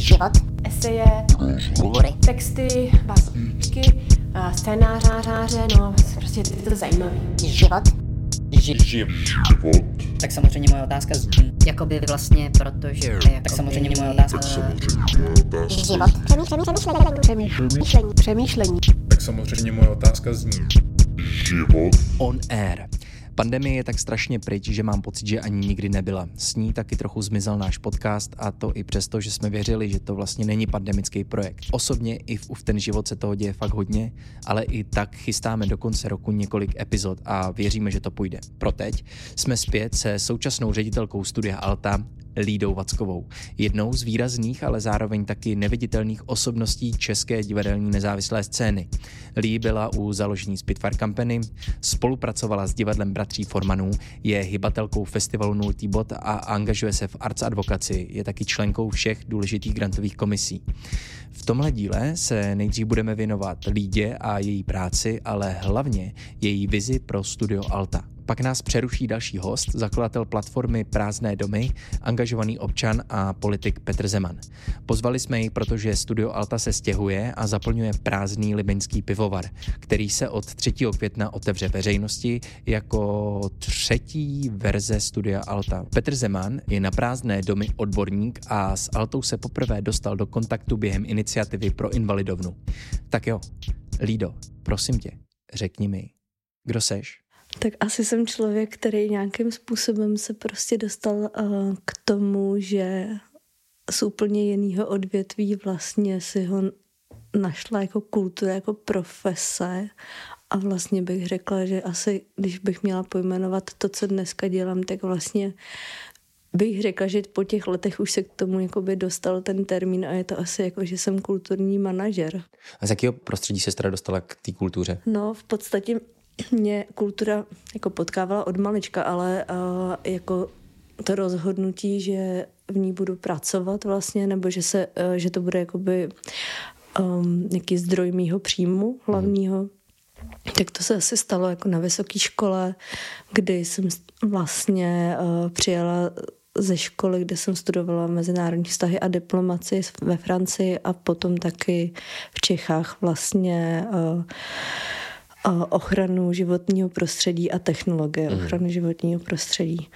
život, eseje, hovory, texty, básničky, scénářáře, no prostě je to zajímavé. život, ži- Tak samozřejmě moje otázka zní, Jakoby vlastně, protože... Jakoby, tak samozřejmě moje otázka život, přemýšlení, přemýšlení, přemýšlení, Přemýšlení. Tak samozřejmě moje otázka zní. On Air. Pandemie je tak strašně pryč, že mám pocit, že ani nikdy nebyla. S ní taky trochu zmizel náš podcast a to i přesto, že jsme věřili, že to vlastně není pandemický projekt. Osobně i v, v ten život se toho děje fakt hodně, ale i tak chystáme do konce roku několik epizod a věříme, že to půjde. Pro teď jsme zpět se současnou ředitelkou studia Alta, Lídou Vackovou. Jednou z výrazných, ale zároveň taky neviditelných osobností české divadelní nezávislé scény. Lí byla u založení Spitfire Company, spolupracovala s divadlem Bratří Formanů, je hybatelkou festivalu Nultý bod a angažuje se v Arts Advocacy, je taky členkou všech důležitých grantových komisí. V tomhle díle se nejdřív budeme věnovat Lídě a její práci, ale hlavně její vizi pro studio Alta. Pak nás přeruší další host, zakladatel platformy Prázdné domy, angažovaný občan a politik Petr Zeman. Pozvali jsme jej, protože studio Alta se stěhuje a zaplňuje prázdný libeňský pivovar, který se od 3. května otevře veřejnosti jako třetí verze studia Alta. Petr Zeman je na prázdné domy odborník a s Altou se poprvé dostal do kontaktu během iniciativy pro invalidovnu. Tak jo, Lído, prosím tě, řekni mi, kdo seš? Tak asi jsem člověk, který nějakým způsobem se prostě dostal uh, k tomu, že z úplně jiného odvětví vlastně si ho našla jako kultura, jako profese a vlastně bych řekla, že asi, když bych měla pojmenovat to, co dneska dělám, tak vlastně bych řekla, že po těch letech už se k tomu jakoby dostal ten termín a je to asi jako, že jsem kulturní manažer. A z jakého prostředí se teda dostala k té kultuře? No, v podstatě mě kultura jako potkávala od malička, ale uh, jako to rozhodnutí, že v ní budu pracovat vlastně, nebo že, se, uh, že to bude jakoby um, nějaký zdroj mýho příjmu hlavního, tak to se asi stalo jako na vysoké škole, kdy jsem vlastně uh, přijela ze školy, kde jsem studovala mezinárodní vztahy a diplomaci ve Francii a potom taky v Čechách vlastně uh, ochranu životního prostředí a technologie mm. ochrany životního prostředí.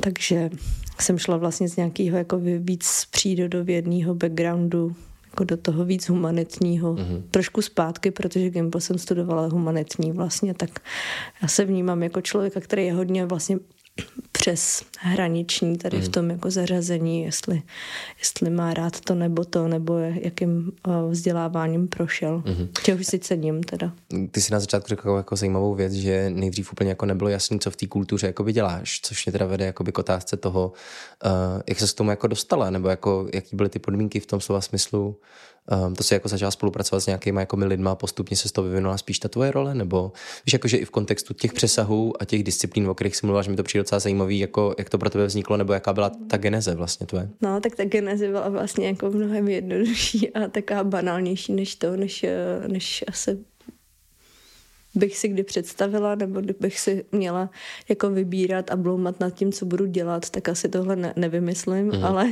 Takže jsem šla vlastně z nějakého jako víc přírodovědného backgroundu jako do toho víc humanitního. Mm. Trošku zpátky, protože Gimbal jsem studovala humanitní vlastně, tak já se vnímám jako člověka, který je hodně vlastně přes hraniční tady v tom jako zařazení, jestli, jestli má rád to nebo to, nebo jakým vzděláváním prošel. Mm-hmm. Čeho si cením teda. Ty si na začátku řekl jako zajímavou věc, že nejdřív úplně jako nebylo jasný, co v té kultuře jako děláš, což mě teda vede jako k otázce toho, uh, jak se k tomu jako dostala, nebo jako, jaký byly ty podmínky v tom slova smyslu, Um, to si jako začala spolupracovat s nějakými jako lidma postupně se z toho vyvinula spíš ta tvoje role, nebo víš, jakože i v kontextu těch přesahů a těch disciplín, o kterých jsi mluvila, že mi to přijde docela zajímavý, jako, jak to pro tebe vzniklo, nebo jaká byla ta geneze vlastně tvoje? No, tak ta geneze byla vlastně jako mnohem jednodušší a taková banálnější než to, než, než asi bych si kdy představila, nebo kdybych si měla jako vybírat a bloumat nad tím, co budu dělat, tak asi tohle ne, nevymyslím, mm. ale,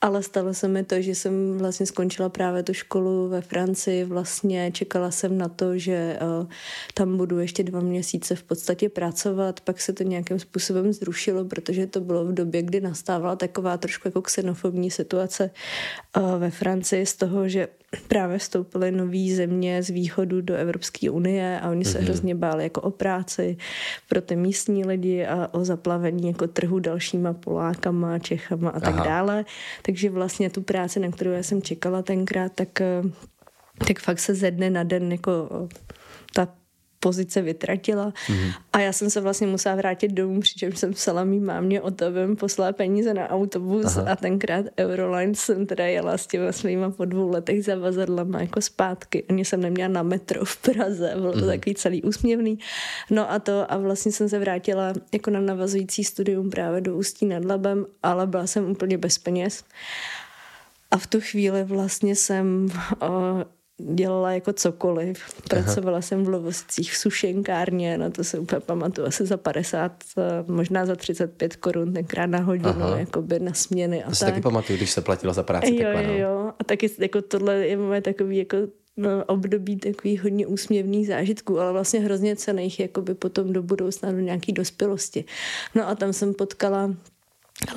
ale stalo se mi to, že jsem vlastně skončila právě tu školu ve Francii, vlastně čekala jsem na to, že uh, tam budu ještě dva měsíce v podstatě pracovat, pak se to nějakým způsobem zrušilo, protože to bylo v době, kdy nastávala taková trošku jako xenofobní situace uh, ve Francii z toho, že právě vstoupily nové země z východu do Evropské unie a oni se mm-hmm. hrozně báli jako o práci pro ty místní lidi a o zaplavení jako trhu dalšíma Polákama, Čechama a tak Aha. dále. Takže vlastně tu práci, na kterou já jsem čekala tenkrát, tak eh, tak fakt se ze dne na den jako ta pozice vytratila mm-hmm. a já jsem se vlastně musela vrátit domů, přičemž jsem psala mý mámě o to, abym poslala peníze na autobus Aha. a tenkrát Euroline jsem teda jela s těma svýma po dvou letech zavazadlama jako zpátky. Ani jsem neměla na metro v Praze, bylo to mm-hmm. takový celý úsměvný. No a to a vlastně jsem se vrátila jako na navazující studium právě do Ústí nad Labem, ale byla jsem úplně bez peněz. A v tu chvíli vlastně jsem uh, dělala jako cokoliv. Pracovala Aha. jsem v Lovosicích v sušenkárně, na to se úplně pamatuju, asi za 50, eh, možná za 35 korun tenkrát na hodinu, Aha. jakoby na směny a to tak. taky pamatuju, když se platila za práci. Jo, takhle, no. jo, a taky jako tohle je moje takový jako no, období takových hodně úsměvných zážitků, ale vlastně hrozně cených jakoby potom do budoucna, do nějaký dospělosti. No a tam jsem potkala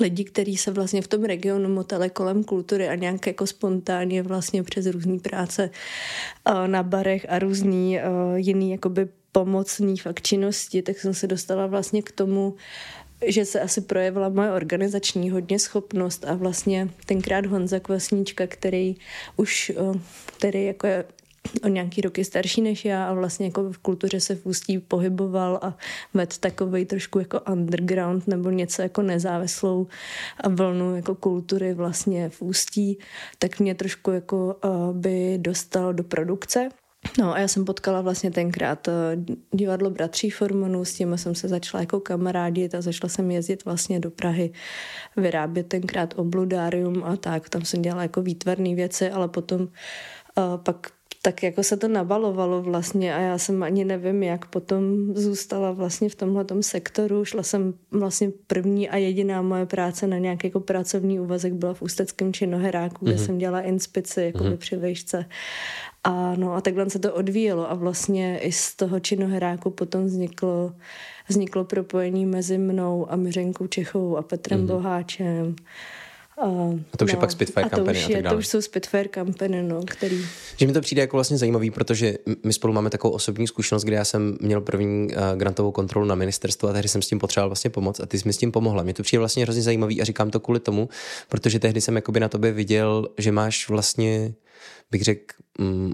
lidi, kteří se vlastně v tom regionu motali kolem kultury a nějak jako spontánně vlastně přes různé práce uh, na barech a různý uh, jiný jakoby pomocný fakt činnosti, tak jsem se dostala vlastně k tomu, že se asi projevila moje organizační hodně schopnost a vlastně tenkrát Honza Kvasníčka, který už, uh, který jako je o nějaký roky starší než já a vlastně jako v kultuře se v Ústí pohyboval a med takový trošku jako underground nebo něco jako nezávislou a vlnu jako kultury vlastně v Ústí, tak mě trošku jako uh, by dostal do produkce. No a já jsem potkala vlastně tenkrát uh, divadlo Bratří Formanů, s tím jsem se začala jako kamarádit a začala jsem jezdit vlastně do Prahy, vyrábět tenkrát obludárium a tak, tam jsem dělala jako výtvarné věci, ale potom uh, pak tak jako se to nabalovalo vlastně a já jsem ani nevím, jak potom zůstala vlastně v tomhle sektoru. Šla jsem vlastně první a jediná moje práce na nějaký jako pracovní úvazek byla v Ústeckém činoheráku, mm-hmm. kde mhm. jsem dělala inspici jako mm-hmm. při vejšce. A, no, a takhle se to odvíjelo a vlastně i z toho činoheráku potom vzniklo, vzniklo propojení mezi mnou a Miřenkou Čechovou a Petrem mm-hmm. Boháčem. Uh, a to už no, je pak Spitfire a to kampany už je, a tak dále. To už jsou Spitfire kampany, no, který... Že mi to přijde jako vlastně zajímavý, protože my spolu máme takovou osobní zkušenost, kde já jsem měl první uh, grantovou kontrolu na ministerstvu a tehdy jsem s tím potřeboval vlastně pomoct a ty jsi mi s tím pomohla. Mě to přijde vlastně hrozně zajímavý a říkám to kvůli tomu, protože tehdy jsem jakoby na tobě viděl, že máš vlastně bych řekl,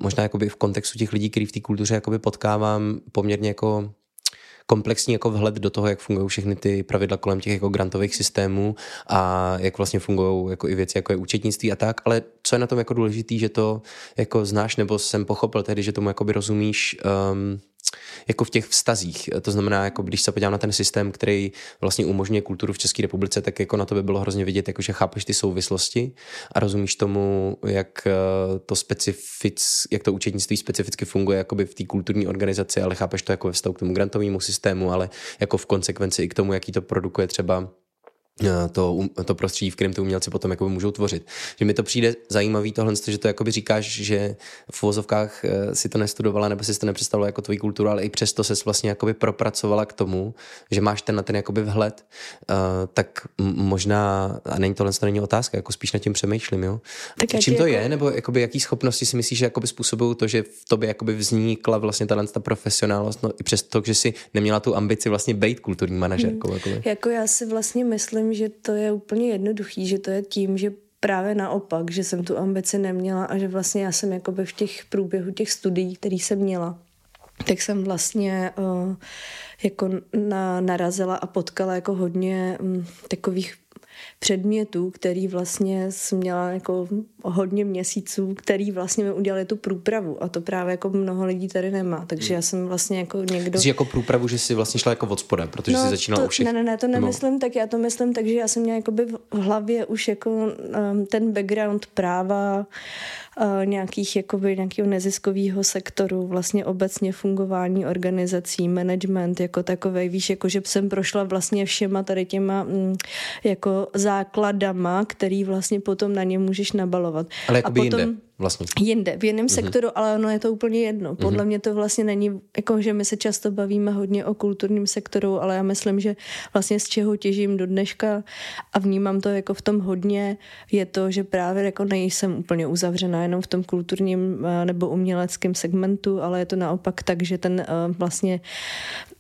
možná jakoby v kontextu těch lidí, který v té kultuře jakoby potkávám poměrně jako komplexní jako vhled do toho, jak fungují všechny ty pravidla kolem těch jako grantových systémů a jak vlastně fungují jako i věci, jako je účetnictví a tak, ale co je na tom jako důležitý, že to jako znáš nebo jsem pochopil tehdy, že tomu jakoby rozumíš um, jako v těch vztazích. To znamená, jako když se podívám na ten systém, který vlastně umožňuje kulturu v České republice, tak jako na to by bylo hrozně vidět, jako že chápeš ty souvislosti a rozumíš tomu, jak eh, to specific, jak to účetnictví specificky funguje jakoby v té kulturní organizaci, ale chápeš to jako ve vztahu k tomu grantovému systému, ale jako v konsekvenci i k tomu, jaký to produkuje třeba Eh, to, to prostředí, v kterém ty umělci potom jako můžou tvořit. Že mi to přijde zajímavý tohle, že to jakoby říkáš, že v vozovkách eh, si to nestudovala nebo si to nepředstavila jako tvoji kulturu, ale i přesto se vlastně jakoby propracovala k tomu, že máš ten na ten jakoby vhled, uh, tak možná, a není tohle to není otázka, jako spíš nad tím přemýšlím, jo. Tak Čím to jako... je, nebo jakoby jaký schopnosti si myslíš, že jakoby způsobují to, že v tobě jakoby vznikla vlastně ta, ta profesionálnost, no i přesto, že si neměla tu ambici vlastně být kulturní manažerkou. Hmm. Jako já si vlastně myslím, myslím, že to je úplně jednoduchý, že to je tím, že právě naopak, že jsem tu ambici neměla a že vlastně já jsem jakoby v těch průběhu těch studií, který jsem měla, tak jsem vlastně uh, jako na, narazila a potkala jako hodně um, takových předmětů, který vlastně jsem měla jako hodně měsíců, který vlastně mi udělali tu průpravu a to právě jako mnoho lidí tady nemá, takže já jsem vlastně jako někdo... Jsi jako průpravu, že jsi vlastně šla jako od spoda, protože no, jsi začínala to, už... Ne, ne, ne, to nemyslím, no. tak já to myslím, takže já jsem měla jakoby v hlavě už jako um, ten background práva, uh, nějakých jakoby nějakého neziskového sektoru, vlastně obecně fungování organizací, management jako takovej, víš, jako že jsem prošla vlastně všema tady těma mm, jako základama, který vlastně potom na ně můžeš nabalovat. Ale jako a potom, jinde vlastně. Jinde, v jiném mm-hmm. sektoru, ale ono je to úplně jedno. Podle mm-hmm. mě to vlastně není, jako že my se často bavíme hodně o kulturním sektoru, ale já myslím, že vlastně z čeho těžím do dneška a vnímám to jako v tom hodně, je to, že právě jako nejsem úplně uzavřená jenom v tom kulturním eh, nebo uměleckém segmentu, ale je to naopak tak, že ten uh, vlastně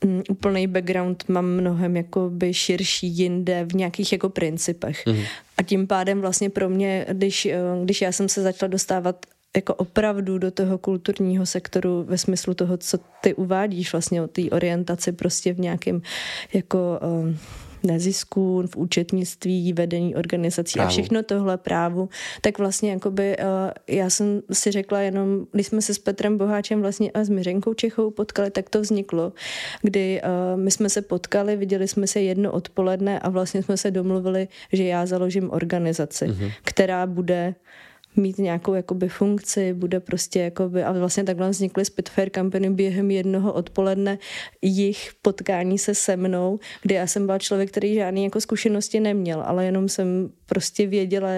um, úplný background mám mnohem jako by širší jinde v nějakých jako principech. Mm-hmm. A tím pádem vlastně pro mě, když, eh, když já jsem se začala dostávat jako opravdu do toho kulturního sektoru ve smyslu toho, co ty uvádíš vlastně o té orientaci prostě v nějakém jako um, nezisku, v účetnictví, vedení organizací právu. a všechno tohle právu, tak vlastně jakoby uh, já jsem si řekla jenom, když jsme se s Petrem Boháčem vlastně a s Miřenkou Čechou potkali, tak to vzniklo, kdy uh, my jsme se potkali, viděli jsme se jedno odpoledne a vlastně jsme se domluvili, že já založím organizaci, mm-hmm. která bude mít nějakou jakoby funkci, bude prostě jakoby, a vlastně takhle vznikly Spitfire Company během jednoho odpoledne jich potkání se se mnou, kde já jsem byla člověk, který žádný jako zkušenosti neměl, ale jenom jsem prostě věděla,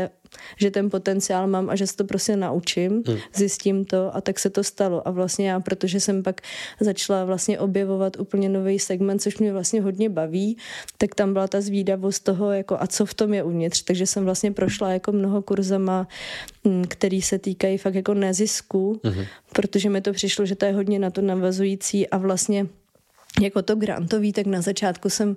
že ten potenciál mám a že se to prostě naučím, hmm. zjistím to a tak se to stalo. A vlastně já, protože jsem pak začala vlastně objevovat úplně nový segment, což mě vlastně hodně baví, tak tam byla ta zvídavost toho, jako a co v tom je uvnitř. Takže jsem vlastně prošla jako mnoho kurzama, mm, který se týkají fakt jako nezisku, hmm. protože mi to přišlo, že to je hodně na to navazující a vlastně jako to grantový, tak na začátku jsem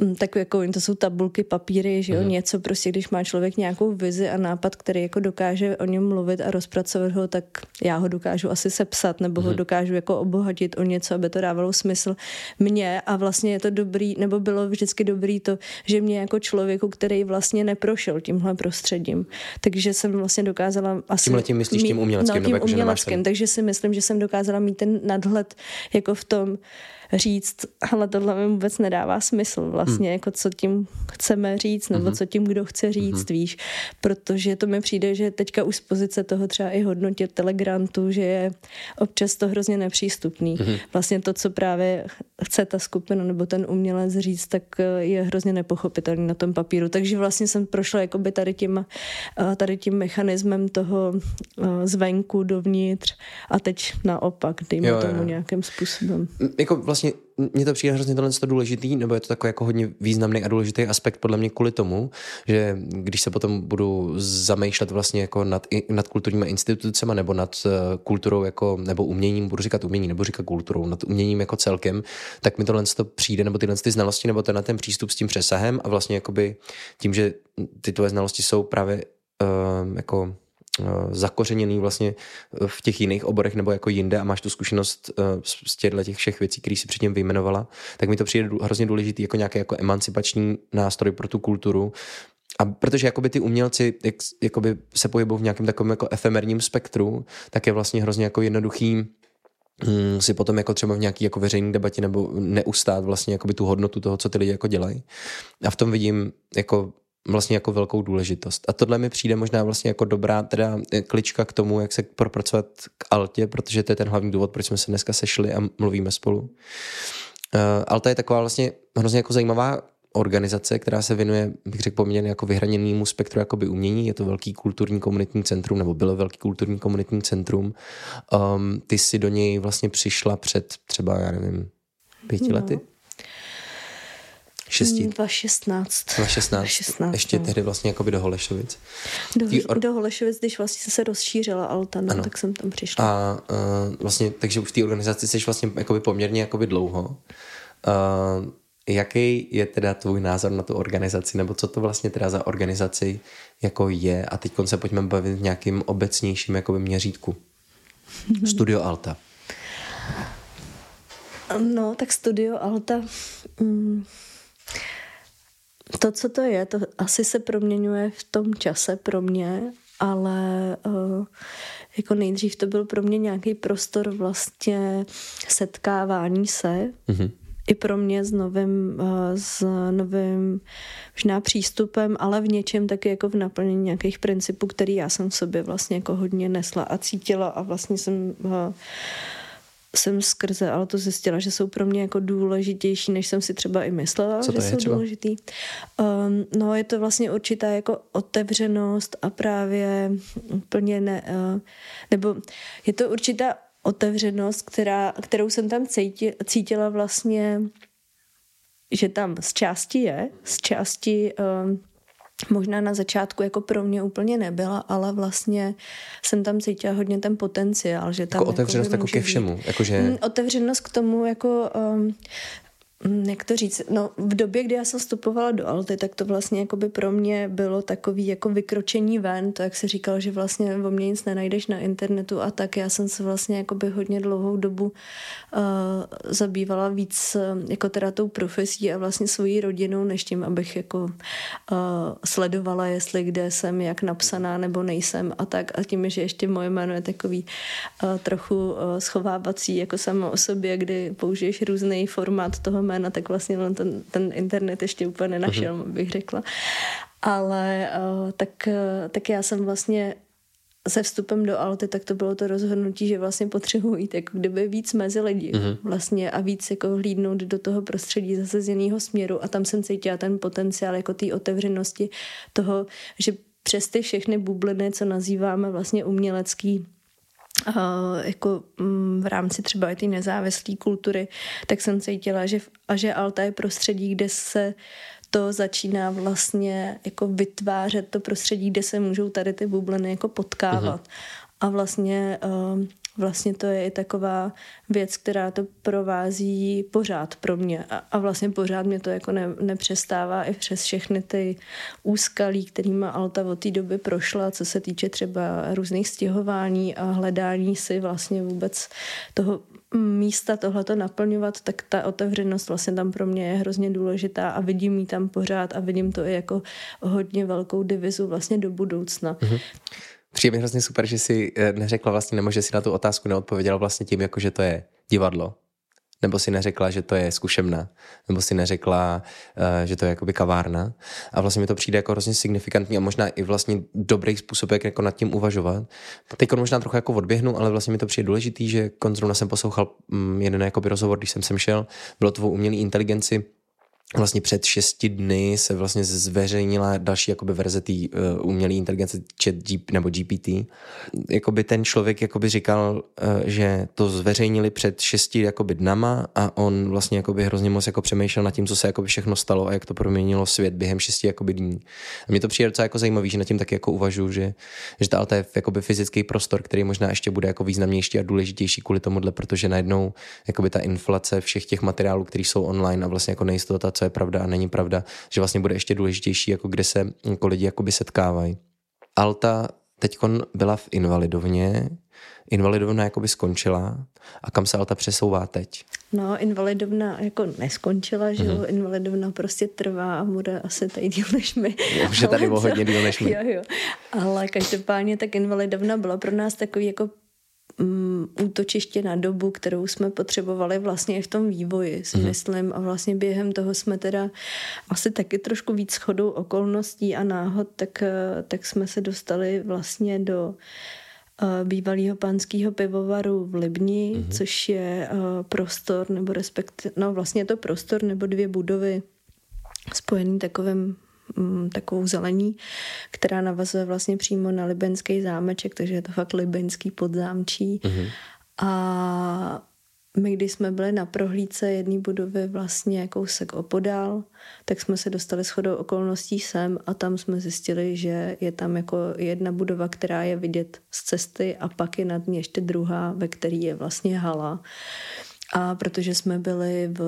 mm, tak jako, to jsou tabulky, papíry, že jo, mm. něco prostě, když má člověk nějakou vizi a nápad, který jako dokáže o něm mluvit a rozpracovat ho, tak já ho dokážu asi sepsat, nebo mm. ho mhm. dokážu jako obohatit o něco, aby to dávalo smysl mně a vlastně je to dobrý, nebo bylo vždycky dobrý to, že mě jako člověku, který vlastně neprošel tímhle prostředím, takže jsem vlastně dokázala asi... Tímhle tím myslíš tím uměleckým, no, tím nebo uměleckým, takže si myslím, že jsem dokázala mít ten nadhled jako v tom, říct, ale tohle mi vůbec nedává smysl vlastně, hmm. jako co tím chceme říct, nebo hmm. co tím kdo chce říct, hmm. víš, protože to mi přijde, že teďka už z pozice toho třeba i hodnotě telegrantu, že je občas to hrozně nepřístupný. Hmm. Vlastně to, co právě chce ta skupina nebo ten umělec říct, tak eh, je hrozně nepochopitelný na tom papíru. Takže vlastně jsem prošla jakoby tady tím, eh, tady tím mechanismem toho eh, zvenku dovnitř a teď naopak, dejme jo, tomu jo. nějakým způsobem. Jako vlastně vlastně mně to přijde hrozně tohle důležitý, nebo je to takový jako hodně významný a důležitý aspekt podle mě kvůli tomu, že když se potom budu zamýšlet vlastně jako nad, nad kulturními institucemi nebo nad uh, kulturou jako, nebo uměním, budu říkat umění, nebo říkat kulturou, nad uměním jako celkem, tak mi tohle to přijde, nebo tyhle ty znalosti, nebo ten, ten přístup s tím přesahem a vlastně jakoby tím, že ty tvoje znalosti jsou právě uh, jako Eh, zakořeněný vlastně eh, v těch jiných oborech nebo jako jinde a máš tu zkušenost eh, z těchto těch všech věcí, které si předtím vyjmenovala, tak mi to přijde hrozně důležitý jako nějaký jako emancipační nástroj pro tu kulturu, a protože jakoby ty umělci jak, jakoby se pohybují v nějakém takovém jako efemerním spektru, tak je vlastně hrozně jako jednoduchý mm, si potom jako třeba v nějaký jako veřejné debatě nebo neustát vlastně jakoby tu hodnotu toho, co ty lidi jako dělají. A v tom vidím jako vlastně jako velkou důležitost. A tohle mi přijde možná vlastně jako dobrá teda klička k tomu, jak se propracovat k Altě, protože to je ten hlavní důvod, proč jsme se dneska sešli a mluvíme spolu. Uh, Alta je taková vlastně hrozně jako zajímavá organizace, která se věnuje, bych řekl, poměrně jako vyhraněnému spektru jakoby umění. Je to velký kulturní komunitní centrum, nebo bylo velký kulturní komunitní centrum. Um, ty si do něj vlastně přišla před třeba, já nevím, pěti no. lety? Šesti? 2016. 2016. 2016 Ještě no. tehdy vlastně jako by do Holešovic. Do, or... do Holešovic, když vlastně se rozšířila Altana, ano. tak jsem tam přišla. A uh, vlastně, takže v té organizaci jsi vlastně jakoby poměrně jakoby dlouho. Uh, jaký je teda tvůj názor na tu organizaci, nebo co to vlastně teda za organizaci jako je? A teď se pojďme bavit v nějakým obecnějším jakoby měřítku. Studio Alta. No, tak Studio Alta... Mm, to, co to je, to asi se proměňuje v tom čase pro mě, ale uh, jako nejdřív to byl pro mě nějaký prostor vlastně setkávání se, mm-hmm. i pro mě s novým, uh, s novým možná přístupem, ale v něčem taky jako v naplnění nějakých principů, který já jsem v sobě vlastně jako hodně nesla a cítila a vlastně jsem uh, jsem skrze ale to zjistila, že jsou pro mě jako důležitější, než jsem si třeba i myslela, Co že jsou třeba? důležitý. Um, no je to vlastně určitá jako otevřenost a právě úplně ne, uh, nebo je to určitá otevřenost, která, kterou jsem tam cítila, cítila vlastně, že tam z části je, z části um, možná na začátku jako pro mě úplně nebyla, ale vlastně jsem tam cítila hodně ten potenciál, že tam jako otevřenost jako ke všemu, jakože... Mm, otevřenost k tomu jako um, jak to říct, no v době, kdy já jsem vstupovala do Alty, tak to vlastně jako by pro mě bylo takový jako vykročení ven, to jak se říkalo, že vlastně o mě nic nenajdeš na internetu a tak. Já jsem se vlastně jako by hodně dlouhou dobu uh, zabývala víc uh, jako teda tou profesí a vlastně svojí rodinou, než tím, abych jako uh, sledovala, jestli kde jsem, jak napsaná nebo nejsem a tak. A tím, že ještě moje jméno je takový uh, trochu uh, schovávací jako samo o sobě, kdy použiješ různý formát toho jména, tak vlastně on ten, ten internet ještě úplně nenašel, uh-huh. bych řekla. Ale uh, tak, uh, tak já jsem vlastně se vstupem do Alty, tak to bylo to rozhodnutí, že vlastně potřebuji jít jako kdyby víc mezi lidi mm-hmm. vlastně a víc jako hlídnout do toho prostředí zase z jiného směru a tam jsem cítila ten potenciál jako té otevřenosti toho, že přes ty všechny bubliny, co nazýváme vlastně umělecký jako um, v rámci třeba i té nezávislé kultury, tak jsem cítila, že, a že Alta je prostředí, kde se to začíná vlastně jako vytvářet to prostředí, kde se můžou tady ty bubliny jako potkávat. Uh-huh. A vlastně uh, vlastně to je i taková věc, která to provází pořád pro mě. A, a vlastně pořád mě to jako ne, nepřestává i přes všechny ty úskalí, kterýma Alta od té doby prošla, co se týče třeba různých stěhování a hledání si vlastně vůbec toho místa tohleto naplňovat, tak ta otevřenost vlastně tam pro mě je hrozně důležitá a vidím ji tam pořád a vidím to i jako hodně velkou divizu vlastně do budoucna. Mm-hmm. Přijde mi hrozně super, že si eh, neřekla vlastně, nebo že si na tu otázku neodpověděla vlastně tím, jako že to je divadlo, nebo si neřekla, že to je zkušebna, nebo si neřekla, uh, že to je jakoby kavárna. A vlastně mi to přijde jako hrozně signifikantní a možná i vlastně dobrý způsob, jak jako nad tím uvažovat. Teď možná trochu jako odběhnu, ale vlastně mi to přijde důležitý, že konzruna jsem poslouchal um, jeden jakoby rozhovor, když jsem sem šel, bylo to o umělé inteligenci, vlastně před šesti dny se vlastně zveřejnila další jakoby verze té uh, umělé inteligence chat G, nebo GPT. Jakoby ten člověk jakoby říkal, uh, že to zveřejnili před šesti jakoby dnama a on vlastně jakoby hrozně moc jako přemýšlel nad tím, co se jakoby všechno stalo a jak to proměnilo svět během šesti jakoby dní. A mě to přijde docela jako zajímavý, že nad tím taky jako uvažuji, že, že ta je jakoby fyzický prostor, který možná ještě bude jako významnější a důležitější kvůli tomuhle, protože najednou jakoby ta inflace všech těch materiálů, které jsou online a vlastně jako nejistota, co je pravda a není pravda, že vlastně bude ještě důležitější, jako kde se jako lidi jakoby setkávají. Alta teď byla v Invalidovně, Invalidovna jakoby skončila a kam se Alta přesouvá teď? No, Invalidovna jako neskončila, že mm-hmm. jo, Invalidovna prostě trvá a bude asi tady díl než my. Už je tady o hodně díl než my. jo, jo. Ale každopádně tak Invalidovna byla pro nás takový jako um, útočiště na dobu, kterou jsme potřebovali vlastně v tom vývoji, si mm. myslím. A vlastně během toho jsme teda asi taky trošku víc shodou okolností a náhod, tak, eh, tak jsme se dostali vlastně do uh, bývalého pánského pivovaru v Libni, mm. což je uh, prostor, nebo respekt, no vlastně je to prostor nebo dvě budovy spojený takovým Mm, takovou zelení, která navazuje vlastně přímo na libenský zámeček, takže je to fakt libenský podzámčí. Mm-hmm. A my, když jsme byli na prohlídce jedné budovy vlastně kousek opodál, tak jsme se dostali shodou okolností sem a tam jsme zjistili, že je tam jako jedna budova, která je vidět z cesty a pak je nad ní ještě druhá, ve které je vlastně hala. A protože jsme byli v,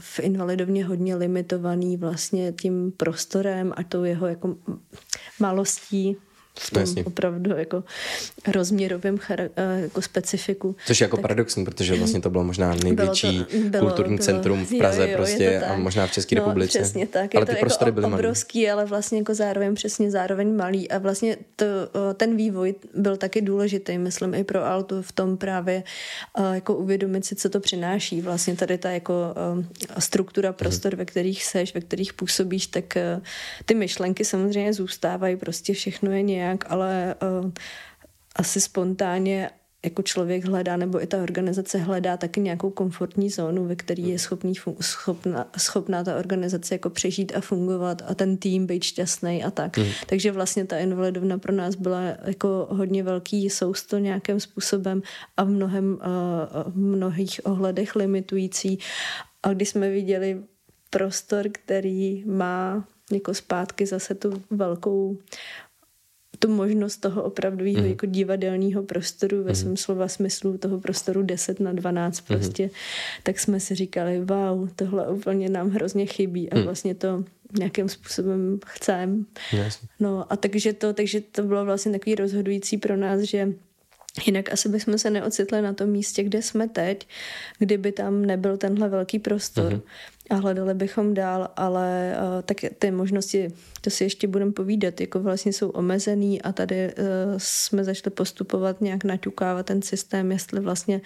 v invalidovně hodně limitovaný vlastně tím prostorem a tou jeho jako malostí, v tom Jasně. opravdu jako rozměrovém chara- eh, jako specifiku. Což je jako tak, paradoxní, protože vlastně to bylo možná největší bylo to, bylo, kulturní bylo, centrum v Praze jo, jo, prostě a možná v České no, republice. Přesně tak. Ale je ty to prostory jako byly obrovský, malý. ale vlastně jako zároveň přesně zároveň malý a vlastně to, ten vývoj byl taky důležitý, myslím i pro Altu v tom právě jako uvědomit si, co to přináší. Vlastně tady ta jako struktura prostor, hmm. ve kterých seš, ve kterých působíš, tak ty myšlenky samozřejmě zůstávají, prostě všechno je nějak nějak, ale uh, asi spontánně jako člověk hledá, nebo i ta organizace hledá taky nějakou komfortní zónu, ve které je schopný, schopná, schopná ta organizace jako přežít a fungovat a ten tým být šťastný a tak. Mm. Takže vlastně ta invalidovna pro nás byla jako hodně velký sousto nějakým způsobem a v mnohem, uh, v mnohých ohledech limitující. A když jsme viděli prostor, který má jako zpátky zase tu velkou tu možnost toho opravdového mm. jako divadelního prostoru ve mm. svém slova smyslu toho prostoru 10 na 12 mhm. prostě, mm. tak jsme si říkali, wow, tohle úplně nám hrozně chybí a mm. vlastně to nějakým způsobem chcem. Yes. No a takže to, takže to bylo vlastně takový rozhodující pro nás, že Jinak asi bychom se neocitli na tom místě, kde jsme teď, kdyby tam nebyl tenhle velký prostor. Mm-hmm. A hledali bychom dál, ale uh, tak ty možnosti, to si ještě budeme povídat, jako vlastně jsou omezený a tady uh, jsme začali postupovat nějak naťukávat ten systém, jestli vlastně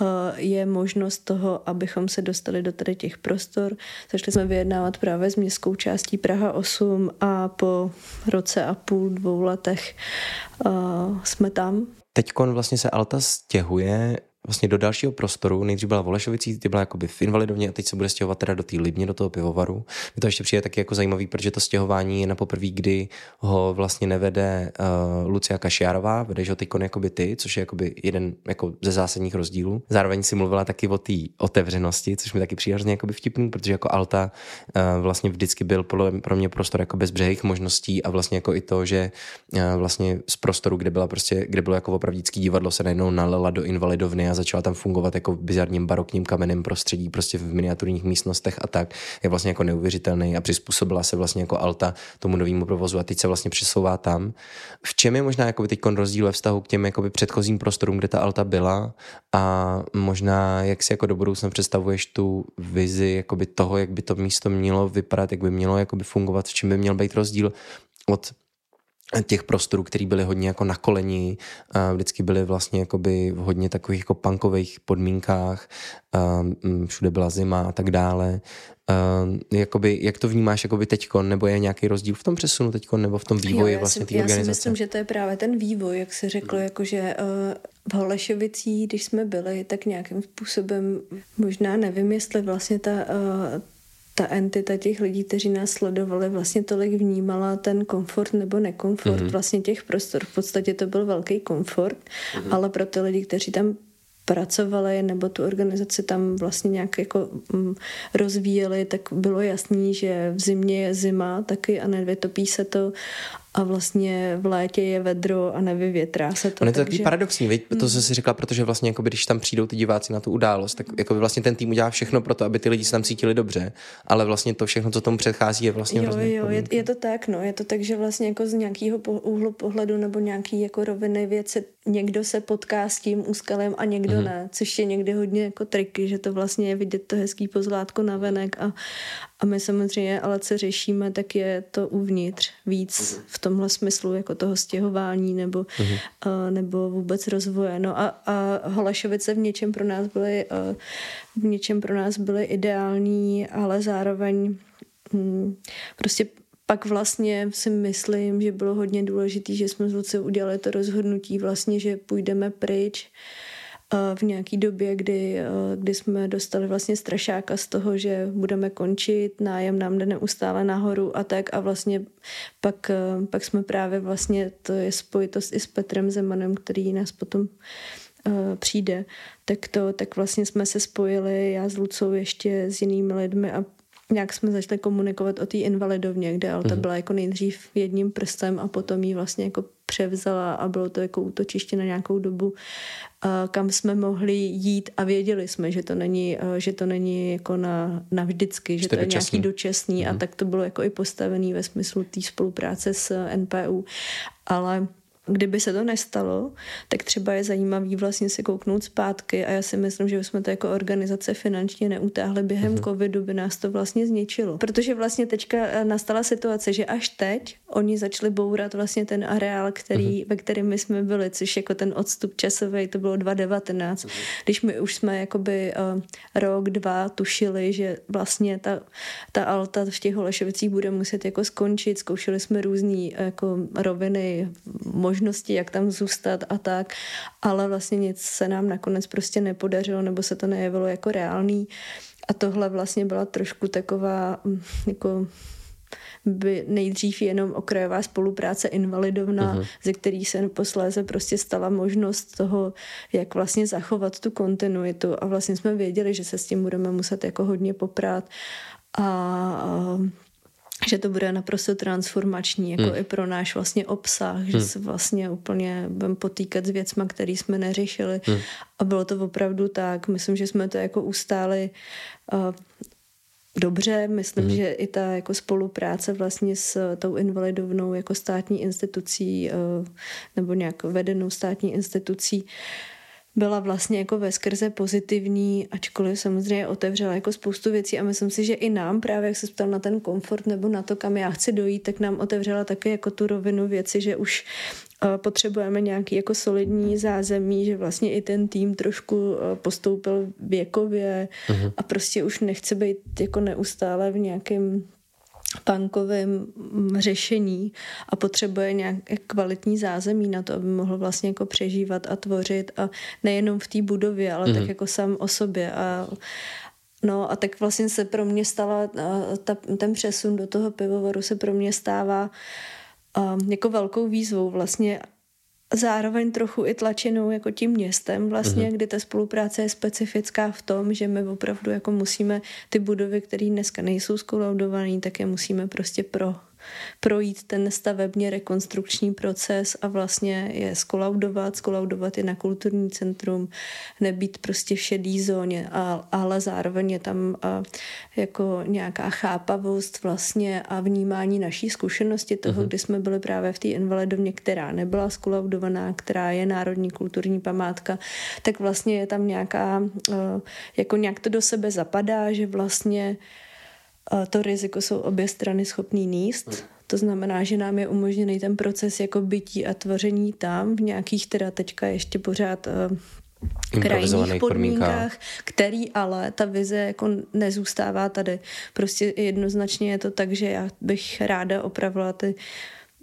uh, je možnost toho, abychom se dostali do tady těch prostor. Začali jsme vyjednávat právě s městskou částí Praha 8 a po roce a půl, dvou letech uh, jsme tam. Teďkon vlastně se Alta stěhuje vlastně do dalšího prostoru. Nejdřív byla v Olešovicí, ty byla jakoby v invalidovně a teď se bude stěhovat teda do té Libně, do toho pivovaru. Mě to ještě přijde taky jako zajímavý, protože to stěhování je na poprvé, kdy ho vlastně nevede uh, Lucia Kašiarová, vedeš ho teď jakoby ty, což je jakoby jeden jako ze zásadních rozdílů. Zároveň si mluvila taky o té otevřenosti, což mi taky přijde hrozně jakoby vtipný, protože jako Alta uh, vlastně vždycky byl pro mě prostor jako bezbřehých možností a vlastně jako i to, že uh, vlastně z prostoru, kde byla prostě, kde bylo jako opravdický divadlo, se najednou nalela do invalidovny a začala tam fungovat jako v bizarním barokním kamenném prostředí, prostě v miniaturních místnostech a tak, je vlastně jako neuvěřitelný a přizpůsobila se vlastně jako Alta tomu novému provozu a teď se vlastně přesouvá tam. V čem je možná jako teď rozdíl ve vztahu k těm jakoby předchozím prostorům, kde ta Alta byla a možná jak si jako do budoucna představuješ tu vizi jakoby toho, jak by to místo mělo vypadat, jak by mělo jakoby fungovat, v čem by měl být rozdíl od těch prostorů, které byly hodně jako na koleni, a vždycky byly vlastně jakoby v hodně takových jako punkových podmínkách, a mm, všude byla zima a tak dále. A jakoby, jak to vnímáš jakoby teďko, nebo je nějaký rozdíl v tom přesunu teďko, nebo v tom vývoji jo, vlastně té organizace? Já si myslím, že to je právě ten vývoj, jak se řeklo, jakože uh, v Holešovicích, když jsme byli, tak nějakým způsobem, možná nevím, jestli vlastně ta uh, ta entita těch lidí, kteří nás sledovali, vlastně tolik vnímala ten komfort nebo nekomfort mm-hmm. vlastně těch prostor. V podstatě to byl velký komfort, mm-hmm. ale pro ty lidi, kteří tam pracovali nebo tu organizaci tam vlastně nějak jako mm, rozvíjeli, tak bylo jasný, že v zimě je zima taky a nevytopí se to a vlastně v létě je vedro a nevyvětrá se to. On je to takže... takový paradoxní, viď? to, co jsi říkala, protože vlastně jako když tam přijdou ty diváci na tu událost, tak jako vlastně ten tým udělá všechno pro to, aby ty lidi se tam cítili dobře, ale vlastně to všechno, co tomu předchází, je vlastně Jo, jo, je, je, to tak, no, je to tak, že vlastně jako z nějakého úhlu pohledu nebo nějaký jako roviny věci někdo se potká s tím úskalem a někdo mm-hmm. ne, což je někdy hodně jako triky, že to vlastně je vidět to hezký pozlátko na venek a, a my samozřejmě, ale co řešíme, tak je to uvnitř víc mm-hmm. v tomhle smyslu, jako toho stěhování nebo, mm-hmm. uh, nebo vůbec rozvoje. No a, a Holešovice v něčem pro nás byly uh, v něčem pro nás byly ideální, ale zároveň hm, prostě pak vlastně si myslím, že bylo hodně důležité, že jsme s Lucou udělali to rozhodnutí vlastně, že půjdeme pryč v nějaký době, kdy, kdy jsme dostali vlastně strašáka z toho, že budeme končit, nájem nám jde neustále nahoru a tak a vlastně pak, pak jsme právě vlastně, to je spojitost i s Petrem Zemanem, který nás potom přijde, tak to, tak vlastně jsme se spojili, já s Lucou ještě s jinými lidmi a nějak jsme začali komunikovat o té invalidovně, kde Alta mm-hmm. byla jako nejdřív jedním prstem a potom ji vlastně jako převzala a bylo to jako útočiště na nějakou dobu, kam jsme mohli jít a věděli jsme, že to není, že to není jako na, na vždycky, že to je dočasný. nějaký dočasný mm-hmm. a mhm. tak to bylo jako i postavený ve smyslu té spolupráce s NPU. Ale kdyby se to nestalo, tak třeba je zajímavý vlastně si kouknout zpátky a já si myslím, že jsme to jako organizace finančně neutáhli během uh-huh. covidu, by nás to vlastně zničilo. Protože vlastně teďka eh, nastala situace, že až teď oni začali bourat vlastně ten areál, který, uh-huh. ve kterém my jsme byli, což jako ten odstup časový, to bylo 2019, uh-huh. když my už jsme jakoby uh, rok, dva tušili, že vlastně ta, ta alta v těch Holešovicích bude muset jako skončit, zkoušeli jsme různé jako roviny, možnosti, jak tam zůstat a tak, ale vlastně nic se nám nakonec prostě nepodařilo nebo se to nejevilo jako reálný a tohle vlastně byla trošku taková mm, jako by nejdřív jenom okrajová spolupráce invalidovna, uh-huh. ze který se posléze prostě stala možnost toho, jak vlastně zachovat tu kontinuitu a vlastně jsme věděli, že se s tím budeme muset jako hodně poprát a, že to bude naprosto transformační, jako hmm. i pro náš vlastně obsah, že hmm. se vlastně úplně budeme potýkat s věcma, které jsme neřešili. Hmm. A bylo to opravdu tak. Myslím, že jsme to jako ustáli uh, dobře. Myslím, hmm. že i ta jako spolupráce vlastně s tou invalidovnou jako státní institucí uh, nebo nějak vedenou státní institucí byla vlastně jako ve skrze pozitivní, ačkoliv samozřejmě otevřela jako spoustu věcí a myslím si, že i nám právě, jak se ptal na ten komfort nebo na to, kam já chci dojít, tak nám otevřela taky jako tu rovinu věci, že už eh, potřebujeme nějaký jako solidní zázemí, že vlastně i ten tým trošku eh, postoupil věkově uh-huh. a prostě už nechce být jako neustále v nějakém punkovém řešení a potřebuje nějaké kvalitní zázemí na to, aby mohl vlastně jako přežívat a tvořit a nejenom v té budově, ale mm-hmm. tak jako sám o sobě a No a tak vlastně se pro mě stala, ta, ten přesun do toho pivovaru se pro mě stává um, jako velkou výzvou vlastně zároveň trochu i tlačenou jako tím městem vlastně, mm-hmm. kdy ta spolupráce je specifická v tom, že my opravdu jako musíme ty budovy, které dneska nejsou skolaudované, tak je musíme prostě pro projít ten stavebně rekonstrukční proces a vlastně je skolaudovat, skolaudovat je na kulturní centrum, nebýt prostě v šedý zóně, ale zároveň je tam jako nějaká chápavost vlastně a vnímání naší zkušenosti toho, uh-huh. kdy jsme byli právě v té invalidovně, která nebyla skolaudovaná, která je národní kulturní památka, tak vlastně je tam nějaká, jako nějak to do sebe zapadá, že vlastně to riziko jsou obě strany schopný níst. To znamená, že nám je umožněný ten proces jako bytí a tvoření tam v nějakých teda teďka ještě pořád uh, krajních podmínkách, který ale ta vize jako nezůstává tady. Prostě jednoznačně je to tak, že já bych ráda opravila ty uh,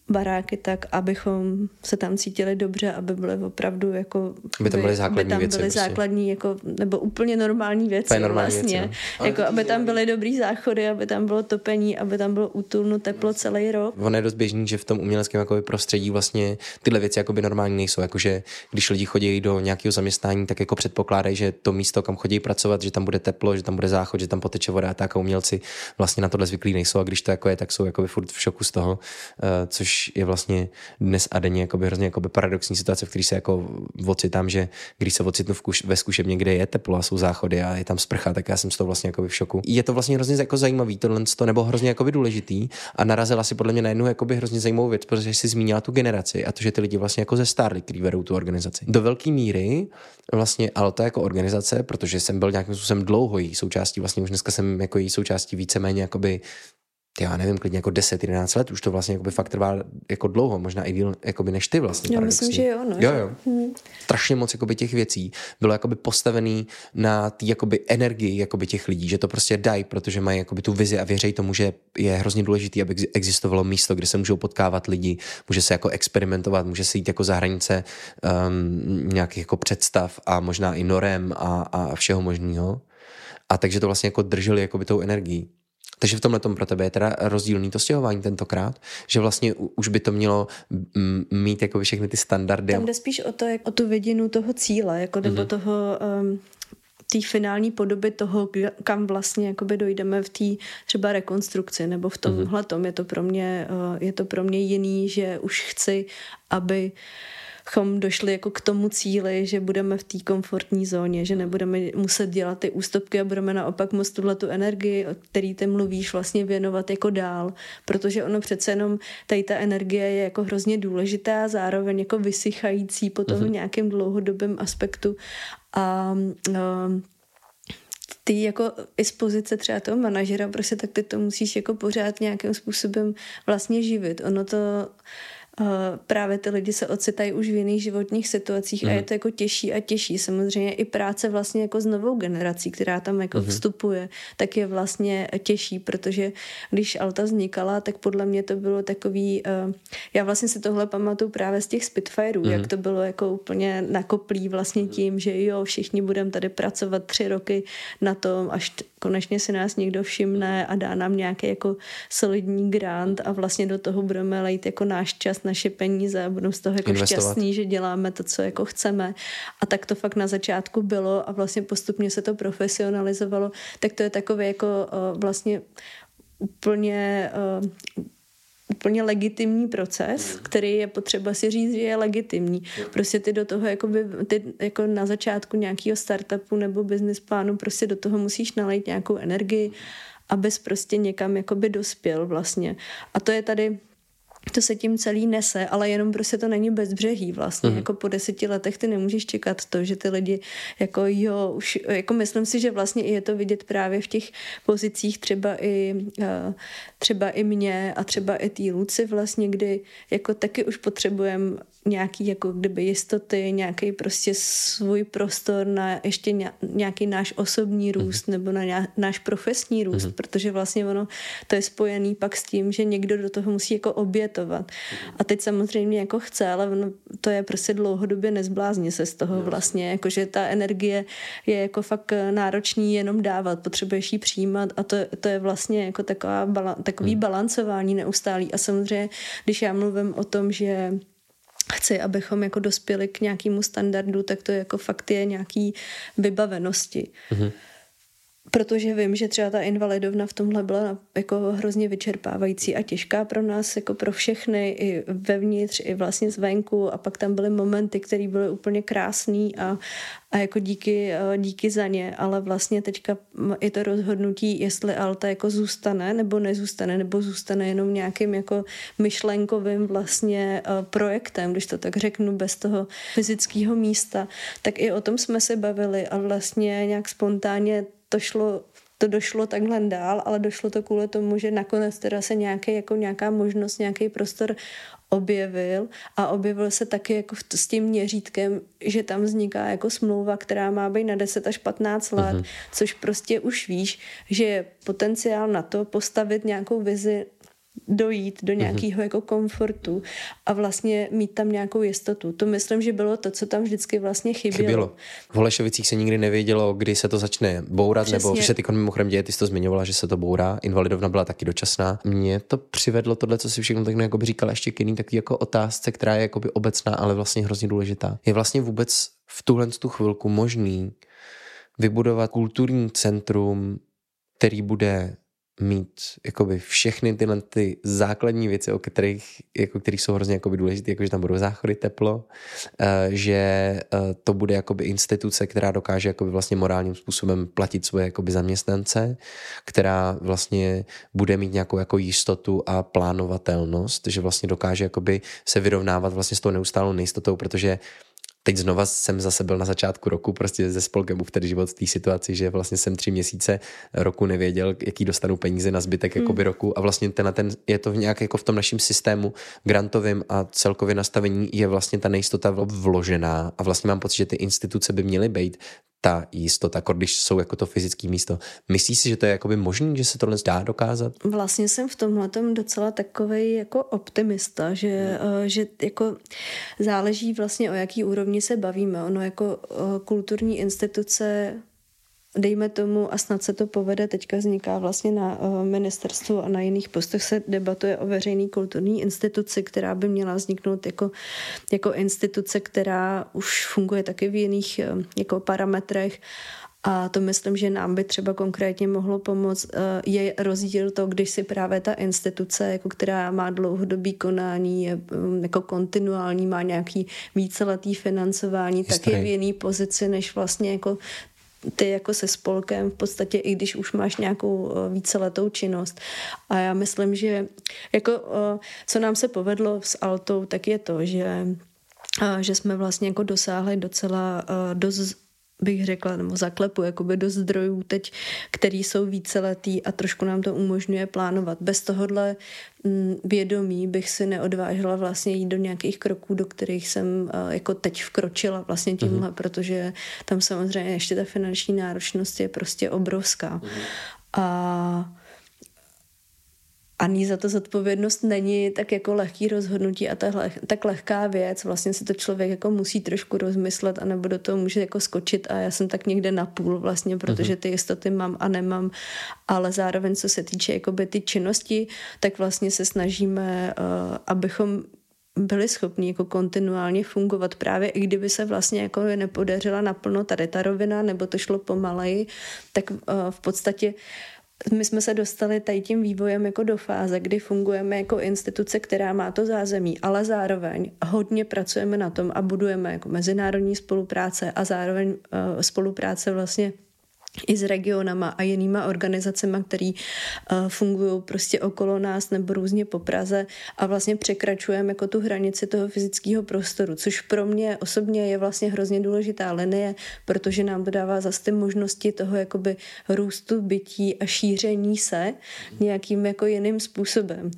baráky tak, abychom se tam cítili dobře, aby byly opravdu jako... Aby tam byly základní aby tam věci. Byly prostě. základní, jako, nebo úplně normální věci normální vlastně. Věci, no. Jako, aby tam byly dobrý záchody, aby tam bylo topení, aby tam bylo útulno, teplo celý rok. Ono je dost běžný, že v tom uměleckém jakoby, prostředí vlastně tyhle věci jakoby normální nejsou. Jakože když lidi chodí do nějakého zaměstnání, tak jako předpokládají, že to místo, kam chodí pracovat, že tam bude teplo, že tam bude záchod, že tam poteče voda a tak a umělci vlastně na tohle zvyklí nejsou a když to jako je, tak jsou jakoby furt v šoku z toho, uh, je vlastně dnes a denně jakoby hrozně jakoby paradoxní situace, v které se jako ocitám, že když se ocitnu v kuš, ve zkušebně, kde je teplo a jsou záchody a je tam sprcha, tak já jsem z toho vlastně jakoby v šoku. Je to vlastně hrozně jako zajímavý tohle, nebo hrozně jakoby důležitý a narazila si podle mě na jednu jakoby hrozně zajímavou věc, protože jsi zmínila tu generaci a to, že ty lidi vlastně jako ze stárli, který vedou tu organizaci. Do velké míry vlastně, ale to jako organizace, protože jsem byl nějakým způsobem dlouho její součástí, vlastně už dneska jsem jako její součástí víceméně jakoby já nevím, klidně jako 10-11 let, už to vlastně jakoby fakt trvá jako dlouho, možná i díl jakoby než ty vlastně. Já myslím, že jo, no. Jo, jo. Hmm. Strašně moc jakoby těch věcí bylo jakoby postavený na té jakoby energii jakoby těch lidí, že to prostě dají, protože mají jakoby tu vizi a věří tomu, že je hrozně důležitý, aby existovalo místo, kde se můžou potkávat lidi, může se jako experimentovat, může se jít jako za hranice um, nějakých jako představ a možná i norem a, a všeho možného. A takže to vlastně jako drželi jakoby tou energií. Takže v tomhle tom pro tebe je teda rozdílný to stěhování tentokrát, že vlastně už by to mělo mít jako všechny ty standardy. Tam jde spíš o to, jak, o tu vidinu toho cíle, jako nebo mm-hmm. toho um, té finální podoby toho, kam vlastně jakoby dojdeme v té třeba rekonstrukci nebo v tomhle mm-hmm. tom je to pro mě uh, je to pro mě jiný, že už chci, aby uh, chom došli jako k tomu cíli, že budeme v té komfortní zóně, že nebudeme muset dělat ty ústupky a budeme naopak moct tuhle tu energii, o který ty mluvíš, vlastně věnovat jako dál, protože ono přece jenom tady ta energie je jako hrozně důležitá, zároveň jako vysychající po tom uh-huh. nějakém dlouhodobém aspektu a uh, ty jako i z pozice třeba toho manažera, prostě tak ty to musíš jako pořád nějakým způsobem vlastně živit. Ono to právě ty lidi se ocitají už v jiných životních situacích mm. a je mhm. to jako těžší a těžší. Samozřejmě i práce vlastně jako s novou generací, která tam jako mm. vstupuje, tak je vlastně těžší, protože když Alta vznikala, tak podle mě to bylo takový, uh, já vlastně si tohle pamatuju právě z těch Spitfireů, mm. jak to bylo jako úplně nakoplý vlastně tím, že jo, všichni budeme tady pracovat tři roky na tom, až t- konečně si nás někdo všimne a dá nám nějaký jako solidní grant a vlastně do toho budeme lejt jako náš čas, naše peníze a budeme z toho jako Investovat. šťastní, že děláme to, co jako chceme. A tak to fakt na začátku bylo a vlastně postupně se to profesionalizovalo, tak to je takové jako uh, vlastně úplně uh, úplně legitimní proces, který je potřeba si říct, že je legitimní. Prostě ty do toho, jakoby, ty jako na začátku nějakého startupu nebo business plánu, prostě do toho musíš nalejt nějakou energii, abys prostě někam jakoby dospěl vlastně. A to je tady to se tím celý nese, ale jenom prostě to není bezbřehý vlastně. Mm. Jako po deseti letech ty nemůžeš čekat to, že ty lidi jako jo, už, jako myslím si, že vlastně je to vidět právě v těch pozicích třeba i eh, třeba i mě a třeba i tý Luci vlastně, kdy jako taky už potřebujeme nějaký jako kdyby jistoty, nějaký prostě svůj prostor na ještě nějaký náš osobní růst mm. nebo na náš profesní růst, mm. protože vlastně ono to je spojený pak s tím, že někdo do toho musí jako obětovat. A teď samozřejmě jako chce, ale ono, to je prostě dlouhodobě nezblázně se z toho vlastně, jakože ta energie je jako fakt náročný jenom dávat, potřebuješ ji přijímat a to, to je vlastně jako taková, takový mm. balancování neustálý a samozřejmě, když já mluvím o tom, že chci, abychom jako dospěli k nějakému standardu, tak to jako fakt je nějaký vybavenosti. Mm-hmm protože vím, že třeba ta invalidovna v tomhle byla jako hrozně vyčerpávající a těžká pro nás, jako pro všechny, i vevnitř, i vlastně zvenku. A pak tam byly momenty, které byly úplně krásný a, a jako díky, díky za ně, ale vlastně teďka je to rozhodnutí, jestli Alta jako zůstane nebo nezůstane, nebo zůstane jenom nějakým jako myšlenkovým vlastně projektem, když to tak řeknu, bez toho fyzického místa, tak i o tom jsme se bavili a vlastně nějak spontánně to šlo to došlo takhle dál, ale došlo to kvůli tomu, že nakonec teda se nějaký, jako nějaká možnost, nějaký prostor objevil a objevil se taky jako s tím měřítkem, že tam vzniká jako smlouva, která má být na 10 až 15 let, uh-huh. což prostě už víš, že je potenciál na to postavit nějakou vizi dojít do mhm. nějakého mm-hmm. jako komfortu a vlastně mít tam nějakou jistotu. To myslím, že bylo to, co tam vždycky vlastně chybělo. chybělo. V Holešovicích se nikdy nevědělo, kdy se to začne bourat, Přesně. nebo se ty mimochodem děje, ty jsi to zmiňovala, že se to bourá. Invalidovna byla taky dočasná. Mě to přivedlo tohle, co si všechno tak jako by říkala ještě k jiný taky jako otázce, která je jako by obecná, ale vlastně hrozně důležitá. Je vlastně vůbec v tuhle tu chvilku možný vybudovat kulturní centrum, který bude mít jakoby všechny tyhle ty základní věci, o kterých, jako, kterých jsou hrozně jakoby důležité, jako že tam budou záchody, teplo, uh, že uh, to bude jakoby instituce, která dokáže jakoby vlastně morálním způsobem platit svoje jakoby zaměstnance, která vlastně bude mít nějakou jako jistotu a plánovatelnost, že vlastně dokáže jakoby se vyrovnávat vlastně s tou neustálou nejistotou, protože teď znova jsem zase byl na začátku roku prostě ze spolkem v tedy život v té situaci, že vlastně jsem tři měsíce roku nevěděl, jaký dostanu peníze na zbytek hmm. jakoby roku a vlastně ten, ten, je to nějak jako v tom našem systému grantovým a celkově nastavení je vlastně ta nejistota vložená a vlastně mám pocit, že ty instituce by měly být ta jistota, jako když jsou jako to fyzické místo. Myslíš si, že to je jakoby možný, že se tohle dá dokázat? Vlastně jsem v tomhle docela takový jako optimista, že, hmm. že jako záleží vlastně o jaký úrovni se bavíme. Ono jako eh, kulturní instituce dejme tomu, a snad se to povede, teďka vzniká vlastně na uh, ministerstvu a na jiných postech se debatuje o veřejný kulturní instituci, která by měla vzniknout jako, jako instituce, která už funguje taky v jiných uh, jako parametrech a to myslím, že nám by třeba konkrétně mohlo pomoct. Uh, je rozdíl to, když si právě ta instituce, jako která má dlouhodobý konání, je um, jako kontinuální, má nějaký víceletý financování, Historii. tak je v jiný pozici, než vlastně jako ty jako se spolkem v podstatě, i když už máš nějakou eh, víceletou činnost. A já myslím, že jako eh, co nám se povedlo s Altou, tak je to, že eh, že jsme vlastně jako dosáhli docela dost bych řekla, nebo zaklepu jakoby do zdrojů teď, který jsou víceletý a trošku nám to umožňuje plánovat. Bez tohohle mm, vědomí bych si neodvážila vlastně jít do nějakých kroků, do kterých jsem jako teď vkročila vlastně tímhle, uh-huh. protože tam samozřejmě ještě ta finanční náročnost je prostě obrovská. Uh-huh. A ani za to zodpovědnost není tak jako lehký rozhodnutí a tak, leh, tak lehká věc. Vlastně si to člověk jako musí trošku rozmyslet a nebo do toho může jako skočit a já jsem tak někde na půl vlastně, protože mhm. ty jistoty mám a nemám, ale zároveň co se týče jakoby ty činnosti, tak vlastně se snažíme, uh, abychom byli schopni jako kontinuálně fungovat právě i kdyby se vlastně jako nepodařila naplno tady ta rovina nebo to šlo pomaleji, tak uh, v podstatě uh, my jsme se dostali tady tím vývojem jako do fáze, kdy fungujeme jako instituce, která má to zázemí, ale zároveň hodně pracujeme na tom a budujeme jako mezinárodní spolupráce a zároveň uh, spolupráce vlastně i s regionama a jinýma organizacemi, které uh, fungují prostě okolo nás nebo různě po Praze a vlastně překračujeme jako tu hranici toho fyzického prostoru, což pro mě osobně je vlastně hrozně důležitá linie, protože nám to dává zase ty možnosti toho jakoby růstu bytí a šíření se nějakým jako jiným způsobem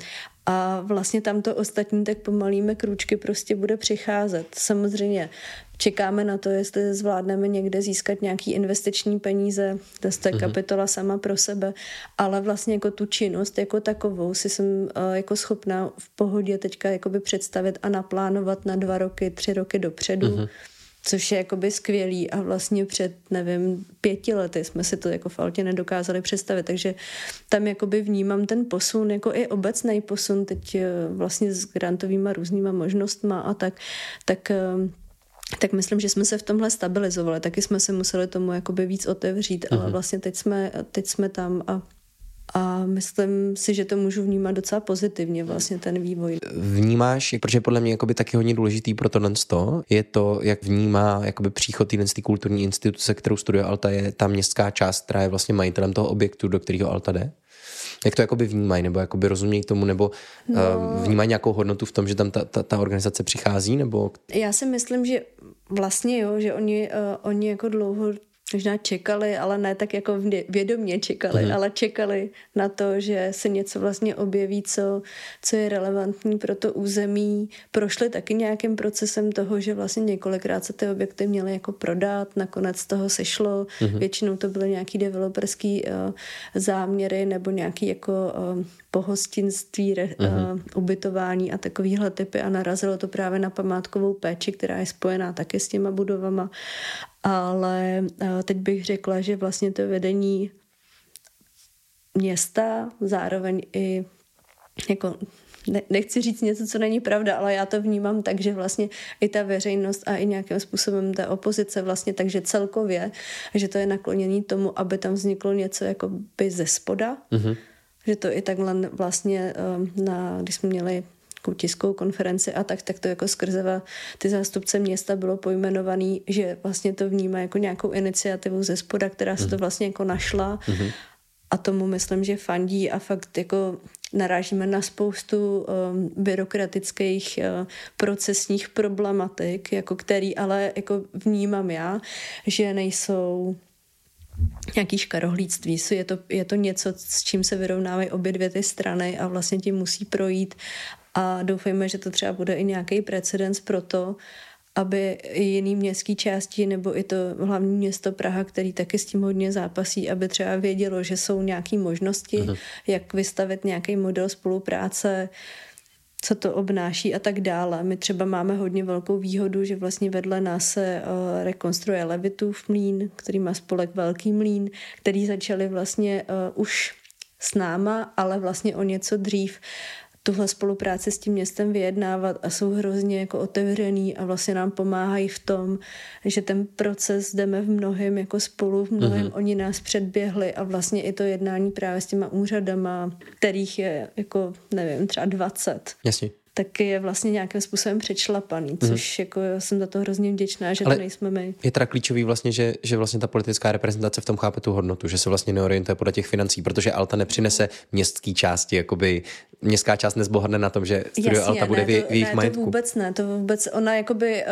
a vlastně tam to ostatní tak pomalými krůčky prostě bude přicházet. Samozřejmě čekáme na to, jestli zvládneme někde získat nějaký investiční peníze, to je mm-hmm. kapitola sama pro sebe, ale vlastně jako tu činnost jako takovou si jsem uh, jako schopná v pohodě teďka jakoby představit a naplánovat na dva roky, tři roky dopředu. Mm-hmm což je jakoby skvělý a vlastně před, nevím, pěti lety jsme si to jako faltě nedokázali představit, takže tam jakoby vnímám ten posun, jako i obecný posun teď eh, vlastně s grantovými různýma možnostma a tak, tak eh, tak myslím, že jsme se v tomhle stabilizovali. Taky jsme se museli tomu jakoby víc otevřít, uh-huh. ale mhm. vlastně teď jsme, teď jsme tam a a myslím si, že to můžu vnímat docela pozitivně vlastně ten vývoj. Vnímáš, protože podle mě jakoby taky hodně důležitý pro tohle to, je to, jak vnímá jakoby příchod týden z té kulturní instituce, kterou studuje Alta, je ta městská část, která je vlastně majitelem toho objektu, do kterého Alta jde? Jak to jakoby vnímají, nebo jakoby rozumějí tomu, nebo no. uh, vnímají nějakou hodnotu v tom, že tam ta, ta, ta organizace přichází, nebo? Já si myslím, že vlastně jo, že oni, uh, oni jako dlouho možná čekali, ale ne tak jako vědomě čekali, mm. ale čekali na to, že se něco vlastně objeví, co, co je relevantní pro to území. Prošli taky nějakým procesem toho, že vlastně několikrát se ty objekty měly jako prodat, nakonec toho sešlo. Mm. Většinou to byly nějaký developerský uh, záměry nebo nějaký jako uh, pohostinství, re, uh, ubytování a takovýhle typy a narazilo to právě na památkovou péči, která je spojená také s těma budovama ale eh, teď bych řekla, že vlastně to vedení města, zároveň i jako ne, nechci říct něco, co není pravda, ale já to vnímám tak, že vlastně i ta veřejnost a i nějakým způsobem ta opozice vlastně, takže celkově, že to je nakloněný tomu, aby tam vzniklo něco jako by ze spoda, mm-hmm. že to i takhle vlastně eh, na, když jsme měli nějakou tiskovou konferenci a tak, tak to jako skrze ty zástupce města bylo pojmenovaný, že vlastně to vnímá jako nějakou iniciativu ze spoda, která se to mhm. vlastně jako našla mm-hmm. a tomu myslím, že fandí a fakt jako narážíme na spoustu um, byrokratických uh, procesních problematik, jako který ale jako vnímám já, že nejsou nějaký škarohlíctví. Je to, je to něco, s čím se vyrovnávají obě dvě ty strany a vlastně tím musí projít a doufejme, že to třeba bude i nějaký precedens pro to, aby i jiný městský části nebo i to hlavní město Praha, který taky s tím hodně zápasí, aby třeba vědělo, že jsou nějaké možnosti, Aha. jak vystavit nějaký model spolupráce, co to obnáší a tak dále. My třeba máme hodně velkou výhodu, že vlastně vedle nás se uh, rekonstruuje Levitův mlín, který má spolek Velký mlín, který začali vlastně uh, už s náma, ale vlastně o něco dřív tuhle spolupráci s tím městem vyjednávat a jsou hrozně jako otevřený a vlastně nám pomáhají v tom, že ten proces jdeme v mnohem jako spolu, v mnohem mm-hmm. oni nás předběhli a vlastně i to jednání právě s těma úřadama, kterých je jako, nevím, třeba 20. Jasně tak je vlastně nějakým způsobem přečlapaný, mhm. což mm. jako jsem za to hrozně vděčná, že Ale to nejsme my. Je teda klíčový vlastně, že, že vlastně ta politická reprezentace v tom chápe tu hodnotu, že se vlastně neorientuje podle těch financí, protože Alta nepřinese městský části, jakoby městská část nezbohatne na tom, že studio Jasně, Alta bude ne, to, v jejich ne, majetku. To vůbec ne, to vůbec, ona jakoby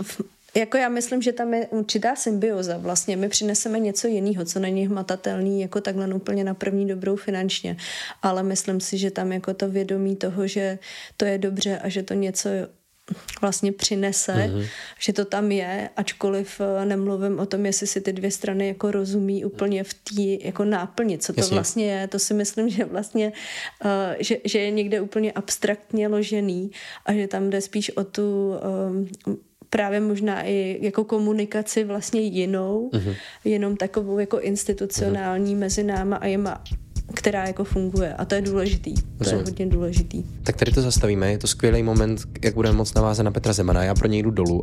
uh, jako já myslím, že tam je určitá symbioza. Vlastně my přineseme něco jiného, co není hmatatelný jako takhle úplně na první dobrou finančně. Ale myslím si, že tam jako to vědomí toho, že to je dobře a že to něco vlastně přinese, mm-hmm. že to tam je, ačkoliv eh, nemluvím o tom, jestli si ty dvě strany jako rozumí úplně v té jako náplni, co to Jasně. vlastně je. To si myslím, že vlastně, uh, že, že je někde úplně abstraktně ložený a že tam jde spíš o tu um, právě možná i jako komunikaci vlastně jinou, uh-huh. jenom takovou jako institucionální uh-huh. mezi náma a jema která jako funguje a to je důležitý. To Rozumím. je hodně důležitý. Tak tady to zastavíme, je to skvělý moment, jak budeme moc navázat na Petra Zemana. Já pro něj jdu dolů.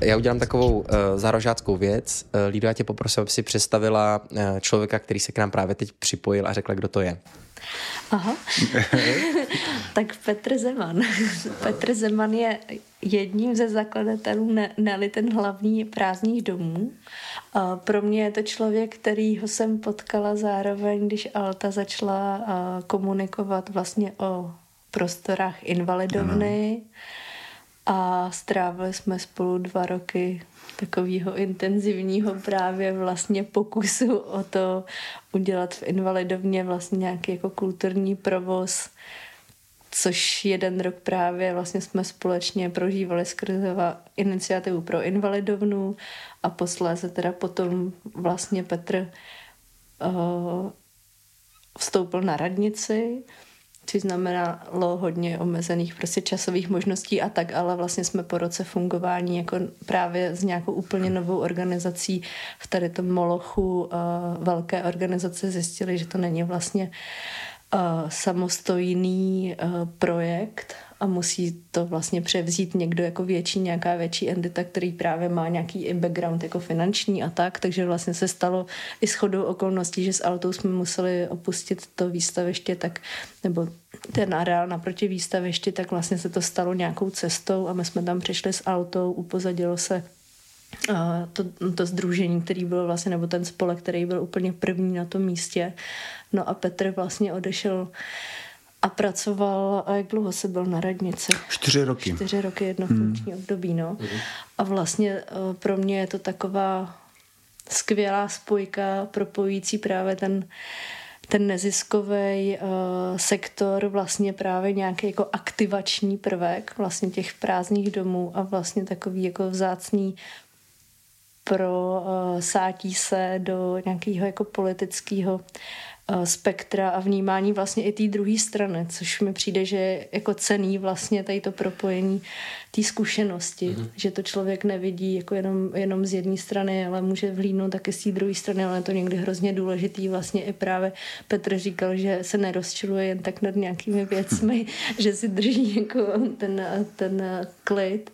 Já udělám takovou uh, zárožáckou věc. Uh, Lído, já tě poprosím, aby si představila uh, člověka, který se k nám právě teď připojil a řekla, kdo to je. Aha. tak Petr Zeman. Petr Zeman je jedním ze zakladatelů, ne, ne ten hlavní prázdných domů. A pro mě je to člověk, kterýho jsem potkala zároveň, když Alta začala komunikovat vlastně o prostorách invalidovny. Ano a strávili jsme spolu dva roky takového intenzivního právě vlastně pokusu o to udělat v invalidovně vlastně nějaký jako kulturní provoz, což jeden rok právě vlastně jsme společně prožívali skrze iniciativu pro invalidovnu a posléze teda potom vlastně Petr uh, vstoupil na radnici což znamenalo hodně omezených prostě časových možností a tak, ale vlastně jsme po roce fungování jako právě s nějakou úplně novou organizací v tady tom Molochu uh, velké organizace zjistili, že to není vlastně uh, samostojný uh, projekt a musí to vlastně převzít někdo jako větší, nějaká větší entita, který právě má nějaký i background jako finanční a tak, takže vlastně se stalo i shodou okolností, že s autou jsme museli opustit to výstaviště, tak, nebo ten areál naproti výstavišti, tak vlastně se to stalo nějakou cestou a my jsme tam přišli s autou, upozadilo se to, to združení, který bylo vlastně, nebo ten spolek, který byl úplně první na tom místě. No a Petr vlastně odešel a pracoval, a jak dlouho se byl na radnici? Čtyři roky. Čtyři roky, jedno hmm. období, no. Hmm. A vlastně eh, pro mě je to taková skvělá spojka propojící právě ten ten neziskový uh, sektor vlastně právě nějaký jako aktivační prvek vlastně těch prázdných domů a vlastně takový jako vzácný pro uh, sátí se do nějakého jako politického Eh, spektra a vnímání vlastně i té druhé strany, což mi přijde, že je jako cený vlastně tady to propojení té zkušenosti, mm-hmm. že to člověk nevidí jako jenom, jenom z jedné strany, ale může vlídnout taky z té druhé strany, ale je to někdy hrozně důležitý. Vlastně i právě Petr říkal, že se nerozčiluje jen tak nad nějakými věcmi, že si drží jako ten, ten klid.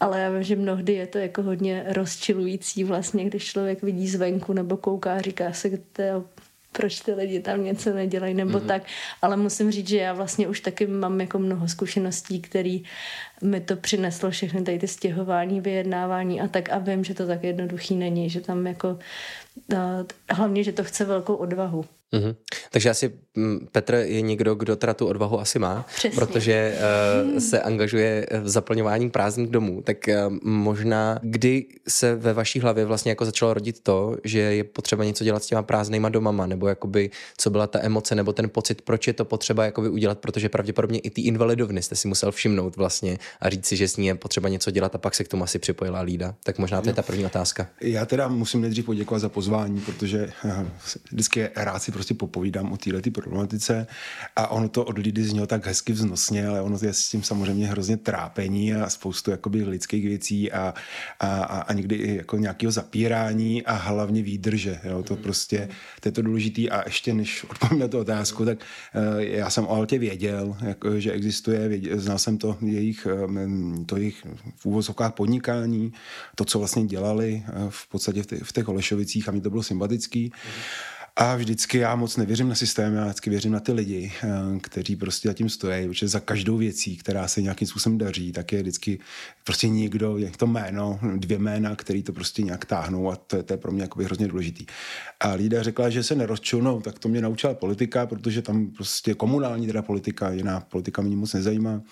Ale já vím, že mnohdy je to jako hodně rozčilující vlastně, když člověk vidí zvenku nebo kouká a říká si, proč ty lidi tam něco nedělají nebo mm-hmm. tak, ale musím říct, že já vlastně už taky mám jako mnoho zkušeností, který mi to přineslo všechny tady ty stěhování, vyjednávání a tak a vím, že to tak jednoduchý není, že tam jako hlavně, že to chce velkou odvahu. Mm-hmm. Takže asi mm, Petr je někdo, kdo teda tu odvahu asi má, Přesně. protože uh, se angažuje v zaplňování prázdných domů. Tak uh, možná, kdy se ve vaší hlavě vlastně jako začalo rodit to, že je potřeba něco dělat s těma prázdnýma domama, nebo jakoby co byla ta emoce nebo ten pocit, proč je to potřeba jakoby udělat, protože pravděpodobně i ty invalidovny jste si musel všimnout vlastně a říct si, že s ní je potřeba něco dělat a pak se k tomu asi připojila Lída. Tak možná to je ta první otázka. Já teda musím nejdřív poděkovat za pozvání, protože uh, vždycky rád si prostě popovídám o této problematice a ono to od lidí znělo tak hezky vznosně, ale ono je s tím samozřejmě hrozně trápení a spoustu jakoby lidských věcí a, a, a, a někdy i jako nějakého zapírání a hlavně výdrže. Jo? To prostě, to je to důležité a ještě než odpovím na tu otázku, tak uh, já jsem o Altě věděl, jako, že existuje, věděl, znal jsem to jejich, um, to jejich v úvozovkách podnikání, to, co vlastně dělali uh, v podstatě v, těch, Holešovicích a mi to bylo sympatický. Mm. A vždycky já moc nevěřím na systém, já vždycky věřím na ty lidi, eh, kteří prostě za tím stojí, protože za každou věcí, která se nějakým způsobem daří, tak je vždycky prostě někdo, je to jméno, dvě jména, který to prostě nějak táhnou a to, to je pro mě jakoby hrozně důležitý. A Lída řekla, že se nerozčilnou, tak to mě naučila politika, protože tam prostě komunální teda politika, jiná politika mě moc nezajímá,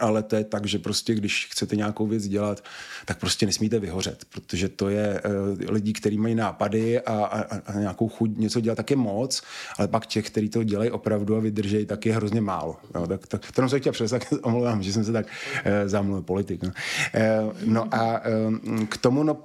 ale to je tak, že prostě když chcete nějakou věc dělat, tak prostě nesmíte vyhořet, protože to je uh, lidi, kteří mají nápady a, a, a nějakou chuť něco dělat, tak je moc, ale pak těch, kteří to dělají opravdu a vydržejí, tak je hrozně málo. Jo, tak, tak, to jsem se chtěl přesat, omlouvám, že jsem se tak uh, zamluvil politik. No. Uh, no a uh, k tomu, no,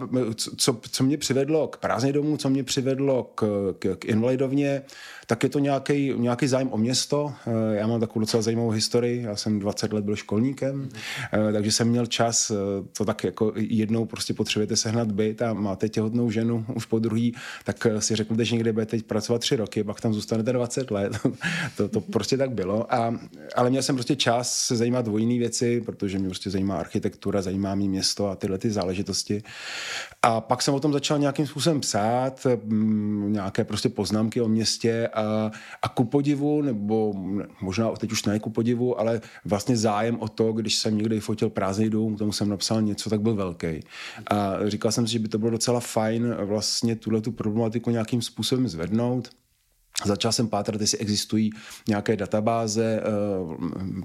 co, co mě přivedlo k prázdné domů, co mě přivedlo k, k, k invalidovně, tak je to nějaký, zájem o město. Já mám takovou docela zajímavou historii. Já jsem 20 let byl škol školníkem, eh, takže jsem měl čas, eh, to tak jako jednou prostě potřebujete sehnat byt a máte těhotnou ženu už po druhý, tak si řeknete, že někde budete teď pracovat tři roky, pak tam zůstanete 20 let. to, to prostě tak bylo. A, ale měl jsem prostě čas se zajímat o jiné věci, protože mě prostě zajímá architektura, zajímá mě město a tyhle ty záležitosti. A pak jsem o tom začal nějakým způsobem psát, mm, nějaké prostě poznámky o městě a, a ku podivu, nebo možná teď už ne ku podivu, ale vlastně zájem to, když jsem někdy fotil prázdný dům, k tomu jsem napsal něco, tak byl velký. A říkal jsem si, že by to bylo docela fajn vlastně tuhle tu problematiku nějakým způsobem zvednout. Začal jsem pátrat, jestli existují nějaké databáze uh,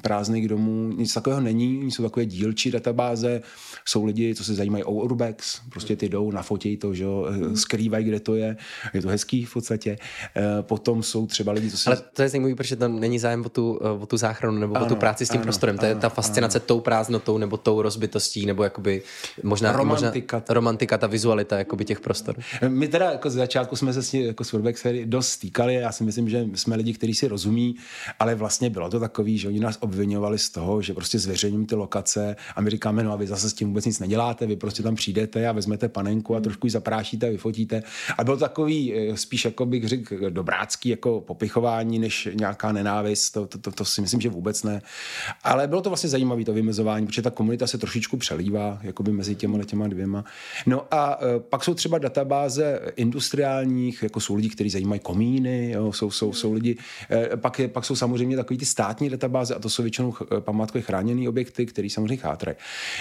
prázdných domů. Nic takového není, jsou takové dílčí databáze. Jsou lidi, co se zajímají o urbex, prostě ty jdou, nafotí to, že jo, eh, skrývají, kde to je. Je to hezký v podstatě. Uh, potom jsou třeba lidi, co se... Ale to je zajímavé, protože tam není zájem o tu, o tu záchranu nebo ano, o tu práci s tím ano, prostorem. To je ano, ta fascinace ano. tou prázdnotou nebo tou rozbitostí, nebo jakoby možná romantika, možná, romantika ta vizualita jakoby těch prostor. My teda jako z začátku jsme se s jako s Urbexery dost stýkali já si myslím, že jsme lidi, kteří si rozumí, ale vlastně bylo to takový, že oni nás obvinovali z toho, že prostě zveřejním ty lokace a my říkáme, no a vy zase s tím vůbec nic neděláte, vy prostě tam přijdete a vezmete panenku a trošku ji zaprášíte, vyfotíte. A bylo to takový eh, spíš, jako bych řekl, dobrácký jako popichování, než nějaká nenávist, to, to, to, to si myslím, že vůbec ne. Ale bylo to vlastně zajímavé to vymezování, protože ta komunita se trošičku přelívá jakoby mezi těma těma dvěma. No a e, pak jsou třeba databáze industriálních, jako jsou lidi, kteří zajímají komíny, jo, jsou, jsou, jsou lidi. Eh, pak, je, pak jsou samozřejmě takové ty státní databáze a to jsou většinou eh, památkově chráněné objekty, které samozřejmě chátrají.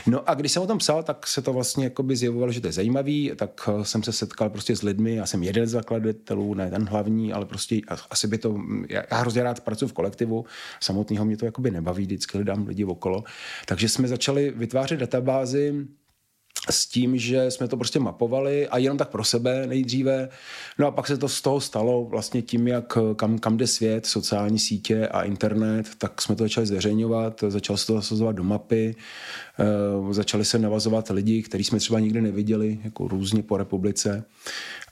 No a když jsem o tom psal, tak se to vlastně jakoby zjevovalo, že to je zajímavý, tak eh, jsem se setkal prostě s lidmi, já jsem jeden z zakladatelů, ne ten hlavní, ale prostě asi by to, já, já hrozně rád pracuji v kolektivu, samotného mě to jakoby nebaví, vždycky hledám lidi okolo, takže jsme začali vytvářet databázy, s tím, že jsme to prostě mapovali a jenom tak pro sebe nejdříve. No a pak se to z toho stalo vlastně tím, jak kam, kam jde svět, sociální sítě a internet, tak jsme to začali zveřejňovat, začalo se to zasazovat do mapy, e, začali se navazovat lidi, který jsme třeba nikdy neviděli, jako různě po republice.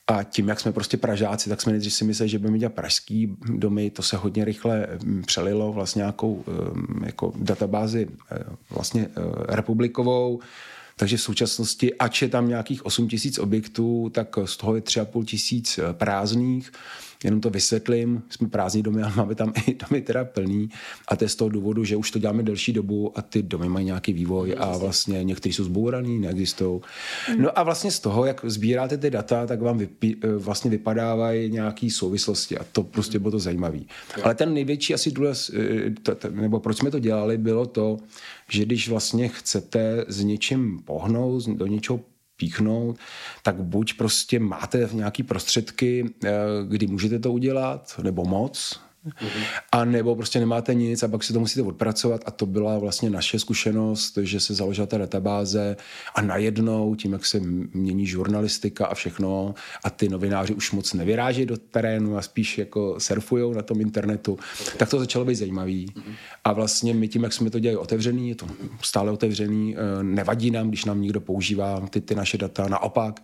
A tím, jak jsme prostě Pražáci, tak jsme nejdřív si mysleli, že budeme dělat pražský domy, to se hodně rychle mm, přelilo vlastně nějakou mm, jako databázi vlastně republikovou, takže v současnosti, ač je tam nějakých 8 tisíc objektů, tak z toho je 3,5 tisíc prázdných. Jenom to vysvětlím, jsme prázdní domy, ale máme tam i domy teda plný. A to je z toho důvodu, že už to děláme delší dobu a ty domy mají nějaký vývoj a vlastně některý jsou zbouraný, neexistují. No a vlastně z toho, jak sbíráte ty data, tak vám vypí, eh, vlastně vypadávají nějaké souvislosti a to prostě bylo to zajímavé. Ale ten největší asi důlež, eh, nebo proč jsme to dělali, bylo to, že když vlastně chcete s něčím pohnout, do něčeho píchnout, tak buď prostě máte nějaký prostředky, eh, kdy můžete to udělat, nebo moc, Mm-hmm. A nebo prostě nemáte nic a pak si to musíte odpracovat a to byla vlastně naše zkušenost, že se založila ta databáze a najednou tím, jak se mění žurnalistika a všechno a ty novináři už moc nevyráží do terénu a spíš jako surfujou na tom internetu, okay. tak to začalo být zajímavý. Mm-hmm. A vlastně my tím, jak jsme to dělali otevřený, je to stále otevřený, eh, nevadí nám, když nám někdo používá ty, ty naše data, naopak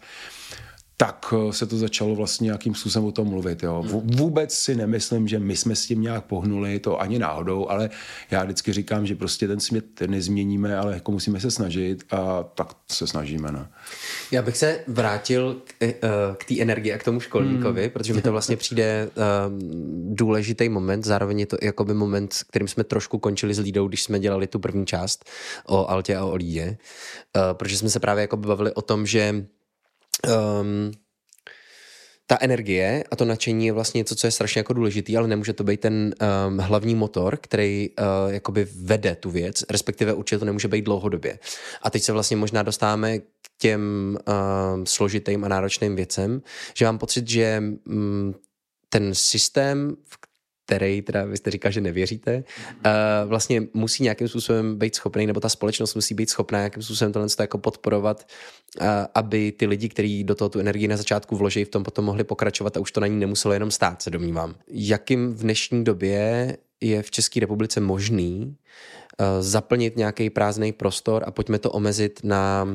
tak eh, se to začalo vlastně nějakým způsobem o tom mluvit. Jo. Vůbec si nemyslím, že my jsme s tím nějak pohnuli, to ani náhodou, ale já vždycky říkám, že prostě ten svět nezměníme, ale jako musíme se snažit a tak se snažíme. Ne? No. Já bych se vrátil k, eh, k té energii a k tomu školníkovi, hmm. protože mi to vlastně přijde um, důležitý moment, zároveň je to jakoby moment, s kterým jsme trošku končili s Lídou, když jsme dělali tu první část o Altě a o Lídě, uh, protože jsme se právě jako bavili o tom, že um, ta energie a to nadšení je vlastně něco, co je strašně jako důležitý, ale nemůže to být ten um, hlavní motor, který uh, jakoby vede tu věc, respektive určitě to nemůže být dlouhodobě. A teď se vlastně možná dostáváme k těm uh, složitým a náročným věcem, že mám pocit, že um, ten systém, v který teda vy jste říkal, že nevěříte, uh, vlastně musí nějakým způsobem být schopný, nebo ta společnost musí být schopná nějakým způsobem tohle jako podporovat, uh, aby ty lidi, kteří do toho tu energii na začátku vloží, v tom potom mohli pokračovat a už to na ní nemuselo jenom stát, se domnívám. Jakým v dnešní době je v České republice možný uh, zaplnit nějaký prázdný prostor a pojďme to omezit na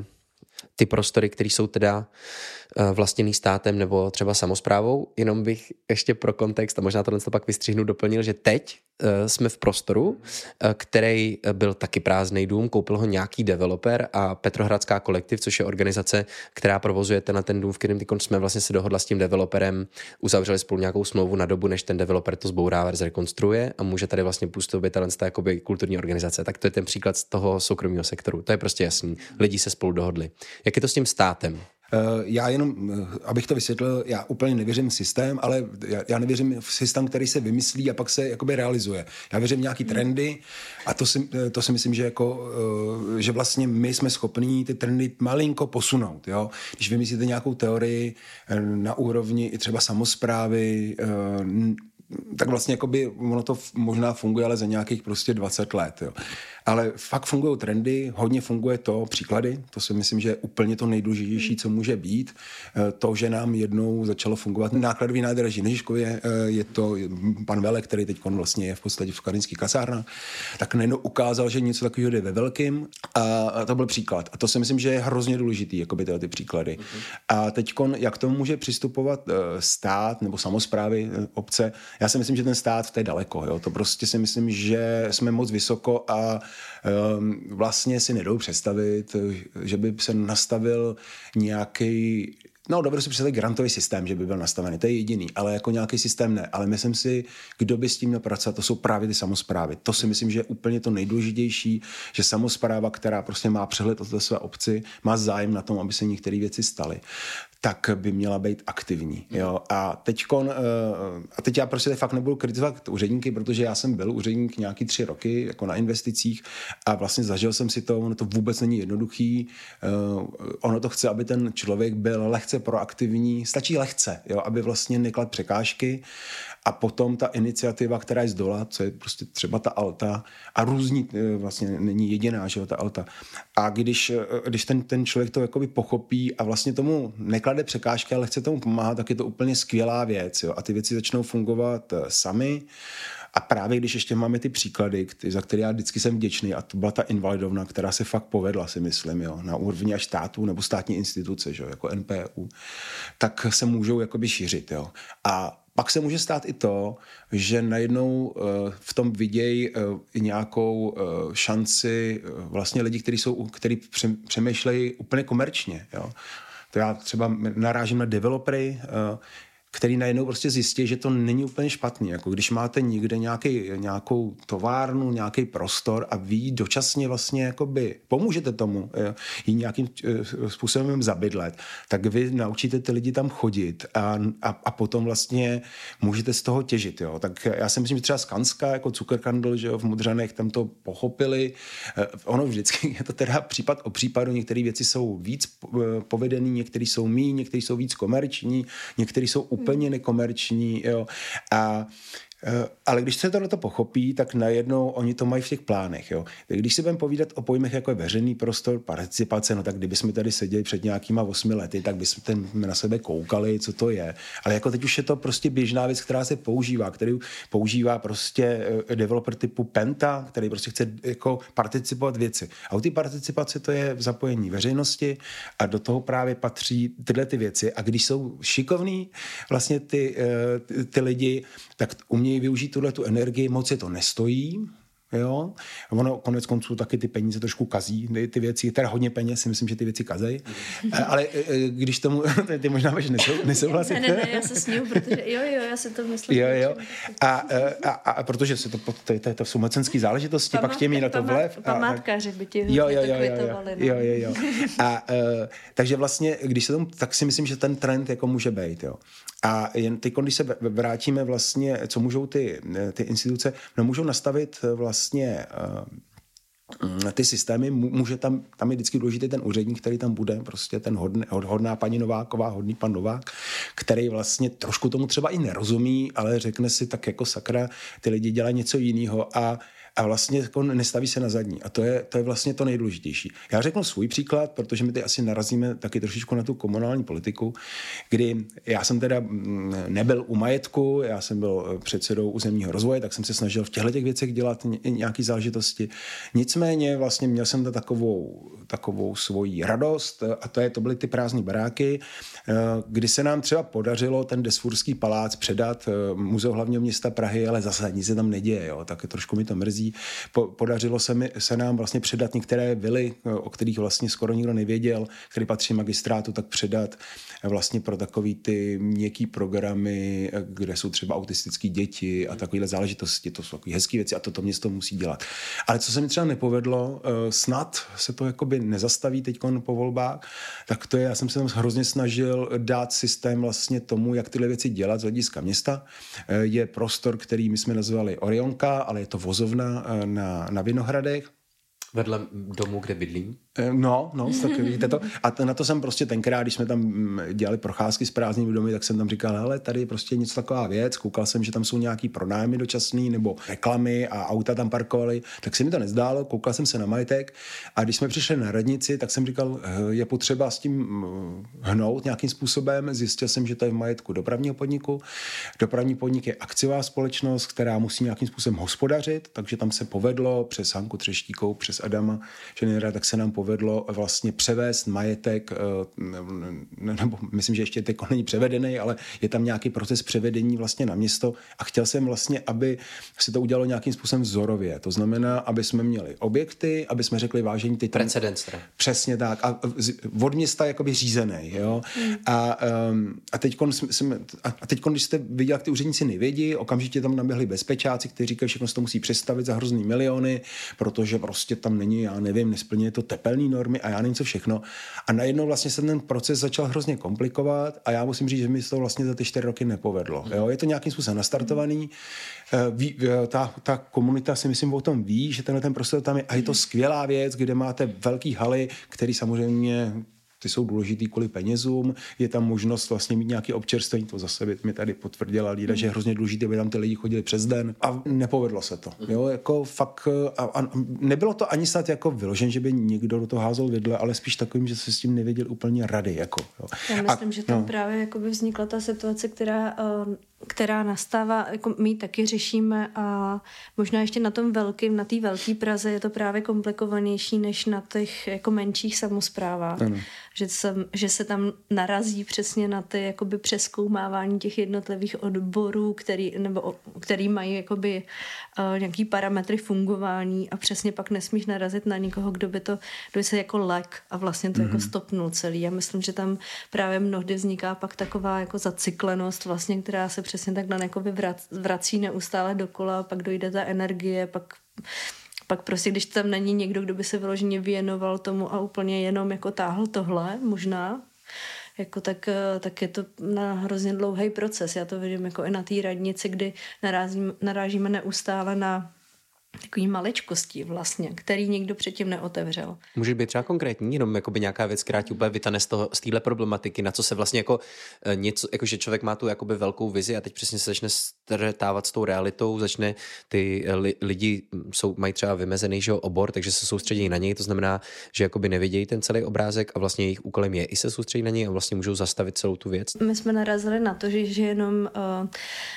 ty prostory, které jsou teda eh, vlastněný státem nebo třeba samozprávou. Jenom bych ještě pro kontext, a možná tohle to pak vystřihnu, doplnil, že teď Eh, jsme v prostoru, eh, který byl taky prázdný dům, koupil ho nějaký developer a Petrohradská kolektiv, což je organizace, která provozuje ten, ten dům, v kterém jsme vlastně se dohodla s tím developerem, uzavřeli spolu nějakou smlouvu na dobu, než ten developer to zbourá, zrekonstruuje a může tady vlastně působit tahle jakoby kulturní organizace. Tak to je ten příklad z toho soukromého sektoru. To je prostě jasný. Lidi se spolu dohodli. Jak je to s tím státem? Eh, já jenom, eh, abych to vysvětlil, já úplně nevěřím v systém, ale já nevěřím v systém, který se vymyslí a pak se jakoby realizuje. Já věřím v nějaký hmm. trendy a to si, eh, to si myslím, že, jako, že vlastně my jsme schopní ty trendy malinko posunout. Jo? Když vymyslíte nějakou teorii na úrovni i třeba samozprávy, tak vlastně jakoby ono to možná funguje, ale za nějakých prostě 20 let. Jo. Ale fakt fungují trendy, hodně funguje to, příklady, to si myslím, že je úplně to nejdůležitější, co může být. Eh, to, že nám jednou začalo fungovat nákladový nádraží na Žižkově, eh, je to pan Vele, který teď vlastně je v podstatě v karinských kasárnách, tak najednou ukázal, že něco takového jde ve velkým a to byl příklad. A to si myslím, že je hrozně důležitý, jakoby tyhle ty příklady. A teď, jak to může přistupovat eh, stát nebo samozprávy obce, já si myslím, že ten stát v té daleko. Jo? To prostě si myslím, že jsme moc vysoko a vlastně si nedou představit, že by se nastavil nějaký No, dobře si představit grantový systém, že by byl nastavený, to je jediný, ale jako nějaký systém ne. Ale myslím si, kdo by s tím měl pracovat, to jsou právě ty samozprávy. To si myslím, že je úplně to nejdůležitější, že samozpráva, která prostě má přehled o té své obci, má zájem na tom, aby se některé věci staly tak by měla být aktivní. Jo? A, teďkon, eh, a teď já prostě fakt nebudu kritizovat úředníky, protože já jsem byl úředník nějaký tři roky jako na investicích a vlastně zažil jsem si to, ono to vůbec není jednoduchý. Eh, ono to chce, aby ten člověk byl lehce proaktivní, stačí lehce, jo? aby vlastně neklad překážky a potom ta iniciativa, která je z dola, co je prostě třeba ta alta a různí, eh, vlastně není jediná, že jo, ta alta. A když, když ten, ten člověk to jakoby pochopí a vlastně tomu neklad neklade překážky, ale chce tomu pomáhat, tak je to úplně skvělá věc. Jo? A ty věci začnou fungovat eh, sami. A právě když ještě máme ty příklady, za které já vždycky jsem vděčný, a to byla ta invalidovna, která se fakt povedla, si myslím, jo, na úrovni až států nebo státní instituce, že jo, jako NPU, tak se můžou jakoby šířit. Jo. A pak se může stát i to, že najednou uh, v tom vidějí uh, nějakou uh, šanci vlastně lidi, kteří jsou, který přemýšlejí úplně komerčně. Jo. To já třeba narážím na developery, eh, který najednou prostě zjistí, že to není úplně špatný. Jako když máte někde nějaký, nějakou továrnu, nějaký prostor a vy dočasně vlastně jakoby pomůžete tomu eh, ji nějakým eh, způsobem zabydlet, tak vy naučíte ty lidi tam chodit a, a, a potom vlastně můžete z toho těžit. Jo. Tak já si myslím, že třeba Skanska, jako Cukerkandl, že jo, v Mudřanech tam to pochopili. Eh, ono vždycky je to teda případ o případu, některé věci jsou víc povedený, některé jsou mí, některé jsou víc komerční, některé jsou úplně nekomerční, jo. A ale když se tohle pochopí, tak najednou oni to mají v těch plánech. Jo. Když si budeme povídat o pojmech jako je veřejný prostor, participace, no tak kdybychom tady seděli před nějakýma osmi lety, tak bychom ten, na sebe koukali, co to je. Ale jako teď už je to prostě běžná věc, která se používá, který používá prostě eh, developer typu Penta, který prostě chce jako participovat věci. A u té participace to je zapojení veřejnosti a do toho právě patří tyhle ty věci. A když jsou šikovní vlastně ty, eh, ty, ty lidi, tak umějí umějí využít tuhle tu energii, moc je to nestojí, Jo? Ono konec konců taky ty peníze trošku kazí, ty věci, teda hodně peněz, si myslím, že ty věci kazej. Ale e, e, když tomu, ty možná máš nesouhlasit. Ne, ne, ne, já se sněhu, protože jo, jo, já si to myslím. Jo, jo. A, e, a, a, a protože se to, to, to, to jsou mocenské záležitosti, Památka, pak těmi na to vlev. Památkáři by ti jo, jo, jo, jo, jo, no. jo, jo, jo. A, takže vlastně, když se tomu, tak si myslím, že ten trend jako může být, jo. A jen teď, když se vrátíme vlastně, co můžou ty, ty instituce, no můžou nastavit vlastně uh, ty systémy, může tam, tam je vždycky důležitý ten úředník, který tam bude, prostě ten hodný, hodná paní Nováková, hodný pan Novák, který vlastně trošku tomu třeba i nerozumí, ale řekne si tak jako sakra, ty lidi dělají něco jiného a a vlastně jako nestaví se na zadní. A to je, to je vlastně to nejdůležitější. Já řeknu svůj příklad, protože my teď asi narazíme taky trošičku na tu komunální politiku, kdy já jsem teda mm, nebyl u majetku, já jsem byl předsedou územního rozvoje, tak jsem se snažil v těchto těch věcech dělat nějaké záležitosti. Nicméně vlastně měl jsem tam takovou, takovou svoji radost a to, je, to byly ty prázdné baráky, eh, kdy se nám třeba podařilo ten Desfurský palác předat eh, Muzeu hlavního města Prahy, ale zase nic se tam neděje, jo, tak trošku mi to mrzí. Po, podařilo se, mi, se nám vlastně předat některé vily, eh, o kterých vlastně skoro nikdo nevěděl, které patří magistrátu, tak předat vlastně pro takový ty měkký programy, kde jsou třeba autistické děti a takovéhle záležitosti. To jsou takové hezké věci a toto město musí dělat. Ale co se mi třeba nepovedlo, snad se to jakoby nezastaví teď po volbách, tak to je, já jsem se tam hrozně snažil dát systém vlastně tomu, jak tyhle věci dělat z hlediska města. Eh, je prostor, který my jsme nazvali Orionka, ale je to vozovna eh, na, na Vinohradech. Vedle domu, kde bydlím? Eh, no, no, tak vidíte to. A na to jsem prostě tenkrát, když jsme tam mm, dělali procházky s prázdnými domy, tak jsem tam říkal, hele, tady je prostě něco taková věc. Koukal jsem, že tam jsou nějaký pronájmy dočasný nebo reklamy a auta tam parkovali, tak se mi to nezdálo. Koukal jsem se na majetek a když jsme přišli na radnici, tak jsem říkal, eh, je potřeba s tím mm, hnout nějakým způsobem. Zjistil jsem, že to je v majetku dopravního podniku. Dopravní podnik je akciová společnost, která musí nějakým způsobem hospodařit, takže tam se povedlo přes Hanku Třeštíkou, přes Adama Ženera, tak se nám povedlo povedlo vlastně převést majetek, eh, nebo myslím, že ještě teď není převedený, ale je tam nějaký proces převedení vlastně na město a chtěl jsem vlastně, aby se to udělalo nějakým způsobem vzorově. To znamená, aby jsme měli objekty, aby jsme řekli vážení ty tam... Precedens. Přesně tak. A od města jakoby řízený. Jo? Mm. A, um, a teď, když jste viděli, jak ty úředníci nevědí, okamžitě tam naběhli bezpečáci, kteří říkají, všechno se to musí přestavit za hrozný miliony, protože prostě tam není, já nevím, nesplňuje to tepel tepelné normy a já nevím co všechno. A najednou vlastně se ten proces začal hrozně komplikovat a já musím říct, že mi se to vlastně za ty čtyři roky nepovedlo. Jo? Je to nějakým způsobem nastartovaný. Eh, ví, eh, ta, ta komunita si myslím o tom ví, že tenhle ten prostor tam je a je to skvělá věc, kde máte velký haly, který samozřejmě ty jsou důležitý kvůli penězům, je tam možnost vlastně mít nějaký občerstvení, to zase by mi tady potvrdila Lída, že je hrozně důležité, aby tam ty lidi chodili přes den a nepovedlo se to. Jo, jako fakt, a, a nebylo to ani snad jako vyložen, že by někdo do toho házel vidle, ale spíš takovým, že se s tím nevěděl úplně rady. Jako, jo. Já myslím, a, že tam no. právě vznikla ta situace, která uh, která nastává, jako my taky řešíme a možná ještě na tom velkým, na té velké Praze je to právě komplikovanější než na těch jako menších samozprávách. Ano. Že, se, že se tam narazí přesně na ty jakoby přeskoumávání těch jednotlivých odborů, který, nebo, který mají jakoby uh, nějaký parametry fungování a přesně pak nesmíš narazit na někoho, kdo by to, kdo by se jako lek a vlastně to mm-hmm. jako mhm. stopnul celý. Já myslím, že tam právě mnohdy vzniká pak taková jako zacyklenost vlastně, která se přesně takhle jako vrací neustále dokola, pak dojde ta energie, pak pak prostě, když tam není někdo, kdo by se vyloženě věnoval tomu a úplně jenom jako táhl tohle, možná, jako tak, tak je to na hrozně dlouhý proces. Já to vidím jako i na té radnici, kdy narazím, narážíme neustále na takový maličkostí vlastně, který nikdo předtím neotevřel. Může být třeba konkrétní, jenom jakoby nějaká věc, která ti úplně vytane z, toho, z téhle problematiky, na co se vlastně jako eh, něco, jako že člověk má tu jakoby velkou vizi a teď přesně se začne stretávat s tou realitou, začne ty eh, li, lidi hm, jsou, mají třeba vymezený že, obor, takže se soustředí na něj, to znamená, že jakoby nevidějí ten celý obrázek a vlastně jejich úkolem je i se soustředit na něj a vlastně můžou zastavit celou tu věc. My jsme narazili na to, že, že jenom, uh,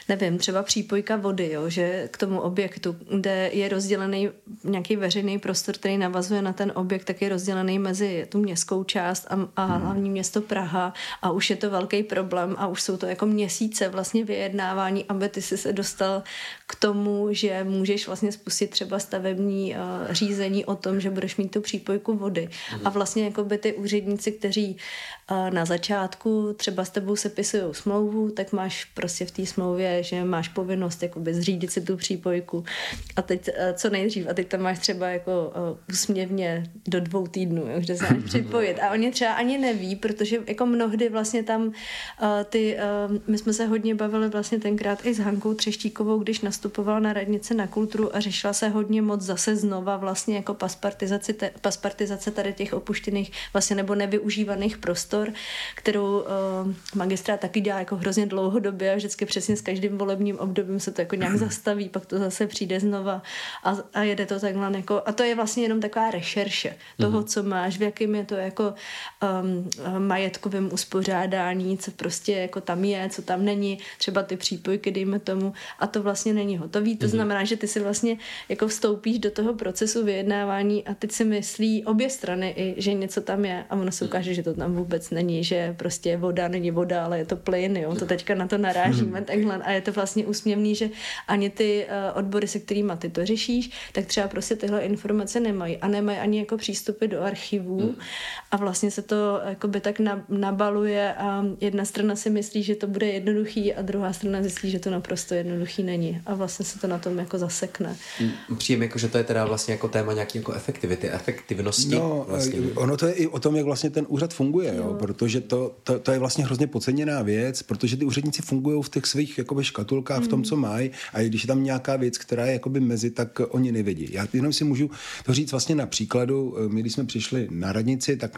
nevím, třeba přípojka vody, jo, že k tomu objektu, kde je rozdělený nějaký veřejný prostor, který navazuje na ten objekt, tak je rozdělený mezi tu městskou část a, a hmm. hlavní město Praha a už je to velký problém a už jsou to jako měsíce vlastně vyjednávání, aby ty si se dostal k tomu, že můžeš vlastně spustit třeba stavební uh, řízení o tom, že budeš mít tu přípojku vody. Hmm. A vlastně jako by ty úředníci, kteří uh, na začátku třeba s tebou sepisují smlouvu, tak máš prostě v té smlouvě, že máš povinnost jakoby zřídit si tu přípojku. A teď uh, co nejdřív? A teď tam máš třeba jako uh, úsměvně do dvou týdnů, jo, že se máš připojit. A oni třeba ani neví, protože jako mnohdy vlastně tam uh, ty, my jsme se hodně bavili vlastně tenkrát i s Hankou Třeštíkovou, když nastupovala na radnici na kulturu a řešila se hodně moc zase znova vlastně jako paspartizace, paspartizace tady těch opuštěných vlastně nebo nevyužívaných prostor, kterou uh, magistrát taky dělá jako hrozně dlouhodobě a vždycky přesně s každým volebním obdobím se to jako nějak zastaví, pak to zase přijde znova a, a jede to takhle jako, a to je vlastně jenom taková rešerše toho, mm-hmm. co máš, v jakým je to jako um, majetkovém uspořádání, co prostě jako tam je, co tam není, třeba ty přípojky, dejme tomu, a to vlastně není hotový. To mm-hmm. znamená, že ty si vlastně jako vstoupíš do toho procesu vyjednávání a teď si myslí obě strany i, že něco tam je a ono se ukáže, že to tam vůbec není, že prostě voda není voda, ale je to plyn, jo, to teďka na to narážíme mm-hmm. takhle a je to vlastně úsměvný, že ani ty uh, odbory, se kterými ty to řešíš, tak třeba prostě tyhle informace nemají a nemají ani jako přístupy do archivů mm. a vlastně se to jako by tak nabaluje a jedna strana si myslí, že to bude jednoduchý a druhá strana myslí, že to naprosto jednoduchý není a vlastně se to na tom jako zasekne. Mm, přijím jako, že to je teda vlastně jako téma nějaký jako efektivity, efektivnosti. No, vlastně. ono to je i o tom, jak vlastně ten úřad funguje, jo. Jo, protože to, to, to, je vlastně hrozně podceněná věc, protože ty úředníci fungují v těch svých jakoby, škatulkách, mm. v tom, hmm. co mají a když je tam nějaká věc, která je jakoby mezi, tak oni nevidí. Já jenom si můžu to říct vlastně na příkladu, my když jsme přišli na radnici, tak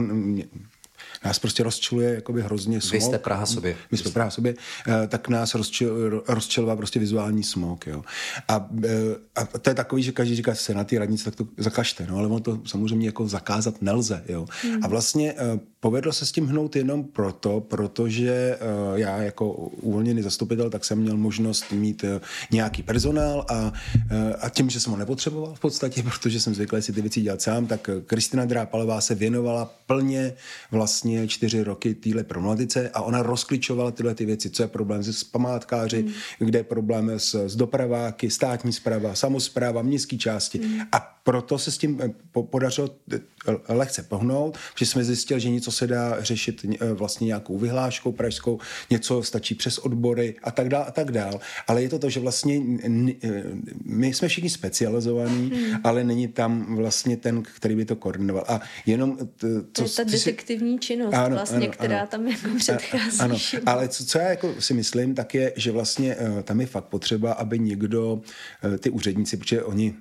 nás prostě rozčiluje jakoby hrozně smog. Vy jste Praha sobě. My jsme Praha sobě, eh, tak nás rozčil, rozčiluje prostě vizuální smog, jo. A, eh, a, to je takový, že každý říká, se na ty radnice, tak to zakažte, no, ale ono to samozřejmě jako zakázat nelze, jo. Hmm. A vlastně eh, povedlo se s tím hnout jenom proto, protože já jako uvolněný zastupitel, tak jsem měl možnost mít nějaký personál a, a tím, že jsem ho nepotřeboval v podstatě, protože jsem zvyklý si ty věci dělat sám, tak Kristina Drápalová se věnovala plně vlastně vlastně čtyři roky téhle problematice a ona rozklíčovala tyhle ty věci, co je problém s památkáři, mm. kde je problém s, s dopraváky, státní zpráva, samozpráva, městské části. Mm. A proto se s tím eh, podařilo eh, lehce pohnout, že jsme zjistili, že něco se dá řešit eh, vlastně nějakou vyhláškou pražskou, něco stačí přes odbory a tak dál a tak dál. Ale je to to, že vlastně my jsme všichni specializovaní, hmm. ale není tam vlastně ten, který by to koordinoval. A jenom... To, to je ta detektivní si... činnost ano, vlastně, ano, která ano. tam jako předchází. Ano, ale co, co já jako si myslím, tak je, že vlastně tam je fakt potřeba, aby někdo, ty úředníci, protože oni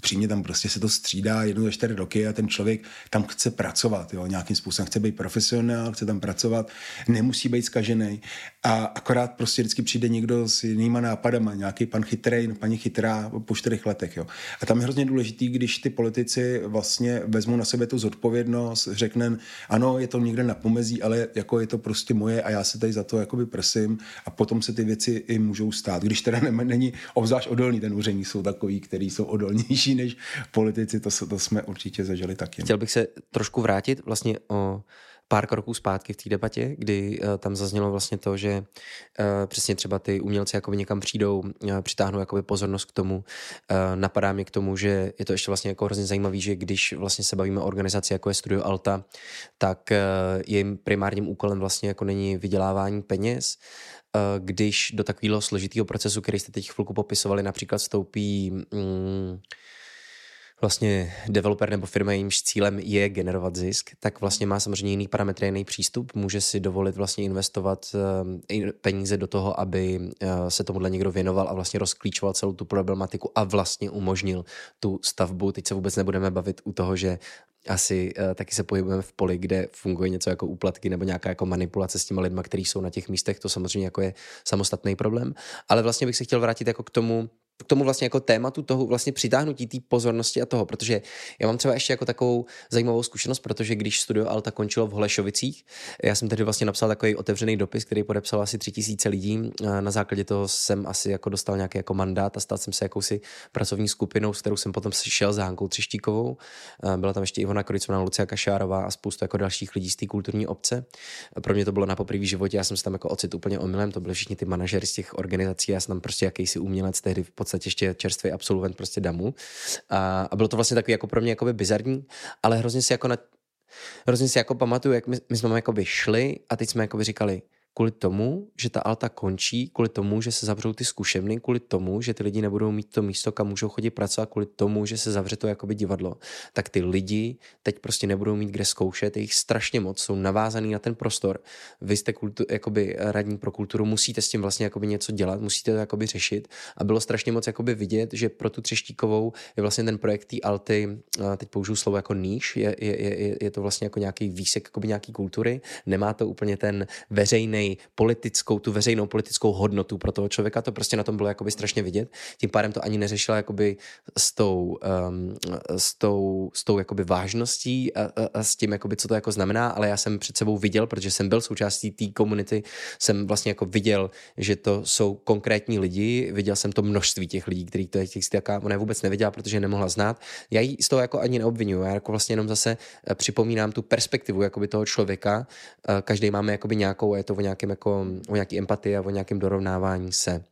upřímně tam prostě se to střídá jednou za čtyři roky a ten člověk tam chce pracovat, jo, nějakým způsobem chce být profesionál, chce tam pracovat, nemusí být zkažený a akorát prostě vždycky přijde někdo s jinýma nápadama, nějaký pan chytrý, paní chytrá po čtyřech letech, jo. A tam je hrozně důležitý, když ty politici vlastně vezmou na sebe tu zodpovědnost, řekne, ano, je to někde na pomezí, ale jako je to prostě moje a já se tady za to jakoby prosím a potom se ty věci i můžou stát. Když teda není obzvlášť odolný, ten úředník jsou takový, který jsou odolnější lepší než politici, to, to jsme určitě zažili taky. Chtěl bych se trošku vrátit vlastně o pár kroků zpátky v té debatě, kdy uh, tam zaznělo vlastně to, že uh, přesně třeba ty umělci jakoby někam přijdou, uh, přitáhnou jakoby pozornost k tomu. Napadá mě k tomu, že je to ještě vlastně jako hrozně zajímavý, že když vlastně se bavíme o organizaci jako je Studio Alta, tak jejím primárním úkolem vlastně jako není vydělávání peněz, když do takového složitého procesu, který jste teď chvilku popisovali, například vstoupí mm, vlastně developer nebo firma, jejímž cílem je generovat zisk, tak vlastně má samozřejmě jiný parametry, jiný přístup, může si dovolit vlastně investovat uh, peníze do toho, aby uh, se tomuhle někdo věnoval a vlastně rozklíčoval celou tu problematiku a vlastně umožnil tu stavbu. Teď se vůbec nebudeme bavit u toho, že asi uh, taky se pohybujeme v poli, kde funguje něco jako úplatky nebo nějaká jako manipulace s těma lidma, kteří jsou na těch místech, to samozřejmě jako je samostatný problém. Ale vlastně bych se chtěl vrátit jako k tomu, k tomu vlastně jako tématu toho vlastně přitáhnutí té pozornosti a toho, protože já mám třeba ještě jako takovou zajímavou zkušenost, protože když studio Alta končilo v Holešovicích, já jsem tedy vlastně napsal takový otevřený dopis, který podepsal asi tři tisíce lidí. Na základě toho jsem asi jako dostal nějaký jako mandát a stal jsem se jakousi pracovní skupinou, s kterou jsem potom šel za Hankou Třeštíkovou. Byla tam ještě Ivona Koricová, Lucia Kašárová a spoustu jako dalších lidí z té kulturní obce. Pro mě to bylo na poprvé životě, já jsem se tam jako ocit úplně omylem, to byly všichni ty manažery z těch organizací, já jsem tam prostě jakýsi umělec tehdy v podstatě ještě čerstvý absolvent prostě damu. A, a bylo to vlastně takový jako pro mě jako bizarní, ale hrozně si jako na, hrozně si jako pamatuju, jak my, my jsme jako šli a teď jsme jako říkali, kvůli tomu, že ta alta končí, kvůli tomu, že se zavřou ty zkušebny, kvůli tomu, že ty lidi nebudou mít to místo, kam můžou chodit pracovat, kvůli tomu, že se zavře to jakoby divadlo, tak ty lidi teď prostě nebudou mít kde zkoušet, jich strašně moc, jsou navázaný na ten prostor. Vy jste kultu, jakoby radní pro kulturu, musíte s tím vlastně jakoby něco dělat, musíte to jakoby řešit a bylo strašně moc jakoby vidět, že pro tu Třeštíkovou je vlastně ten projekt té alty, teď použiju slovo jako níž, je, je, je, je to vlastně jako nějaký výsek jakoby nějaký kultury, nemá to úplně ten veřejný politickou, tu veřejnou politickou hodnotu pro toho člověka, to prostě na tom bylo jakoby strašně vidět. Tím pádem to ani neřešila jakoby s tou, um, s tou, s tou jakoby vážností a, a, a, s tím, jakoby, co to jako znamená, ale já jsem před sebou viděl, protože jsem byl součástí té komunity, jsem vlastně jako viděl, že to jsou konkrétní lidi, viděl jsem to množství těch lidí, který to je těch jaká ona vůbec neviděla, protože nemohla znát. Já ji z toho jako ani neobvinuju, já jako vlastně jenom zase eh, připomínám tu perspektivu jakoby toho člověka. Eh, každý máme jakoby nějakou, je to o nějakém jako, o nějaký empatii a o nějakém dorovnávání se.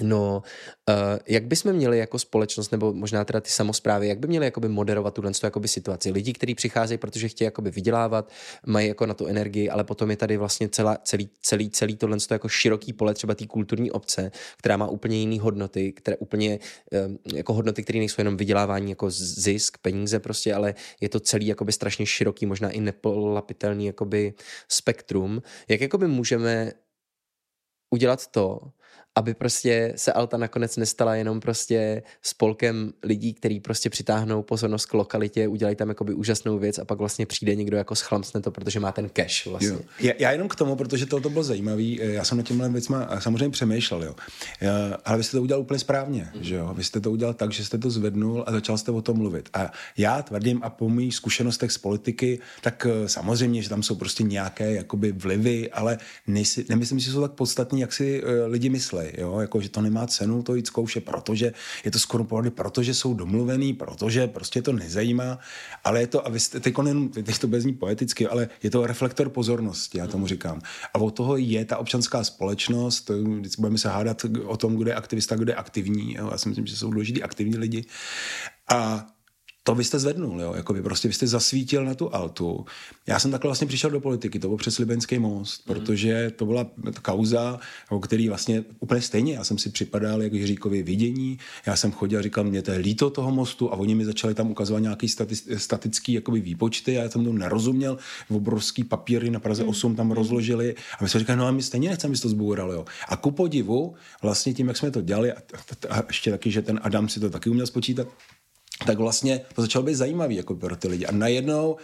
No, uh, jak bychom měli jako společnost, nebo možná teda ty samozprávy, jak by měli jakoby moderovat tuhle jakoby situaci? Lidi, kteří přicházejí, protože chtějí jakoby vydělávat, mají jako na tu energii, ale potom je tady vlastně celá, celý, celý, celý tohle jako široký pole třeba té kulturní obce, která má úplně jiné hodnoty, které úplně um, jako hodnoty, které nejsou jenom vydělávání jako zisk, peníze prostě, ale je to celý jakoby strašně široký, možná i nepolapitelný jakoby spektrum. Jak jakoby můžeme udělat to, aby prostě se Alta nakonec nestala jenom prostě spolkem lidí, který prostě přitáhnou pozornost k lokalitě, udělají tam jakoby úžasnou věc a pak vlastně přijde někdo jako schlamsne to, protože má ten cash vlastně. Jo. Já, já jenom k tomu, protože to, bylo zajímavý, já jsem na těmhle věcma samozřejmě přemýšlel, jo. Ale vy jste to udělal úplně správně, mm. že jo. Vy jste to udělal tak, že jste to zvednul a začal jste o tom mluvit. A já tvrdím a po mých zkušenostech z politiky, tak eh, samozřejmě, že tam jsou prostě nějaké jakoby vlivy, ale nejsi, nemyslím si, že jsou tak podstatní, jak si lidi myslí jo, jako, že to nemá cenu to jít zkoušet, protože je to skoro pohody, protože jsou domluvený, protože prostě to nezajímá, ale je to, a vy jste, teď, nejen, teď to bezní poeticky, ale je to reflektor pozornosti, já tomu říkám. A od toho je ta občanská společnost, vždycky budeme se hádat o tom, kdo je aktivista, kdo je aktivní, jo, já si myslím, že jsou důležitý aktivní lidi. A to vy jste zvednul, jo? Jako vy prostě vy jste zasvítil na tu altu. Já jsem takhle vlastně přišel do politiky, to byl přes Libenský most, mm. protože to byla kauza, o který vlastně úplně stejně, já jsem si připadal jako Jiříkovi vidění, já jsem chodil a říkal, mě to je líto toho mostu a oni mi začali tam ukazovat nějaký stati- statický jakoby výpočty a já jsem to nerozuměl, v obrovský papíry na Praze 8 tam rozložili a my jsme říkali, no a my stejně nechceme, aby to zboural, jo. A ku podivu, vlastně tím, jak jsme to dělali, a, a, a ještě taky, že ten Adam si to taky uměl spočítat, tak vlastně to začalo být zajímavý jako pro ty lidi. A najednou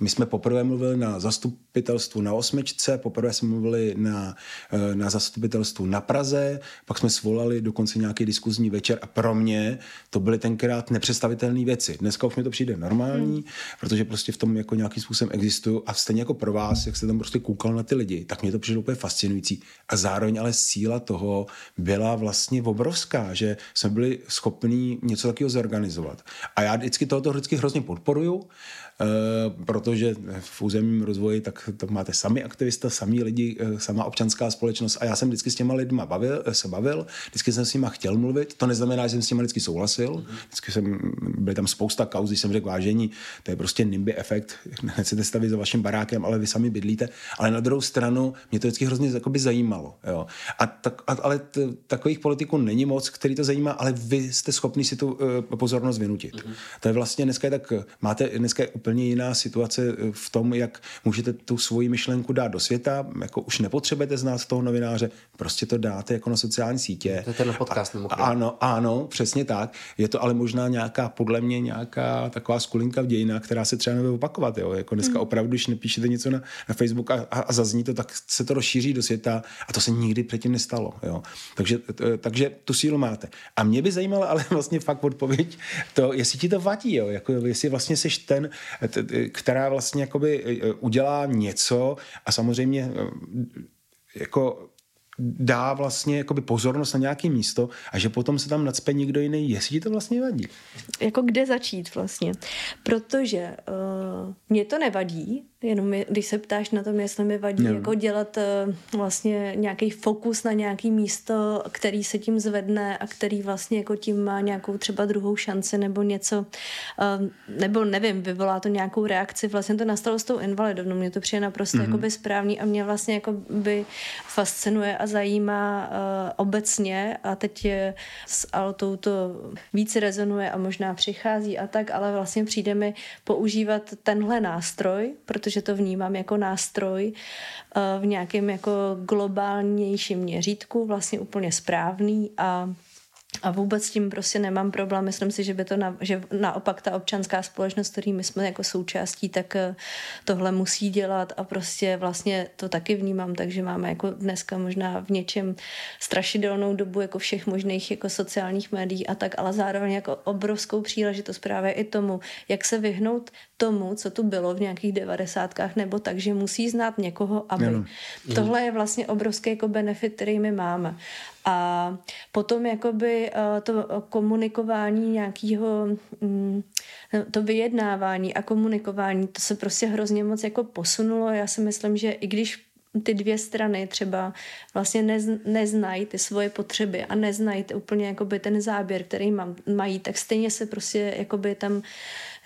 my jsme poprvé mluvili na zastupitelstvu na Osmičce, poprvé jsme mluvili na, eh, na zastupitelstvu na Praze, pak jsme svolali dokonce nějaký diskuzní večer a pro mě to byly tenkrát nepředstavitelné věci. Dneska už mi to přijde normální, hmm. protože prostě v tom jako nějakým způsobem existuju a stejně jako pro vás, jak jste tam prostě koukal na ty lidi, tak mě to přišlo úplně fascinující. A zároveň ale síla toho byla vlastně obrovská, že jsme byli schopni něco takového zorganizovat dělat. A já vždycky tohoto vždycky hrozně podporuju, protože v územním rozvoji tak, tak máte sami aktivista, sami lidi, eh, sama občanská společnost a já jsem vždycky s těma lidma bavil, eh, se bavil, vždycky jsem s nima chtěl mluvit, to neznamená, že jsem s nimi vždycky souhlasil, vždycky jsem, byly tam spousta kauz, jsem řekl vážení, to je prostě NIMBY efekt, nechcete stavit za vaším barákem, ale vy sami bydlíte, ale na druhou stranu mě to vždycky hrozně jakoby zajímalo, jo. A tak, a, ale t, takových politiků není moc, který to zajímá, ale vy jste schopni si tu uh, pozornost vynutit. Mm-hmm. To je vlastně dneska je tak, máte dneska je úplně jiná situace eh, v tom, jak můžete tu svoji myšlenku dát do světa, jako už nepotřebujete znát toho novináře, prostě to dáte jako na sociální sítě. To je ten podcast. A, ano, ano, přesně tak. Je to ale možná nějaká, podle mě nějaká taková skulinka v dějinách, která se třeba nebude opakovat. Jo? Jako dneska mm. opravdu, když napíšete něco na, na Facebook a, a, a zazní to, tak se to rozšíří do světa a to se nikdy předtím nestalo. Jo? Takže, takže tu sílu máte. A mě by zajímalo ale vlastně fakt odpověď to, jestli ti to vadí, jo? Jako, jestli vlastně jsi ten, která vlastně jakoby e, udělá něco a samozřejmě e, jako dá vlastně jakoby pozornost na nějaké místo a že potom se tam nadspe někdo jiný, jestli ti to vlastně vadí. Jako kde začít vlastně? Protože uh, mě to nevadí, Jenom je, když se ptáš na tom, jestli mi vadí Jo. jako dělat uh, vlastně nějaký fokus na nějaký místo, který se tím zvedne a který vlastně jako tím má nějakou třeba druhou šanci nebo něco, uh, nebo nevím, vyvolá to nějakou reakci. Vlastně to nastalo s tou invalidovnou, mě to přijde naprosto mm-hmm. jakoby správný a mě vlastně jakoby fascinuje a zajímá uh, obecně a teď je s Altou to víc rezonuje a možná přichází a tak, ale vlastně přijde mi používat tenhle nástroj, protože to vnímám jako nástroj uh, v nějakém jako globálnějším měřítku, vlastně úplně správný a a vůbec s tím prostě nemám problém. Myslím si, že by to na, že naopak ta občanská společnost, který my jsme jako součástí, tak eh, tohle musí dělat a prostě vlastně to taky vnímám, takže máme jako dneska možná v něčem strašidelnou dobu jako všech možných jako sociálních médií a tak, ale zároveň jako obrovskou příležitost právě i tomu, jak se vyhnout tomu, co tu bylo v nějakých devadesátkách, nebo tak, že musí znát někoho, aby. Ano. Tohle je vlastně obrovský jako benefit, který my máme. A potom jakoby eh, to komunikování nějakého, mm, to vyjednávání a komunikování, to se prostě hrozně moc jako posunulo. Já si myslím, že i když ty dvě strany třeba vlastně nez, neznají ty svoje potřeby a neznají úplně jakoby ten záběr, který mám, mají, tak stejně se prostě jakoby tam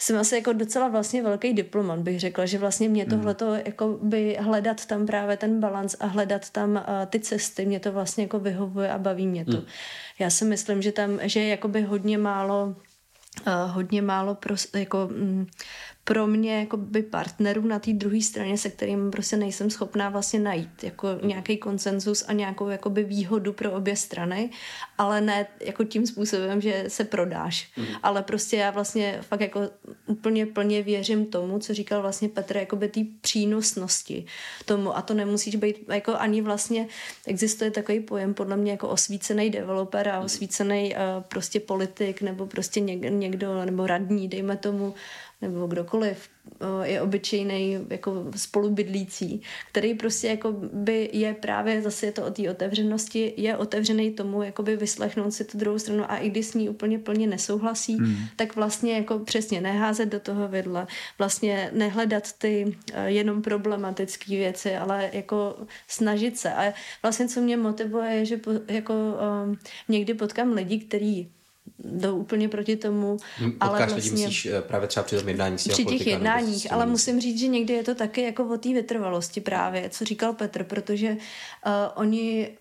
jsem asi jako docela vlastně velký diplomat, bych řekla, že vlastně mě tohleto jako by hledat tam právě ten balans a hledat tam uh, ty cesty, mě to vlastně jako vyhovuje a baví mě to. Já si myslím, že tam, že je jakoby hodně málo uh, hodně málo pros, jako, mm, pro mě jako by partnerů na té druhé straně, se kterým prostě nejsem schopná vlastně najít jako nějaký konsenzus a nějakou jakoby výhodu pro obě strany, ale ne jako tím způsobem, že se prodáš. Mm. Ale prostě já vlastně fakt jako úplně plně věřím tomu, co říkal vlastně Petr, jakoby té přínosnosti tomu a to nemusíš být jako ani vlastně existuje takový pojem podle mě jako osvícený developer a osvícený uh, prostě politik nebo prostě něk, někdo nebo radní, dejme tomu, nebo kdokoliv je obyčejný jako spolubydlící, který prostě jako by je právě zase je to o té otevřenosti, je otevřený tomu jakoby vyslechnout si tu druhou stranu a i když s ní úplně plně nesouhlasí, hmm. tak vlastně jako přesně neházet do toho vidle, vlastně nehledat ty jenom problematické věci, ale jako snažit se. A vlastně co mě motivuje je, že po, jako um, někdy potkám lidi, kteří jdou úplně proti tomu. Potkáš ale lidi, vlastně, myslíš eh, právě třeba při tom jednání s při těch jednáních, ale musím říct, že někdy je to taky jako o té vytrvalosti právě, co říkal Petr, protože uh, oni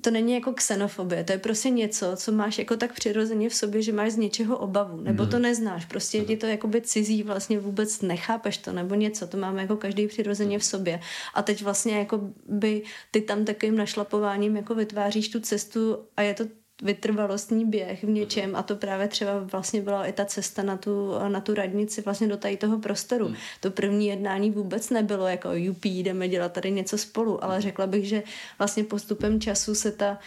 to není jako xenofobie, to je prostě něco, co máš jako tak přirozeně v sobě, že máš z něčeho obavu, nebo to neznáš, prostě je ti to jakoby cizí, vlastně vůbec nechápeš to, nebo něco, to máme jako každý přirozeně v sobě. A teď vlastně jako by ty tam takovým našlapováním jako vytváříš tu cestu a je to vytrvalostní běh v něčem a to právě třeba vlastně byla i ta cesta na tu, na tu radnici vlastně do tady toho prostoru. Hmm. To první jednání vůbec nebylo jako UP, jdeme dělat tady něco spolu, ale řekla bych, že vlastně postupem času se ta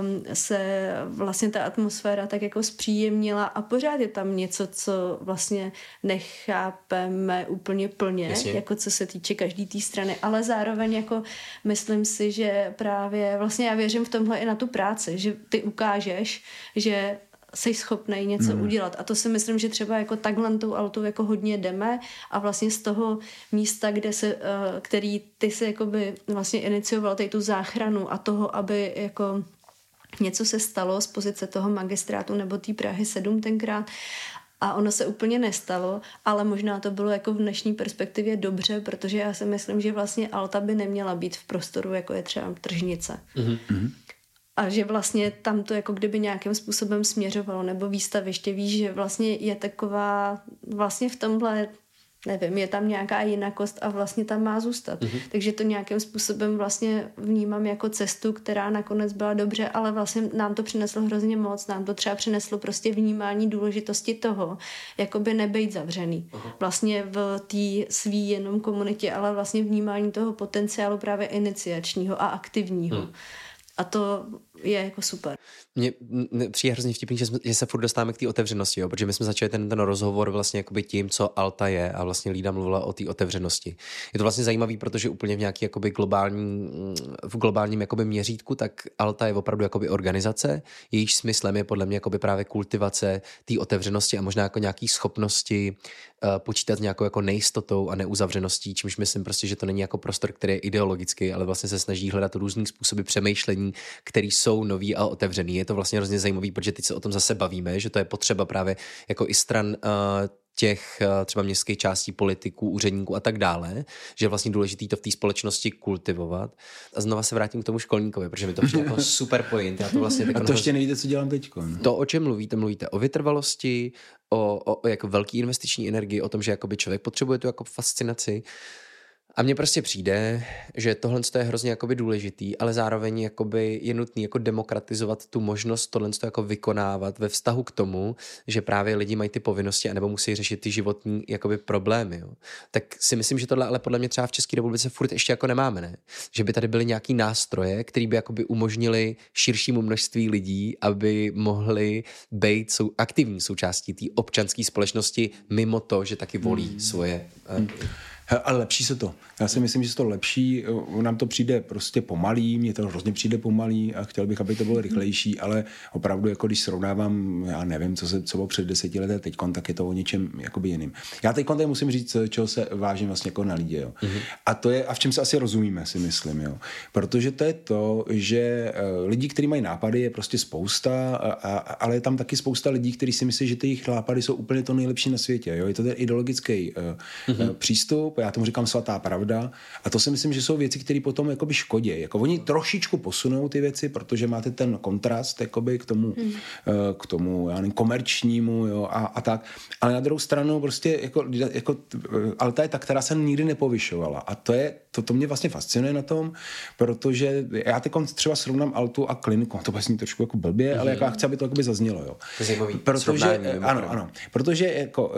um, se vlastně ta atmosféra tak jako zpříjemnila a pořád je tam něco, co vlastně nechápeme úplně plně, Jasně. jako co se týče každý té strany, ale zároveň jako myslím si, že právě vlastně já věřím v tomhle i na tu práci, že ty ukážeš, že jsi schopný něco hmm. udělat. A to si myslím, že třeba jako takhle tou altou jako hodně jdeme a vlastně z toho místa, kde se, eh, který ty se jakoby vlastně inicioval tady tu záchranu a toho, aby jako něco se stalo z pozice toho magistrátu nebo té Prahy 7 tenkrát a ono se úplně nestalo, ale možná to bylo jako v dnešní perspektivě dobře, protože já si myslím, že vlastně Alta by neměla být v prostoru, jako je třeba tržnice. Mhm. A že vlastně tam to jako kdyby nějakým způsobem směřovalo, nebo výstaviště, víš, že vlastně je taková, vlastně v tomhle nevím, je tam nějaká jinakost a vlastně tam má zůstat. Mm-hmm. Takže to nějakým způsobem vlastně vnímám jako cestu, která nakonec byla dobře, ale vlastně nám to přineslo hrozně moc. Nám to třeba přineslo prostě vnímání důležitosti toho, jakoby nebejt zavřený. Uh-huh. Vlastně v té svý jenom komunitě, ale vlastně vnímání toho potenciálu právě iniciačního a aktivního. Mm. A to je jako super. Mně přijde hrozně vtipný, že, jsme, že se furt dostáváme k té otevřenosti, jo? protože my jsme začali ten, ten rozhovor vlastně jakoby tím, co Alta je a vlastně Lída mluvila o té otevřenosti. Je to vlastně zajímavý, protože úplně v nějaký jakoby globální, v globálním jakoby měřítku, tak Alta je opravdu jakoby organizace, jejíž smyslem je podle mě jakoby právě kultivace té otevřenosti a možná jako nějaký schopnosti počítat s nějakou jako nejistotou a neuzavřeností, čímž myslím prostě, že to není jako prostor, který je ideologický, ale vlastně se snaží hledat různý způsoby přemýšlení, které jsou nový a otevřený. Je to vlastně hrozně zajímavý, protože teď se o tom zase bavíme, že to je potřeba právě jako i stran uh, těch eh, třeba městských částí politiků, úředníků a tak dále, že je vlastně důležité to v té společnosti kultivovat. A znova se vrátím k tomu školníkovi, protože mi to přijde jako super point. Já to vlastně a to ještě nevíte, co dělám teď. To, o čem mluvíte, mluvíte o vytrvalosti, o, o, o jako velký investiční energii, o tom, že jakoby člověk potřebuje tu jako fascinaci. A mně prostě přijde, že tohle je hrozně jakoby důležitý, ale zároveň jakoby je nutný jako demokratizovat tu možnost tohle jako vykonávat ve vztahu k tomu, že právě lidi mají ty povinnosti anebo musí řešit ty životní jakoby problémy. Jo. Tak si myslím, že tohle ale podle mě třeba v České republice furt ještě jako nemáme, ne? Že by tady byly nějaký nástroje, které by jakoby umožnili širšímu množství lidí, aby mohli být sou, aktivní součástí té občanské společnosti mimo to, že taky volí hmm. svoje hmm. Ale lepší se to. Já si myslím, že se to lepší. Nám to přijde prostě pomalý, mně to hrozně přijde pomalý a chtěl bych, aby to bylo rychlejší, ale opravdu, jako když srovnávám, já nevím, co, se, co bylo před deseti lety teď, tak je to o něčem jakoby jiným. Já teď tady musím říct, čeho se vážím vlastně jako na lidi. Jo. Mm-hmm. A to je, a v čem se asi rozumíme, si myslím. Jo. Protože to je to, že eh, lidi, kteří mají nápady, je prostě spousta, a, a, ale je tam taky spousta lidí, kteří si myslí, že ty jejich nápady jsou úplně to nejlepší na světě. Jo. Je to ten ideologický uh, mm-hmm. přístup, já tomu říkám svatá pravda. A to si myslím, že jsou věci, které potom jakoby škodí. Jako oni trošičku posunou ty věci, protože máte ten kontrast jakoby k tomu, hmm. Eh, k tomu já nevím, komerčnímu jo, a, a, tak. Ale na druhou stranu prostě jako, jako eh, Alta je ta, která se nikdy nepovyšovala. A to je, to, to mě vlastně fascinuje na tom, protože já teď třeba srovnám Altu a kliniku, to vlastně trošku jako blbě, hmm. ale jako já chci, aby to zaznělo. Jo. Zajímavý protože, ano, ano, protože jako,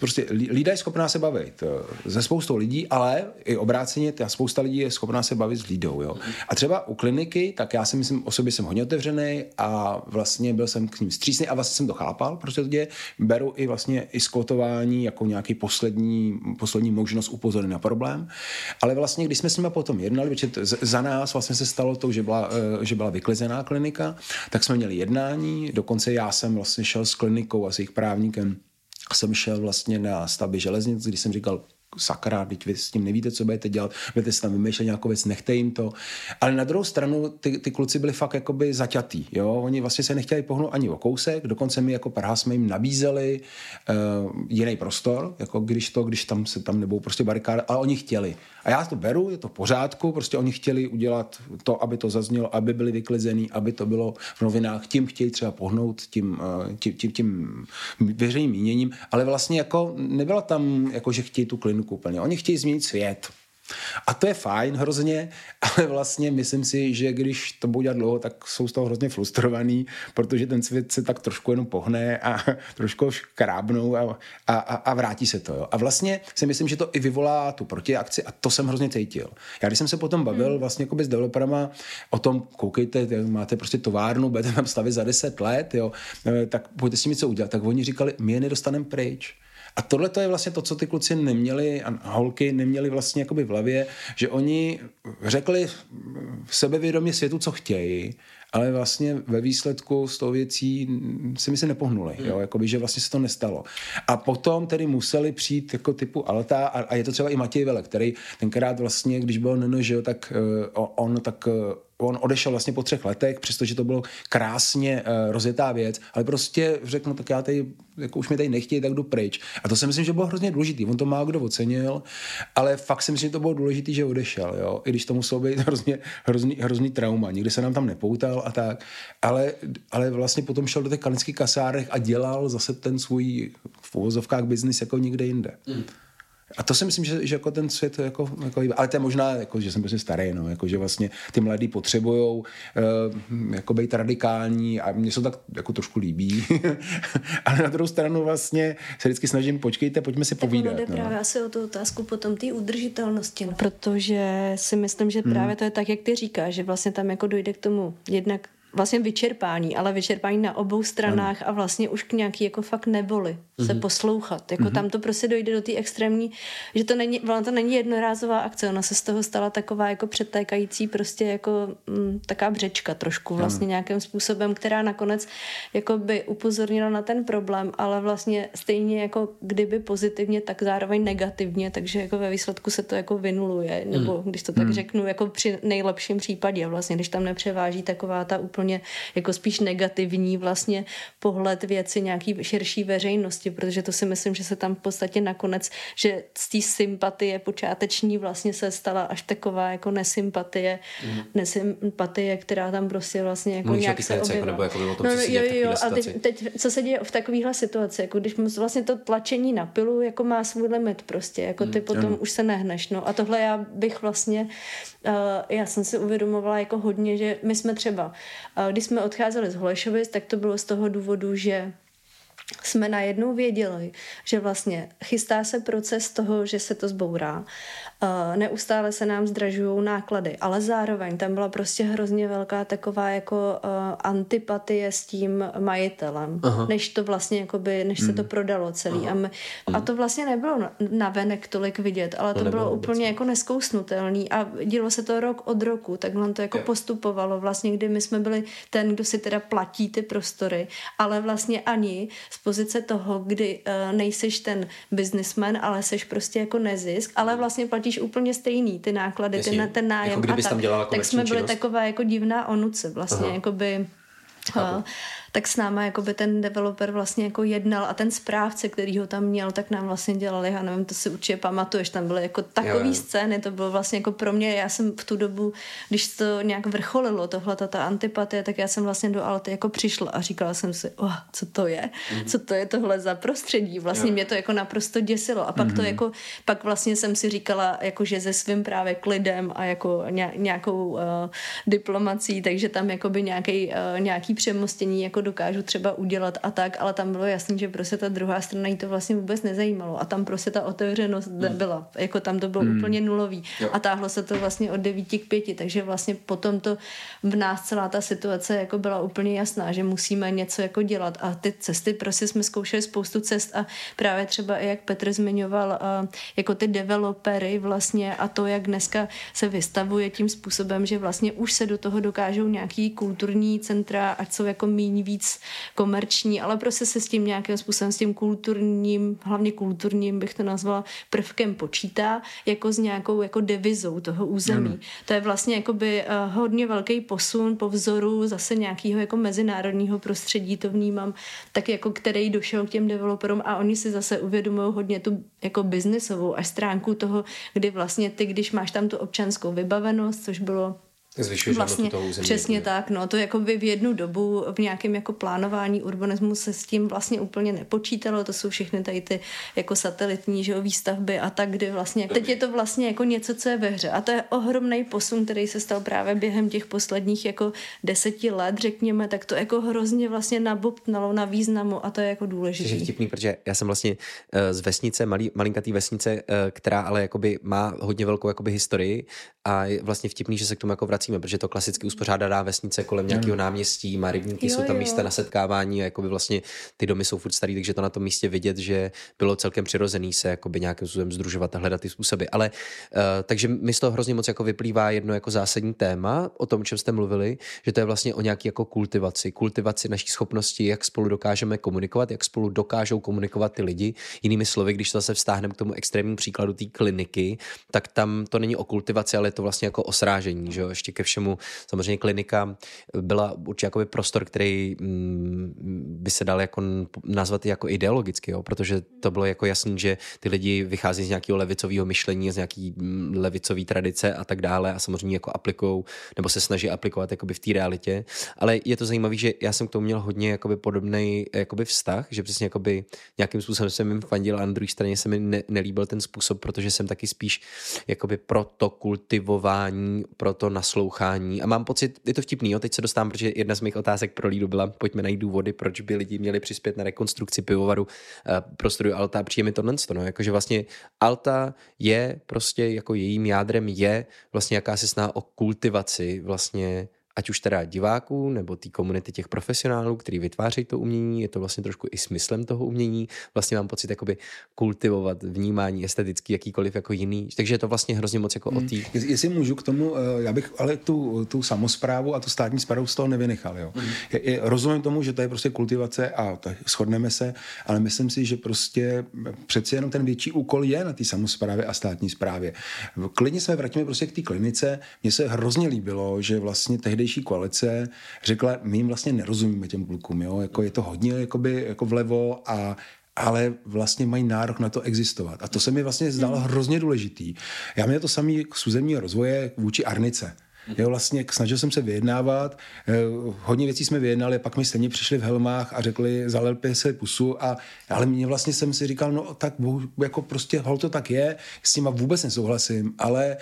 prostě lída je schopná se bavit se eh, spoustou lidí, ale i obráceně, ta spousta lidí je schopná se bavit s lídou. Jo. A třeba u kliniky, tak já si myslím, o sobě jsem hodně otevřený a vlastně byl jsem k ním střísný a vlastně jsem to chápal, to děje. Beru i vlastně i skvotování jako nějaký poslední, poslední možnost upozornit na problém. Ale vlastně, když jsme s nimi potom jednali, protože za nás vlastně se stalo to, že byla, eh, že byla vyklizená klinika, tak jsme měli jednání, dokonce já jsem vlastně šel s klinikou a s jejich právníkem jsem šel vlastně na stavby železnic, když jsem říkal, sakra, teď vy s tím nevíte, co budete dělat, budete si tam vymýšlet nějakou věc, nechte jim to. Ale na druhou stranu ty, ty kluci byli fakt jakoby zaťatý, jo, oni vlastně se nechtěli pohnout ani o kousek, dokonce mi jako Praha jsme jim nabízeli uh, jiný prostor, jako když to, když tam se tam nebou prostě barikáda, ale oni chtěli. A já to beru, je to v pořádku, prostě oni chtěli udělat to, aby to zaznělo, aby byli vyklizený, aby to bylo v novinách, tím chtějí třeba pohnout tím, uh, tím, tím, tím veřejným míněním, ale vlastně jako nebyla tam, jako že chtějí tu kliniku úplně. Oni chtějí změnit svět. A to je fajn hrozně, ale vlastně myslím si, že když to budou dělat dlouho, tak jsou z toho hrozně frustrovaný, protože ten svět se tak trošku jenom pohne a trošku krábnou a, a, a vrátí se to. Jo. A vlastně si myslím, že to i vyvolá tu protiakci a to jsem hrozně cítil. Já když jsem se potom bavil hmm. vlastně jako s developerama o tom, koukejte, máte prostě továrnu, budete tam stavit za 10 let, jo, eh, tak pojďte s tím něco udělat. Tak oni říkali, my je nedostaneme pryč. A tohle to je vlastně to, co ty kluci neměli a holky neměli vlastně jakoby v hlavě, že oni řekli sebevědomě světu, co chtějí, ale vlastně ve výsledku s tou věcí si myslím nepohnuli, hmm. jo, jakoby, že vlastně se to nestalo. A potom tedy museli přijít jako typu Alta a, a je to třeba i Matěj Vele, který tenkrát vlastně, když byl NNŽ, tak uh, on tak uh, on odešel vlastně po třech letech, přestože to bylo krásně uh, rozjetá věc, ale prostě řekl, no tak já tady, jako už mi tady nechtějí, tak jdu pryč. A to si myslím, že bylo hrozně důležitý. On to má kdo ocenil, ale fakt si myslím, že to bylo důležité, že odešel, jo? i když to muselo být hrozně, hrozný, hrozný trauma. Nikdy se nám tam nepoutal a tak, ale, ale vlastně potom šel do těch kalických kasárek a dělal zase ten svůj v uvozovkách biznis jako nikde jinde. Mm. A to si myslím, že, že jako ten svět jako, jako ale to je možná, jako, že jsem prostě starý, no, jako, že vlastně ty mladí potřebují uh, jako být radikální a mě se to tak jako trošku líbí. ale na druhou stranu vlastně se vždycky snažím, počkejte, pojďme si tak povídat. Tak no. právě asi o tu otázku potom té udržitelnosti, no. protože si myslím, že hmm. právě to je tak, jak ty říkáš, že vlastně tam jako dojde k tomu jednak vlastně vyčerpání, ale vyčerpání na obou stranách a vlastně už k nějaký jako fakt neboli se poslouchat. Jako tam to prostě dojde do té extrémní, že to není, ona to není jednorázová akce, ona se z toho stala taková jako přetékající prostě jako mm, taká břečka trošku vlastně nějakým způsobem, která nakonec jako by upozornila na ten problém, ale vlastně stejně jako kdyby pozitivně, tak zároveň negativně, takže jako ve výsledku se to jako vynuluje, nebo když to tak řeknu, jako při nejlepším případě vlastně, když tam nepřeváží taková ta úplně jako spíš negativní vlastně pohled věci nějaký širší veřejnosti, protože to si myslím, že se tam v podstatě nakonec, že z té sympatie počáteční vlastně se stala až taková jako nesympatie, nesympatie, která tam prostě vlastně jako Mluvíš nějak se klinice, jako, objevila. nebo jako no, co no, jo, jo, takovéhle a teď, teď, co se děje v takovéhle situaci, jako když vlastně to tlačení na pilu jako má svůj limit prostě, jako ty potom už se nehneš, no a tohle já bych vlastně, já jsem si uvědomovala jako hodně, že my jsme třeba, uh, když jsme odcházeli z Holešovic, tak to bylo z toho důvodu, že jsme najednou věděli, že vlastně chystá se proces toho, že se to zbourá. Uh, neustále se nám zdražují náklady, ale zároveň tam byla prostě hrozně velká taková jako uh, antipatie s tím majitelem, Aha. než to vlastně jakoby, než se to prodalo celý. A, my, a to vlastně nebylo na- navenek tolik vidět, ale to, nebylo bylo vůbec, úplně jako neskousnutelný a dělo se to rok od roku, takhle to jako postupovalo. Vlastně, kdy my jsme byli ten, kdo si teda platí ty prostory, ale vlastně ani z pozice toho, kdy uh, nejseš ten businessman, ale seš prostě jako nezisk, ale vlastně platíš úplně stejný ty náklady, ty, Jasně. na ten nájem Jako a tak. tam dělala tak jsme byli činnost? taková jako divná onuce vlastně, Aha. jakoby Uh, tak s náma jakoby ten developer vlastně jako jednal a ten správce, který ho tam měl, tak nám vlastně dělali, já nevím, to si určitě pamatuješ, tam byly jako takové Jo, jo. scény, to bylo vlastně jako pro mě, já jsem v tu dobu, když to nějak vrcholilo, tohle ta antipatie, tak já jsem vlastně do Alty jako přišla a říkala jsem si, oh, co to je, co to je tohle za prostředí, vlastně mě to jako naprosto děsilo a pak to jako, pak vlastně jsem si říkala, jako že se svým právě klidem a jako ně- nějakou uh, diplomací, takže tam jakoby nějaký, uh, nějaký přemostění jako dokážu třeba udělat a tak, ale tam bylo jasný, že prostě ta druhá strana jí to vlastně vůbec nezajímalo. A tam prostě ta otevřenost nebyla, jako tam to bylo úplně nulový. A táhlo se to vlastně od devíti k pěti, takže vlastně potom to v nás celá ta situace jako byla úplně jasná, že musíme něco jako dělat. A ty cesty, prostě jsme zkoušeli spoustu cest a právě třeba i jak Petr zmiňoval, jako ty developery vlastně a to, jak dneska se vystavuje tím způsobem, že vlastně už se do toho dokážou nějaký kulturní centra, ať jsou jako míň víc komerční, ale prostě se s tím nějakým způsobem, s tím kulturním, hlavně kulturním bych to nazvala, prvkem počítá, jako s nějakou jako devizou toho území. To je vlastně jakoby uh, hodně velký posun po vzoru zase nějakého jako mezinárodního prostředí, to vnímám, tak jako který došel k těm developerům a oni si zase uvědomují hodně tu jako biznesovou až stránku toho, kdy vlastně ty, když máš tam tu občanskou vybavenost, což bylo Zvyšuješ vlastně území. přesně jako- tak, no to jako by v jednu dobu v nějakém jako plánování urbanismu se s tím vlastně úplně nepočítalo, to jsou všechny tady ty jako satelitní že jo, výstavby a tak, kdy vlastně, teď je to vlastně jako něco, co je ve hře a to je ohromný posun, který se stal právě během těch posledních jako deseti let, řekněme, tak to jako hrozně vlastně nabobtnalo na významu a to je jako Což je důležité. vtipný, protože já jsem vlastně eh, z vesnice, malý, malinkatý vesnice, eh, která ale jakoby má hodně velkou jakoby historii a je vlastně vtipný, že se k tomu jako vracíme, protože to klasicky uspořádaná vesnice kolem nějakého náměstí, má rybníky, Jo, jsou tam jo. místa na setkávání a jakoby vlastně ty domy jsou furt starý, takže to na tom místě vidět, že bylo celkem přirozený se jakoby nějakým způsobem združovat a hledat ty způsoby. Ale uh, takže mi z toho hrozně moc jako vyplývá jedno jako zásadní téma, o tom, o čem jste mluvili, že to je vlastně o nějaký jako kultivaci, kultivaci naší schopnosti, jak spolu dokážeme komunikovat, jak spolu dokážou komunikovat ty lidi. Jinými slovy, když to zase vztáhneme k tomu extrémnímu příkladu té kliniky, tak tam to není o kultivaci, ale je to vlastně jako o srážení, že jo? Ještě ke všemu, samozřejmě klinika byla určitě jakoby prostor, který mm, by se dal jako nazvat jako ideologicky, jo? protože to bylo jako jasný, že ty lidi vychází z nějakého levicového myšlení, z nějaký mm, levicové tradice a tak dále a samozřejmě jako aplikují nebo se snaží aplikovat jakoby v té realitě, ale je to zajímavé, že já jsem k tomu měl hodně jakoby podobný jakoby vztah, že přesně jakoby nějakým způsobem jsem jim fandil a na druhé straně se mi ne, nelíbil ten způsob, protože jsem taky spíš jakoby pro to kultivování, pro to naslouchání a mám pocit, je to vtipný, jo? teď se dostávám, protože jedna z mých otázek pro Lídu byla, pojďme najít důvody, proč by lidi měli přispět na rekonstrukci pivovaru uh, pro studio Alta a přijde mi tohle, no, jakože vlastně Alta je prostě jako jejím jádrem je vlastně jakási snaha o kultivaci vlastně ať už teda diváků nebo té komunity těch profesionálů, který vytvářejí to umění, je to vlastně trošku i smyslem toho umění. Vlastně mám pocit jakoby kultivovat vnímání estetický jakýkoliv jako jiný. Takže je to vlastně hrozně moc jako o tý. Hmm. Jestli můžu k tomu, eh, já bych ale tu, tu samozprávu a tu státní zprávu z toho nevynechal. Jo. Mm. Je, je, rozumím tomu, že to je prostě kultivace a tak shodneme se, ale myslím si, že prostě přeci jenom ten větší úkol je na té samozprávě a státní správě. Klidně se vrátíme prostě k té klinice. Mně se hrozně líbilo, že vlastně tehdejší koalice řekla, my jim vlastně nerozumíme těm klukům, jo? Jako je to hodně jakoby, jako vlevo a ale vlastně mají nárok na to existovat. A to se mi vlastně zdalo hmm. hrozně důležitý. Já měl to samý k územního rozvoje vůči Arnice. Jo, vlastně snažil jsem se vyjednávat, eh, hodně věcí jsme vyjednali, pak mi stejně přišli v helmách a řekli, zalepě se pusu, a, ale mě vlastně jsem si říkal, no tak jako prostě hol to tak je, s nima vůbec nesouhlasím, ale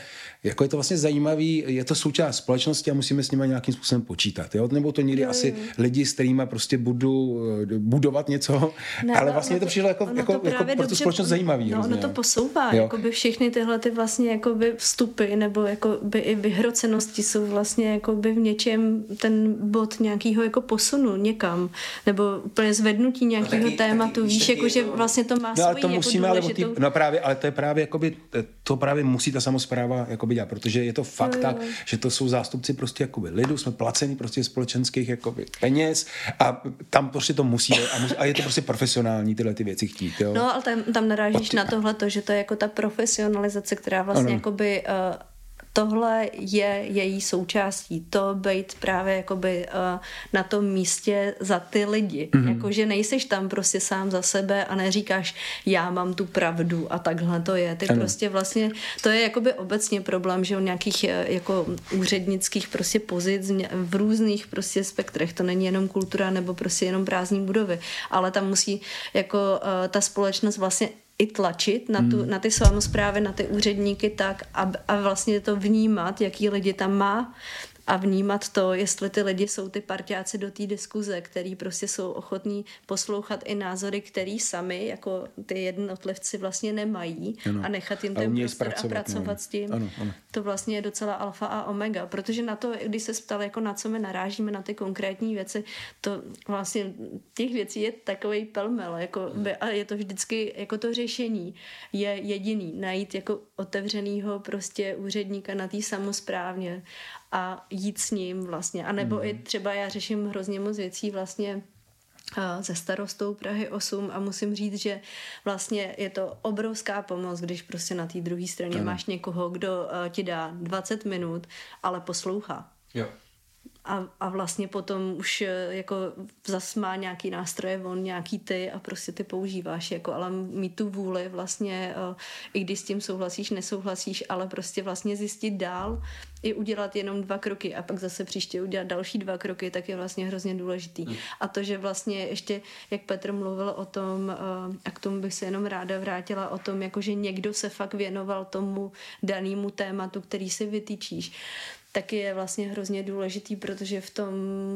jako je to vlastně zajímavý, je to součást společnosti a musíme s nimi nějakým způsobem počítat, jo? nebo to někdy jo, asi jo. lidi, s kterými prostě budu eh, budovat něco, ne, ale vlastně no, to přišlo jako, jako, to jako pro tu společnost zajímavý. No, ono to posouvá, jako by všechny tyhle ty vlastně jakoby vstupy nebo jakoby i vyhrocenosti události jsou vlastně jako by v něčem ten bod nějakého jako posunu někam, nebo úplně zvednutí nějakého no, tématu, taky, víš, jako, že vlastně to má no, ale to jako musíme, ale tý, no právě, ale to je právě jakoby, to právě musí ta samozpráva jakoby dělat, protože je to fakt no, tak, že to jsou zástupci prostě jakoby lidu, jsme placeni prostě společenských jakoby peněz a tam prostě to musí a, musí, a je to prostě profesionální tyhle ty věci chtít, jo. No, ale tam, tam narážíš ty... na tohle, že to je jako ta profesionalizace, která vlastně ano. jakoby uh, tohle je její součástí, to být právě jakoby uh, na tom místě za ty lidi. Mm-hmm. Jakože nejseš tam prostě sám za sebe a neříkáš, já mám tu pravdu a takhle to je. Ty ano. prostě vlastně, to je jakoby obecně problém, že u nějakých eh, jako úřednických prostě pozic v různých prostě spektrech, to není jenom kultura nebo prostě jenom prázdní budovy, ale tam musí jako uh, ta společnost vlastně i tlačit na, tu, hmm. na ty samozprávy, na ty úředníky tak a, a vlastně to vnímat, jaký lidi tam má a vnímat to, jestli ty lidi jsou ty partiáci do té diskuze, který prostě jsou ochotní poslouchat i názory, který sami, jako ty jednotlivci vlastně nemají ano. a nechat jim ten prostor a pracovat no. s tím. Ano, ano. To vlastně je docela alfa a omega, protože na to, když se ptal, jako na co my narážíme, na ty konkrétní věci, to vlastně těch věcí je takový pelmel, jako by, a je to vždycky, jako to řešení je jediný, najít jako otevřenýho prostě úředníka na té samozprávně a jít s ním vlastně. A nebo mm. i třeba já řeším hrozně moc věcí vlastně se starostou Prahy 8 a musím říct, že vlastně je to obrovská pomoc, když prostě na té druhé straně ano. máš někoho, kdo uh, ti dá 20 minut, ale poslouchá. Jo a, a vlastně potom už eh, jako zas má nějaký nástroje, on nějaký ty a prostě ty používáš, jako, ale mít tu vůli vlastně, eh, i když s tím souhlasíš, nesouhlasíš, ale prostě vlastně zjistit dál i udělat jenom dva kroky a pak zase příště udělat další dva kroky, tak je vlastně hrozně důležitý. Hmm. A to, že vlastně ještě, jak Petr mluvil o tom, eh, a k tomu bych se jenom ráda vrátila, o tom, jako že někdo se fakt věnoval tomu danému tématu, který si vytýčíš, taky je vlastně hrozně důležitý, protože v tom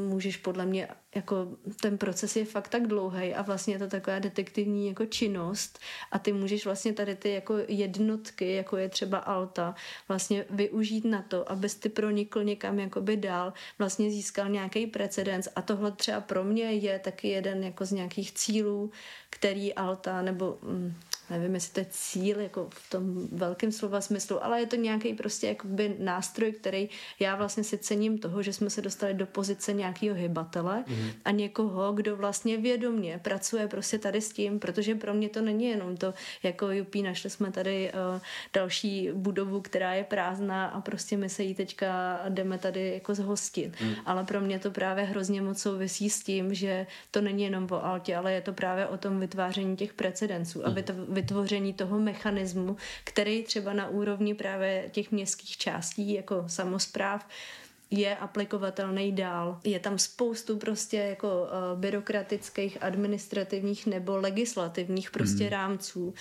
můžeš podle mě, jako ten proces je fakt tak dlouhý a vlastně je to taková detektivní jako činnost a ty můžeš vlastně tady ty jako jednotky, jako je třeba Alta, vlastně využít na to, abys ty pronikl někam jakoby dál, vlastně získal nějaký precedens. A tohle třeba pro mě je taky jeden jako z nějakých cílů, který Alta nebo mm, nevím, jestli to je cíl jako v tom velkém slova smyslu, ale je to nějaký prostě jakoby nástroj, který já vlastně si cením toho, že jsme se dostali do pozice nějakého hybatele mm-hmm. a někoho, kdo vlastně vědomně pracuje prostě tady s tím, protože pro mě to není jenom to, jako jupí, našli jsme tady uh, další budovu, která je prázdná a prostě my se jí teďka jdeme tady jako zhostit. Mm. Ale pro mě to právě hrozně moc souvisí s tím, že to není jenom o altě, ale je to právě o tom vytváření těch precedenců, mm. aby to vytvoření toho mechanismu, který třeba na úrovni právě těch městských částí jako samozpráv je aplikovatelný dál. Je tam spoustu prostě jako uh, byrokratických, administrativních nebo legislativních prostě hmm. rámců,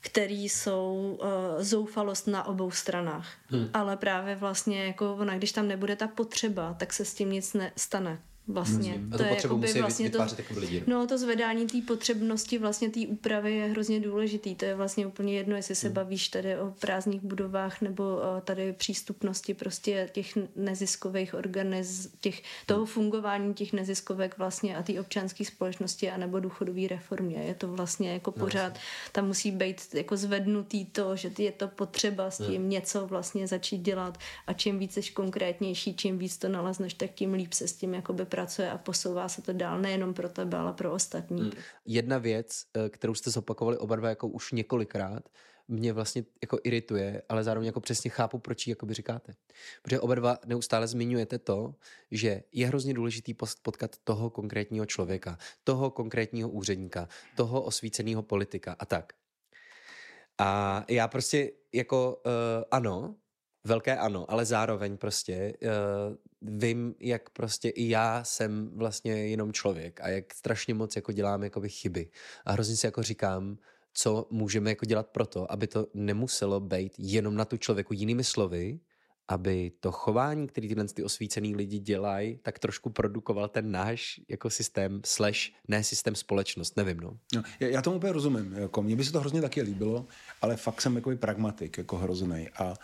který jsou uh, zoufalost na obou stranách. Hmm. Ale právě vlastně jako ona, když tam nebude ta potřeba, tak se s tím nic nestane. Vlastně. Hmm. A to tu je potřebu jakoby musí vlastně to, vytvářet jakoby lidi. No to zvedání té potřebnosti vlastně té úpravy je hrozně důležitý. To je vlastně úplně jedno, jestli se bavíš tady o prázdných budovách nebo o tady přístupnosti prostě těch neziskových organiz, těch, toho fungování těch neziskovek vlastně a té občanské společnosti anebo důchodové reformě. Je to vlastně jako pořád, tam musí být jako zvednutý to, že je to potřeba s tím něco vlastně začít dělat a čím víc jsi konkrétnější, čím víc to nalezneš, tak tím líp se s tím jakoby pracuje a posouvá se to dál nejenom pro tebe, ale pro ostatní. Hmm. Jedna věc, eh, kterou jste zopakovali oba dva jako už několikrát, mě vlastně jako irituje, ale zároveň jako přesně chápu, proč ji jakoby říkáte. Protože oba dva neustále zmiňujete to, že je hrozně důležitý potkat toho konkrétního člověka, toho konkrétního úředníka, toho osvíceného politika a tak. A já prostě jako uh, ano, velké ano, ale zároveň prostě uh, vím, jak prostě i já jsem vlastně jenom člověk a jak strašně moc jako dělám jakoby chyby. A hrozně si jako říkám, co můžeme jako dělat proto, aby to nemuselo být jenom na tu člověku jinými slovy, aby to chování, který tyhle ty osvícený lidi dělají, tak trošku produkoval ten náš jako systém slash ne systém společnost, nevím no. no já tomu úplně rozumím, jako mně by se to hrozně taky líbilo, ale fakt jsem jako pragmatik, jako hrozný a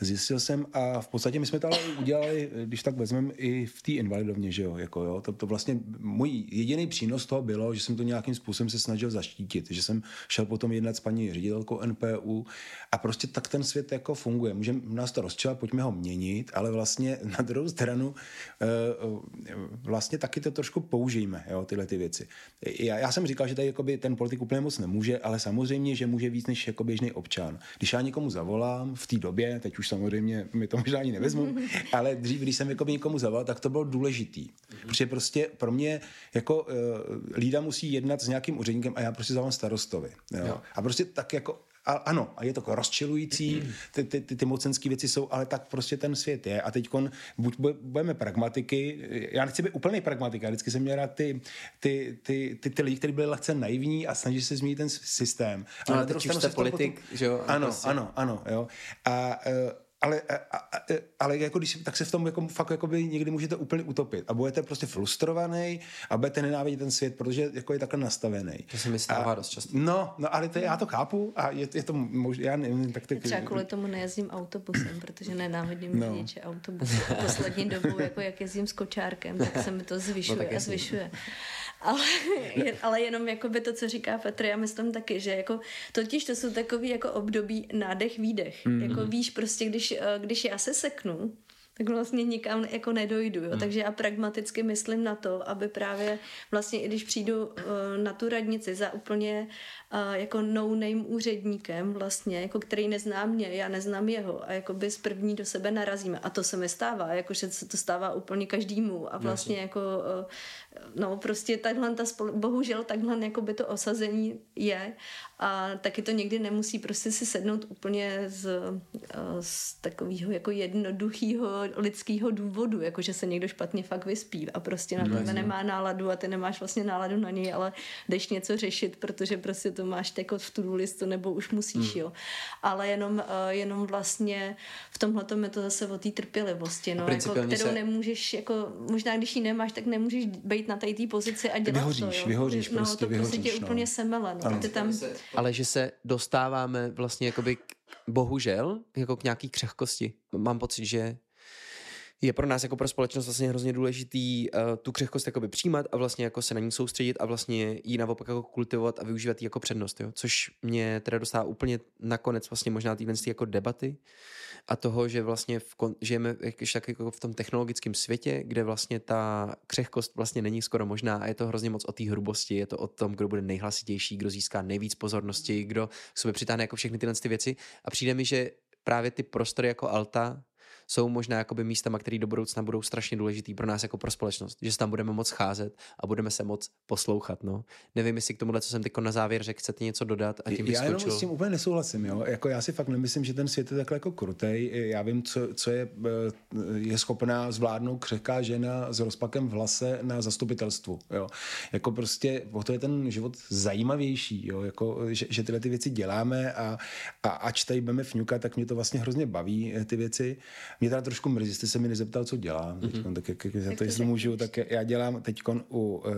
zjistil jsem a v podstatě my jsme to ale udělali, když tak vezmeme i v té invalidovně, že jo, jako jo, to, to vlastně můj jediný přínos toho bylo, že jsem to nějakým způsobem se snažil zaštítit, že jsem šel potom jednat s paní ředitelkou NPU a prostě tak ten svět jako funguje. Můžeme nás to rozčelat, pojďme ho měnit, ale vlastně na druhou stranu eh, vlastně taky to trošku použijeme, jo, tyhle ty věci. Já, já jsem říkal, že tady jakoby ten politik úplně moc nemůže, ale samozřejmě, že může víc než jako běžný občan. Když já někomu zavolám v té době, teď už už samozřejmě mi to možná ani nevezmu, ale dřív, když jsem jako by někomu zavolal, tak to bylo důležitý. Protože prostě pro mě jako uh, lída musí jednat s nějakým úředníkem a já prostě zavolám starostovi. Jo? Jo. A prostě tak jako a ano, a je to rozčilující, ty, ty, ty, ty mocenské věci jsou, ale tak prostě ten svět je. A teď buď budeme pragmatiky, já nechci být úplný pragmatik, já vždycky jsem měl rád ty, ty, ty, ty, ty lidi, kteří byli lehce naivní a snaží se změnit ten systém. No, ale teď už jste politik, potom, že jo? Ano, prostě. ano, ano, jo. A uh, ale, a, a, ale jako když, tak se v tom jako, fakt jako by někdy můžete úplně utopit a budete prostě frustrovaný a budete nenávidět ten svět, protože jako je takhle nastavený. To se mi stává dost často. No, no ale to, já to chápu a je, je to možná, já nevím, tak ty... Třeba kvůli tomu nejezdím autobusem, protože nenávidím no. řidiče autobusy. A poslední dobu, jako jak jezdím s kočárkem, tak se mi to zvyšuje no, a zvyšuje. Ale, ale jenom jako by to, co říká Petr, já myslím taky, že jako totiž to jsou takový jako období nádech, výdech. Mm-hmm. Jako víš, prostě když, eh, když já se seknu, tak vlastně nikam jako nedojdu. Jo? Hmm. Takže já pragmaticky myslím na to, aby právě vlastně i když přijdu uh, na tu radnici za úplně jako no-name úředníkem vlastně, jako který nezná mě, já neznám jeho a jako by z první do sebe narazíme. A to se mi stává, jakože se to stává úplně každému a vlastně jako uh, no prostě takhle ta spol- bohužel takhle jako by to osazení je. A taky to někdy nemusí prostě si sednout úplně z, z takového jako jednoduchého lidského důvodu, jako že se někdo špatně fakt vyspí a prostě na tebe no, nemá náladu a ty nemáš vlastně náladu na něj, ale jdeš něco řešit, protože prostě to máš jako v tu listu nebo už musíš, hmm. jo. Ale jenom, jenom vlastně v tomhle je to zase o té trpělivosti, no, jako, kterou se... nemůžeš, jako možná když ji nemáš, tak nemůžeš být na té pozici a dělat vyhoříš, to, jo. Vyhoříš, no, prostě to vyhoříš, prostě tě no. úplně semele, no. Ty tam... Ale že se dostáváme vlastně jakoby k, bohužel jako k nějaký křehkosti. Mám pocit, že je pro nás jako pro společnost vlastně hrozně důležitý uh, tu křehkost jakoby přijímat a vlastně jako se na ní soustředit a vlastně ji naopak jako kultivovat a využívat ji jako přednost, jo? což mě teda dostává úplně nakonec vlastně možná týhle jako debaty a toho, že vlastně v žijeme tak jako v tom technologickém světě, kde vlastně ta křehkost vlastně není skoro možná a je to hrozně moc o té hrubosti, je to o tom, kdo bude nejhlasitější, kdo získá nejvíc pozornosti, kdo sobě přitáhne jako všechny tyhle ty věci a přijde mi, že právě ty prostory jako Alta jsou možná jakoby místama, které do budoucna budou strašně důležitý pro nás jako pro společnost, že se tam budeme moc cházet a budeme se moc poslouchat. No. Nevím, jestli k tomuhle, co jsem teď na závěr řekl, chcete něco dodat a tím Já jenom s tím úplně nesouhlasím. Jo? Jako já si fakt nemyslím, že ten svět je takhle jako krutej. Já vím, co, co je, eh, je schopná zvládnout křehká žena s rozpakem v hlase na zastupitelstvu. Jo? Jako prostě o to je ten život zajímavější, jo? Jako, že, že tyhle ty věci děláme a, a ač tady budeme fňukat, tak mě to vlastně hrozně baví, eh, ty věci. Mě teda trošku mrzí, jste se mi nezeptal, co dělám. Mm-hmm. Teďkon, tak jak, jak, jak to, jestli můžu, tak já dělám teď u, uh, uh,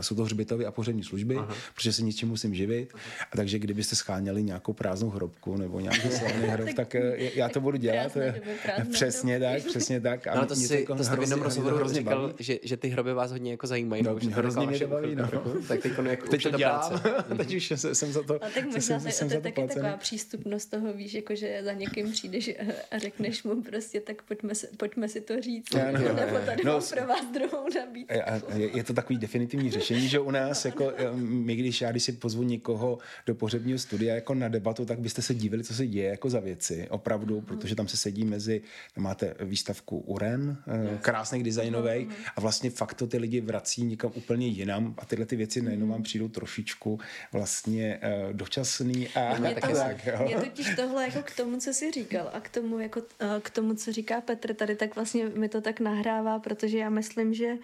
jsou to hřbitovy a pohřební služby, Aha. protože se ničím musím živit. A takže kdybyste scháněli nějakou prázdnou hrobku nebo nějaký slavný hrob, tak uh, já to budu dělat. Přesně tak, přesně tak. A no, ale to, si, to jste v jednom rozhovoru říkal, že, že ty hroby vás hodně jako zajímají. No, hrozně mě to baví, no. Tak teď, jako teď to dělám, teď už jsem za to A tak možná to je taky taková přístupnost toho, víš, jako že za někým přijdeš a řekneš mu prostě, tak pojďme, si, pojďme si to říct. Já, no, nebo tady no, mám pro vás druhou nabídku. Je, je to takový definitivní řešení, že u nás, jako my, když já, když si pozvu někoho do pohřebního studia jako na debatu, tak byste se divili, co se děje jako za věci, opravdu, protože tam se sedí mezi, máte výstavku Uren, eh, krásný designový a vlastně fakt to ty lidi vrací někam úplně jinam a tyhle ty věci najednou vám přijdou trošičku vlastně uh, dočasný a mě to, tak. Jo. Mě totiž tohle jako k tomu, co jsi říkal a k tomu, jako, k tomu, co říká Petr tady, tak vlastně mi to tak nahrává, protože já myslím, že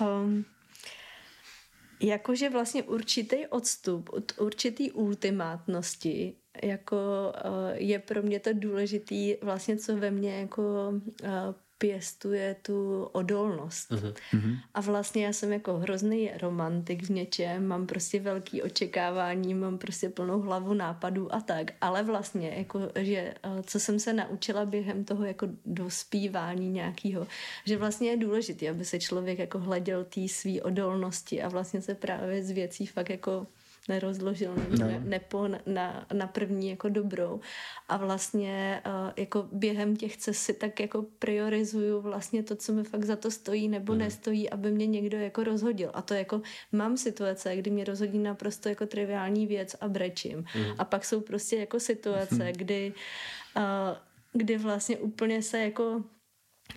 um, jakože vlastně určitý odstup od určitý ultimátnosti jako uh, je pro mě to důležitý vlastně, co ve mně jako uh, pěstuje tu odolnost. Uh-huh. A vlastně já jsem jako hrozný romantik v něčem, mám prostě velký očekávání, mám prostě plnou hlavu nápadů a tak, ale vlastně jako, že eh, co jsem se naučila během toho jako dospívání nějakého, že vlastně je důležité, aby se člověk jako hleděl té své odolnosti a vlastně se právě z věcí fakt jako nerozložil nebo no. ne, nepo na, na první jako dobrou. A vlastně uh, jako během těch cest si tak jako priorizuju vlastně to, co mi fakt za to stojí nebo mm. nestojí, aby mě někdo jako rozhodil. A to jako mám situace, kdy mě rozhodí naprosto jako triviální věc a brečím. Mm. A pak jsou prostě jako situace, kdy uh, kdy vlastně úplně se jako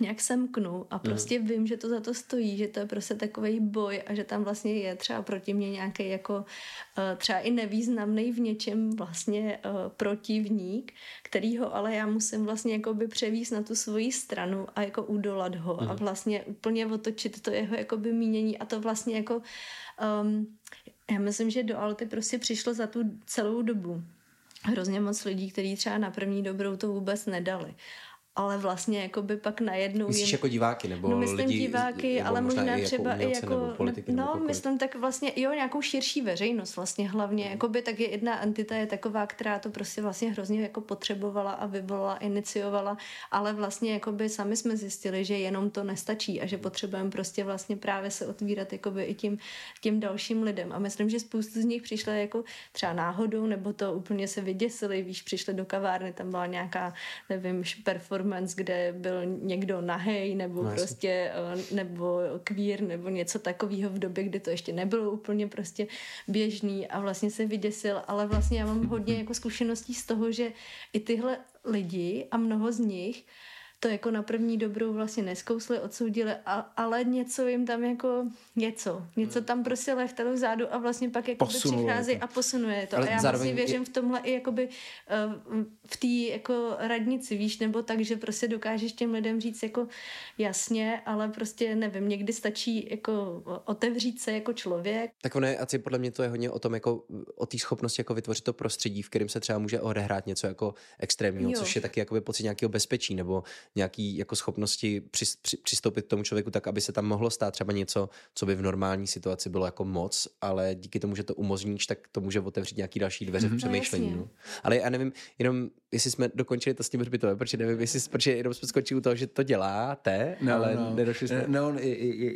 nějak semknu a prostě mm. vím, že to za to stojí, že to je prostě takový boj a že tam vlastně je třeba proti mě nějaký jako uh, třeba i nevýznamný v něčem vlastně uh, protivník, kterýho ale já musím vlastně jako by převíst na tu svoji stranu a jako udolat ho mm. a vlastně úplně otočit to jeho jako by mínění a to vlastně jako um, já myslím, že do Alty prostě přišlo za tu celou dobu hrozně moc lidí, kteří třeba na první dobrou to vůbec nedali ale vlastně jako by pak najednou... Myslíš jim... jako diváky nebo no, myslím lidi, diváky, ale možná, možná třeba jako i jako... Nebo politiky, no, nebo myslím tak vlastně, jo, nějakou širší veřejnost vlastně hlavně. Mm. Jakoby tak je jedna entita je taková, která to prostě vlastně hrozně jako potřebovala a vyvolala, iniciovala, ale vlastně jakoby sami jsme zjistili, že jenom to nestačí a že potřebujeme prostě vlastně právě se otvírat jakoby i tím, tím dalším lidem. A myslím, že spoustu z nich přišla jako třeba náhodou, nebo to úplně se vyděsili, víš, přišli do kavárny, tam byla nějaká, nevím, performance performance, kde byl někdo nahej nebo no, prostě eh, nebo queer nebo něco takového v době, kdy to ještě nebylo úplně prostě běžný a vlastně se vyděsil, ale vlastně já mám hodně jako zkušeností z toho, že i tyhle lidi a mnoho z nich to jako na první dobrou vlastně neskousli, odsoudili, a, ale něco jim tam jako něco, něco tam prostě lechtalo vzadu a vlastně pak jako přichází a posunuje to. Ale a já vlastně věřím v tomhle i jakoby uh, v té jako radnici, víš, nebo tak, že prostě dokážeš těm lidem říct jako jasně, ale prostě nevím, někdy stačí jako otevřít se jako člověk. Tak ono je, asi podle mě to je hodně o tom, jako o té schopnosti jako vytvořit to prostředí, v kterém se třeba může odehrát něco jako extrémního, jo. což je taky jakoby pocit nějakého bezpečí nebo nějaký jako schopnosti při, při, přistoupit k tomu člověku tak, aby se tam mohlo stát třeba něco, co by v normální situaci bylo jako moc, ale díky tomu, že to umožníš, tak to může otevřít nějaký další dveře mm-hmm. v no, přemýšlení. No, no. Ale já nevím, jenom jestli jsme dokončili to s tím hřbitovem, protože nevím, jestli, protože jenom jsme skočili u toho, že to děláte, no, ale no. nedošli jsme. No,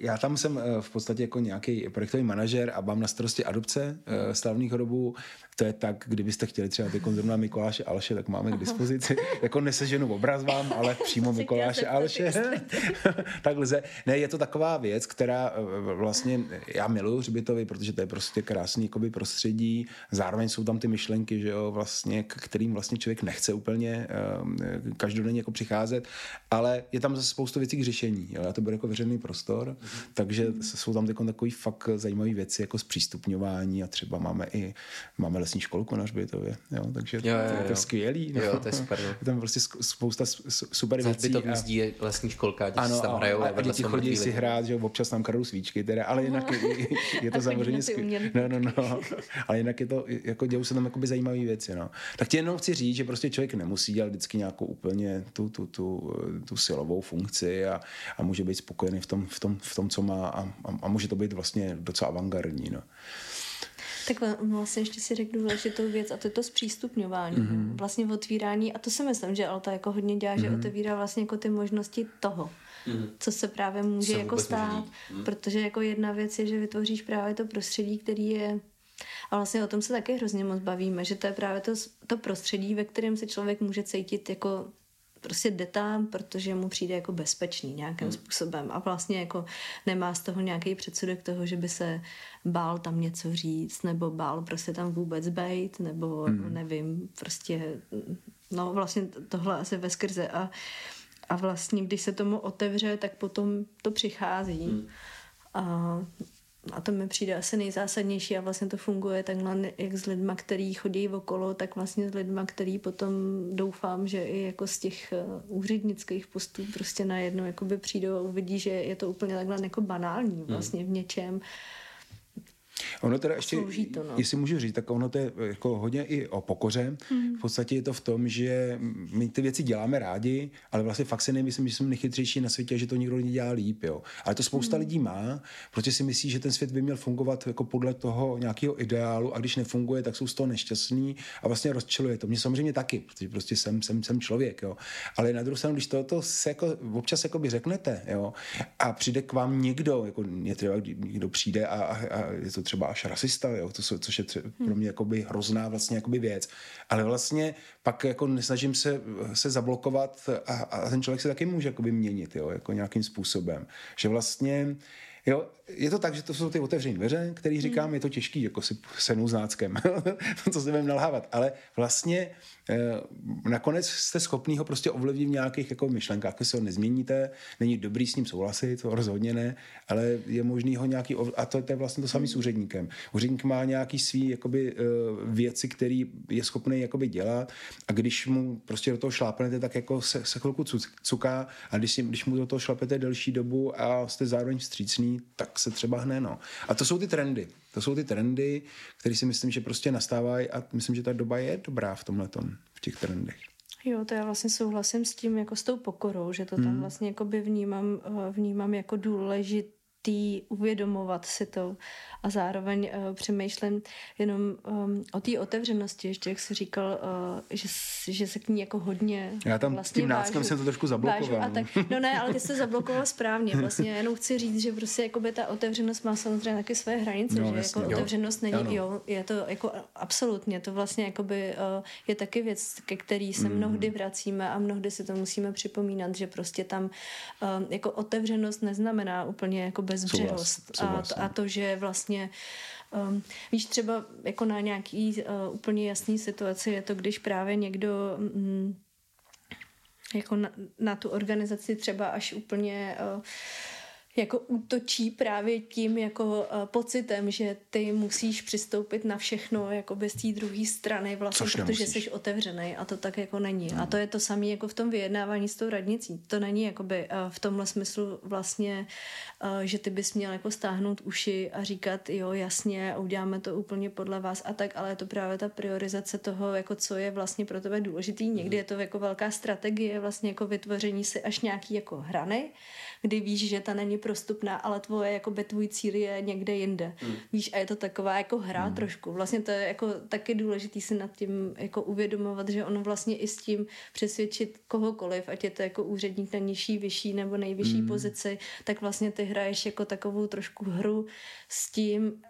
já tam jsem eh, v podstatě jako nějaký projektový manažer a mám na starosti adopce mm. slavných hrobů. To je tak, kdybyste chtěli třeba ty zrovna Mikuláše Alše, tak máme k dispozici. jako neseženu obraz vám, ale přímo Mikuláše Alše. tak lze. Ne, je to taková věc, která eh, vlastně, já miluju hřbitovy, protože to je prostě krásný jakoby prostředí. Zároveň jsou tam ty myšlenky, že jo, vlastně, k kterým vlastně člověk nechce úplně uh, každodenně jako přicházet, ale je tam zase spoustu věcí k řešení. Jo. Já to beru jako veřejný prostor, mm-hmm. takže jsou tam takový fakt zajímavé věci jako zpřístupňování a třeba máme i máme lesní školku na hřbitově, jo, takže jo, jo, jo. to je skvělý. No. Jo, to je super. No. Je tam prostě spousta super věcí Ať by to v je lesní školka, děti ano, tam hrajou. A, a děti chodí si hrát, že občas tam kradou svíčky, teda, ale jinak je, je to samozřejmě skvělé. No, no, no, ale jinak je to, jako dějou se tam jakoby zajímavé věci, no. Tak ti jenom chci říct, že prostě člověk nemusí dělat vždycky nějakou úplně tu, tu, tu, tu silovou funkci a, a může být spokojený v tom, v tom, v tom co má a, a, a může to být vlastně docela avantgardní, no. Tak vlastně ještě si řeknu důležitou věc a to je to zpřístupňování, mm-hmm. vlastně otvírání a to si myslím, že Alta jako hodně dělá, mm-hmm. že mhm. otevírá vlastně jako ty možnosti toho, mm-hmm. co se právě může co jako stát, mm-hmm. protože jako jedna věc je, že vytvoříš právě to prostředí, který je a vlastně o tom se taky hrozně moc bavíme, že to je právě to, to prostředí, ve kterém se člověk může cítit jako prostě jde tam, protože mu přijde jako bezpečný nějakým hmm. způsobem a vlastně jako nemá z toho nějaký předsudek toho, že by se bál tam něco říct, nebo bál prostě tam vůbec bejt, nebo hmm. nevím, prostě no vlastně tohle asi ve skrze a, a vlastně když se tomu otevře, tak potom to přichází. Hmm. A a to mi přijde asi nejzásadnější a vlastně to funguje takhle jak s lidma, který chodí okolo, tak vlastně s lidma, který potom doufám, že i jako z těch eh, úřednických postů prostě najednou jakoby přijdou a uvidí, že je to úplně takhle jako banální hmm. vlastně v něčem Ono teda ještě, to, no. jestli můžu říct, tak ono to je jako hodně i o pokoře. Hmm. V podstatě je to v tom, že my ty věci děláme rádi, ale vlastně fakt si nemyslím, že jsme nejchytřejší na světě, že to nikdo nedělá líp. Jo. Ale to spousta hmm. lidí má, protože si myslí, že ten svět by měl fungovat jako podle toho nějakého ideálu a když nefunguje, tak jsou z toho nešťastní a vlastně rozčiluje to. Mě samozřejmě taky, protože prostě jsem, jsem, jsem člověk. Jo. Ale na druhou stranu, když to, to se jako, občas jako by řeknete jo, a přijde k vám někdo, jako mě třeba někdo přijde a, a, a je to třeba až rasista, jo, to, což je třeba pro mě jakoby hrozná vlastně jakoby věc. Ale vlastně pak jako nesnažím se, se zablokovat a, a ten člověk se taky může jakoby měnit, jo, jako nějakým způsobem. Že vlastně Jo, je to tak, že to jsou ty otevřené dveře, který říkám, hmm. je to těžký, jako si senu s náckem, co si budeme nalhávat, ale vlastně eh, nakonec jste schopný ho prostě ovlivnit v nějakých jako myšlenkách, když se ho nezměníte, není dobrý s ním souhlasit, to rozhodně ne, ale je možný ho nějaký, a to, to je vlastně to samé s hmm. úředníkem. Úředník má nějaký svý jakoby, eh, věci, který je schopný jakoby dělat a když mu prostě do toho šlápnete, tak jako se, se chvilku cuká a když, si, když mu do toho šlapete delší dobu a jste zároveň vstřícný, tak se třeba hne. No. A to jsou ty trendy. To jsou ty trendy, které si myslím, že prostě nastávají a myslím, že ta doba je dobrá v tomhle v těch trendech. Jo, to já vlastně souhlasím s tím, jako s tou pokorou, že to tam hmm. vlastně jako by vnímám, eh, vnímám jako důležit, tý, uvědomovat si to a zároveň uh, přemýšlím jenom um, o té otevřenosti, ještě jak jsi říkal, uh, že, že se k ní jako hodně Já tam vlastně tím náckem jsem to trošku zablokoval. a tak, no ne, ale ty jsi to zablokoval správně. Vlastně jenom chci říct, že prostě jako by ta otevřenost má samozřejmě taky své hranice, no, že jasně, jako jo. otevřenost není, ano. jo, je to jako absolutně, to vlastně jako by uh, je taky věc, ke který se mm. mnohdy vracíme a mnohdy si to musíme připomínat, že prostě tam uh, jako otevřenost neznamená úplně jako bez bezbřehost a, a to, že vlastně um, víš třeba jako na nějaký uh, úplně jasný situaci je to, když právě někdo um, jako na, na tu organizaci třeba až úplně uh, jako útočí právě tím jako uh, pocitem, že ty musíš přistoupit na všechno jako bez té druhé strany vlastně, Což protože jsi otevřený a to tak jako není. Hmm. A to je to samé jako v tom vyjednávání s tou radnicí. To není jakoby uh, v tomhle smyslu vlastně, uh, že ty bys měl jako stáhnout uši a říkat jo jasně uděláme to úplně podle vás a tak, ale je to právě ta priorizace toho, jako co je vlastně pro tebe důležitý. Někdy je to jako velká strategie vlastně jako vytvoření si až nějaký jako hrany, kdy víš, že ta není prostupná, ale tvoje, jako by tvůj cíl je někde jinde. Mm. Víš, a je to taková jako hra mm. trošku. Vlastně to je jako taky důležitý si nad tím jako uvědomovat, že ono vlastně i s tím přesvědčit kohokoliv, ať je to jako úředník na nižší, vyšší nebo nejvyšší mm. pozici, tak vlastně ty hraješ jako takovou trošku hru s tím,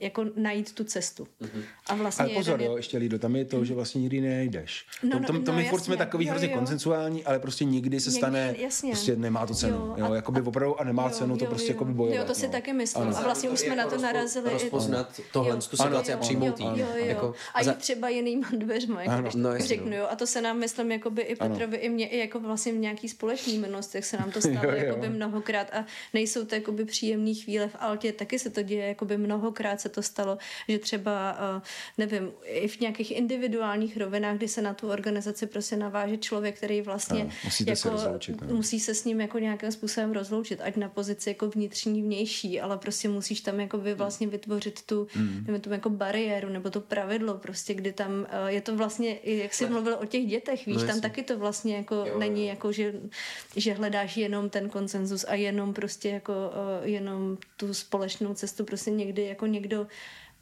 jako najít tu cestu. Mm-hmm. A vlastně ale pozor, je... jo, ještě Lido, tam je to, mm. že vlastně nikdy nejdeš. No, to, to, to, to no, my furt jsme takový hrozně konsensuální, ale prostě nikdy se nikdy, stane, jasně. prostě nemá to cenu. Jo, jo, jakoby opravdu a nemá co, cenu to jo, prostě jo. jako bojovat. Jo, to si no. taky myslím. Ano. A vlastně už jsme na to narazili. i- Rozpoznat tohle, Jo. tu situaci a přijmout jo, jí. jo, jo. Jako, a jít třeba jinýma dveřma, No, no, jasně, řeknu, no. jo. A to se nám, myslím, jakoby i. Petrovi, i mě, i jako vlastně v nějaký společný minulostech se nám to stalo Jo, jo. jakoby mnohokrát a nejsou to jakoby příjemné chvíle v Altě, taky se to děje, jakoby mnohokrát se to stalo, že třeba, uh, nevím, i v nějakých individuálních rovinách, kdy se na tu organizaci prostě naváže člověk, který vlastně Ano, musíte se rozloučit, musí se s ním jako nějakým způsobem rozloučit, ať na pozici jako vnitřní, vnější, ale prostě musíš tam jako by vlastně vytvořit tu, Hmm. mm. tu jako bariéru nebo to pravidlo prostě, kdy tam eh, je to vlastně, jak jsi mluvil o těch dětech, víš, No, tam taky to vlastně jako jo, není jako, že, že hledáš jenom ten konsenzus a jenom prostě jako eh, jenom tu společnou cestu, prostě někdy jako někdo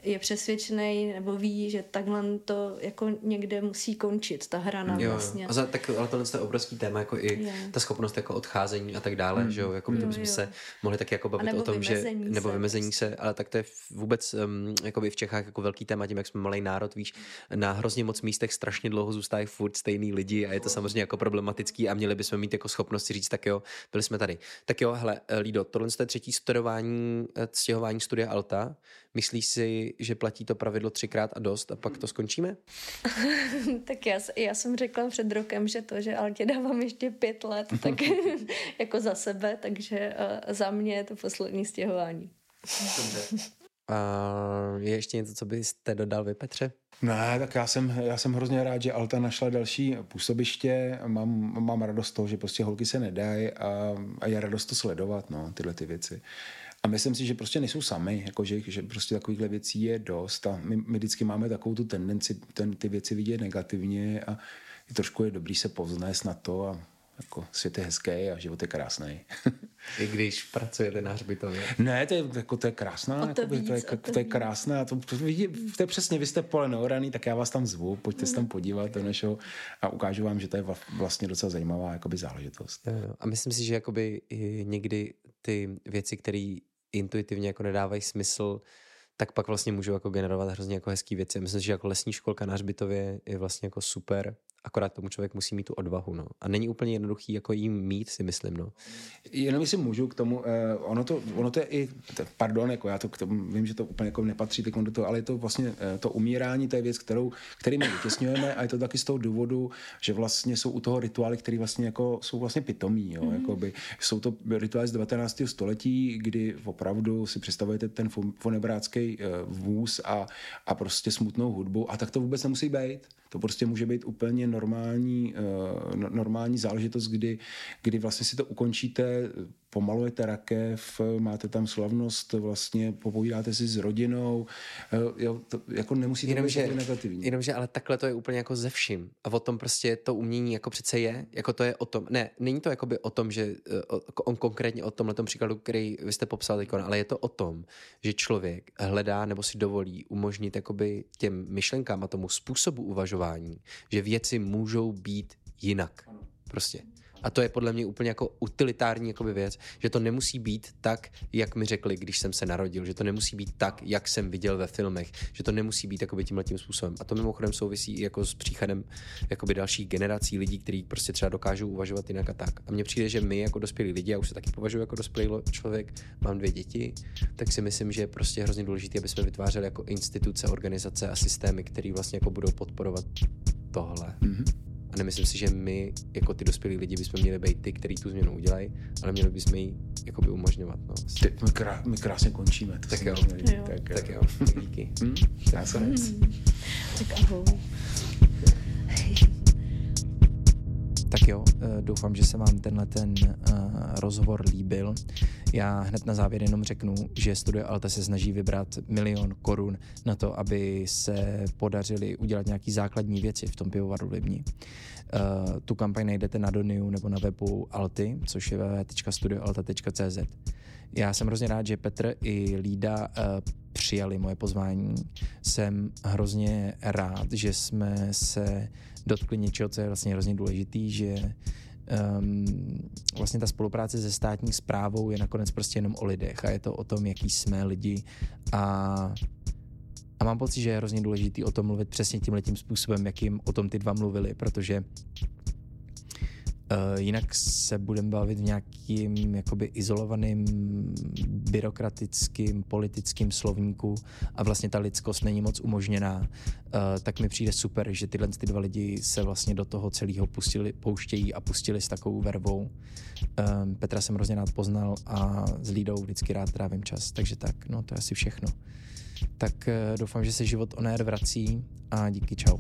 je přesvědčený nebo ví, že takhle to jako někde musí končit, ta hrana Jo, vlastně. jo. A za, tak, ale tohle je obrovský téma, jako i Jo. ta schopnost jako odcházení a tak dále, že jo, jako by to Jo, se mohli taky jako bavit o tom, že, nebo se vymezení prostě. se, ale tak to je vůbec um, jakoby v Čechách jako velký téma, tím, jak jsme malý národ, víš, na hrozně moc místech strašně dlouho zůstávají furt stejný lidi a je to samozřejmě jako problematický a měli bychom mít jako schopnost si říct, tak jo, byli jsme tady. Tak jo, hele, Lido, tohle je třetí studování, eh, stěhování studia Alta. Myslíš si, že platí to pravidlo třikrát a dost a pak to skončíme? Tak já, já jsem řekla před rokem, že to, že Altě dávám ještě pět let, tak jako za sebe, takže uh, za mě je to poslední stěhování. A je ještě něco, co byste dodal vy, Petře? Ne, tak já jsem, já jsem hrozně rád, že Alta našla další působiště. Mám, mám radost z toho, že prostě holky se nedají a, a je radost to sledovat, no, tyhle ty věci. A myslím si, že prostě nejsou sami, jako že, že prostě takovýchhle věcí je dost a my, my vždycky máme takovou tu tendenci ten, ty věci vidět negativně a je trošku je dobrý se povznést na to a jako svět je hezký a život je krásný. I když pracujete na hřbitově. Ne, to je, jako, to je krásná, O to jakoby, to, je, víc, o to to je víc. krásná, to, to, vidí, to je přesně, vy jste pole neoraný, tak já vás tam zvu, pojďte se tam podívat do našeho a ukážu vám, že to je vlastně docela zajímavá jakoby záležitost. Jo, jo. A myslím si, že jakoby i někdy ty věci, které intuitivně jako nedávají smysl, tak pak vlastně můžou jako generovat hrozně jako hezký věci. Myslím že jako lesní školka na hřbitově je vlastně jako super, akorát tomu člověk musí mít tu odvahu, no. A není úplně jednoduchý jako jim mít, si myslím, no. Jenom jestli můžu k tomu, eh, ono, to, ono to je i, t- pardon, jako já to k tomu, vím, že to úplně jako nepatří teď do toho, ale je to vlastně eh, to umírání, to je věc, kterou, který my vytěsňujeme a je to taky z toho důvodu, že vlastně jsou u toho rituály, které vlastně jako, jsou vlastně pitomí, jo, mm. jakoby, jsou to rituály z 19. století, kdy opravdu si představujete ten fo- fonebrácký eh, vůz a, a prostě smutnou hudbu a tak to vůbec nemusí být. To prostě může být úplně normální, uh, normální záležitost, kdy, kdy vlastně si to ukončíte, pomalujete rakev, máte tam slavnost, vlastně popovídáte si s rodinou, uh, jo, to, jako nemusí to být negativní. jenomže ale takhle to je úplně jako ze vším. A o tom prostě to umění jako přece je, jako to je o tom, ne, není to jakoby o tom, že eh, o, on konkrétně o tomhle příkladu, který vy jste popsal teď, ale je to o tom, že člověk hledá nebo si dovolí umožnit jakoby těm myšlenkám a tomu způsobu uvažování, že věci můžou být jinak. Prostě. A to je podle mě úplně jako utilitární jakoby věc, že to nemusí být tak, jak mi řekli, když jsem se narodil, že to nemusí být tak, jak jsem viděl ve filmech, že to nemusí být jakoby tímhle tím způsobem. A to mimochodem souvisí i jako s příchodem jakoby dalších generací lidí, kteří prostě třeba dokážou uvažovat jinak a tak. A mně přijde, že my jako dospělí lidi, já už se taky považuji jako dospělý lo- člověk, mám dvě děti, tak si myslím, že je prostě hrozně důležité, aby jsme vytvářeli jako instituce, organizace a systémy, které vlastně jako budou podporovat tohle. Mm-hmm. A nemyslím si, že my, jako ty dospělí lidi, bychom měli být ty, kteří tu změnu udělají, ale měli bychom ji jakoby umožňovat. No. Ty, my, krá, my krásně končíme. To Tak jo. Jo. Tak, Tak jo, díky. Hm? Nakonec. Tak ahoj. Tak jo, eh, doufám, že se vám tenhle ten eh, rozhovor líbil. Já hned na závěr jenom řeknu, že Studio Alta se snaží vybrat milion korun na to, aby se podařili udělat nějaký základní věci v tom pivovaru Libni. Eh, Tu kampaň najdete na Doniu nebo na webu Alty, což je www.studioalta.cz. Já jsem hrozně rád, že Petr i Lída přijali moje pozvání. Jsem hrozně rád, že jsme se dotkli něčeho, co je vlastně hrozně důležitý, že um, vlastně ta spolupráce se státní zprávou je nakonec prostě jenom o lidech a je to o tom, jaký jsme lidi. A a mám pocit, že je hrozně důležitý o tom mluvit přesně tímhle tím způsobem, jakým o tom ty dva mluvili, protože Uh, jinak se budeme bavit v nějakým jakoby izolovaným byrokratickým politickým slovníku a vlastně ta lidskost není moc umožněná, uh, tak mi přijde super, že tyhle ty dva lidi se vlastně do toho celého pustili, pouštějí a pustili s takovou vervou. Um, Petra jsem hrozně rád poznal a s Lídou vždycky rád trávím čas, takže tak, no to je asi všechno. Tak uh, doufám, že se život on vrací a díky, čau.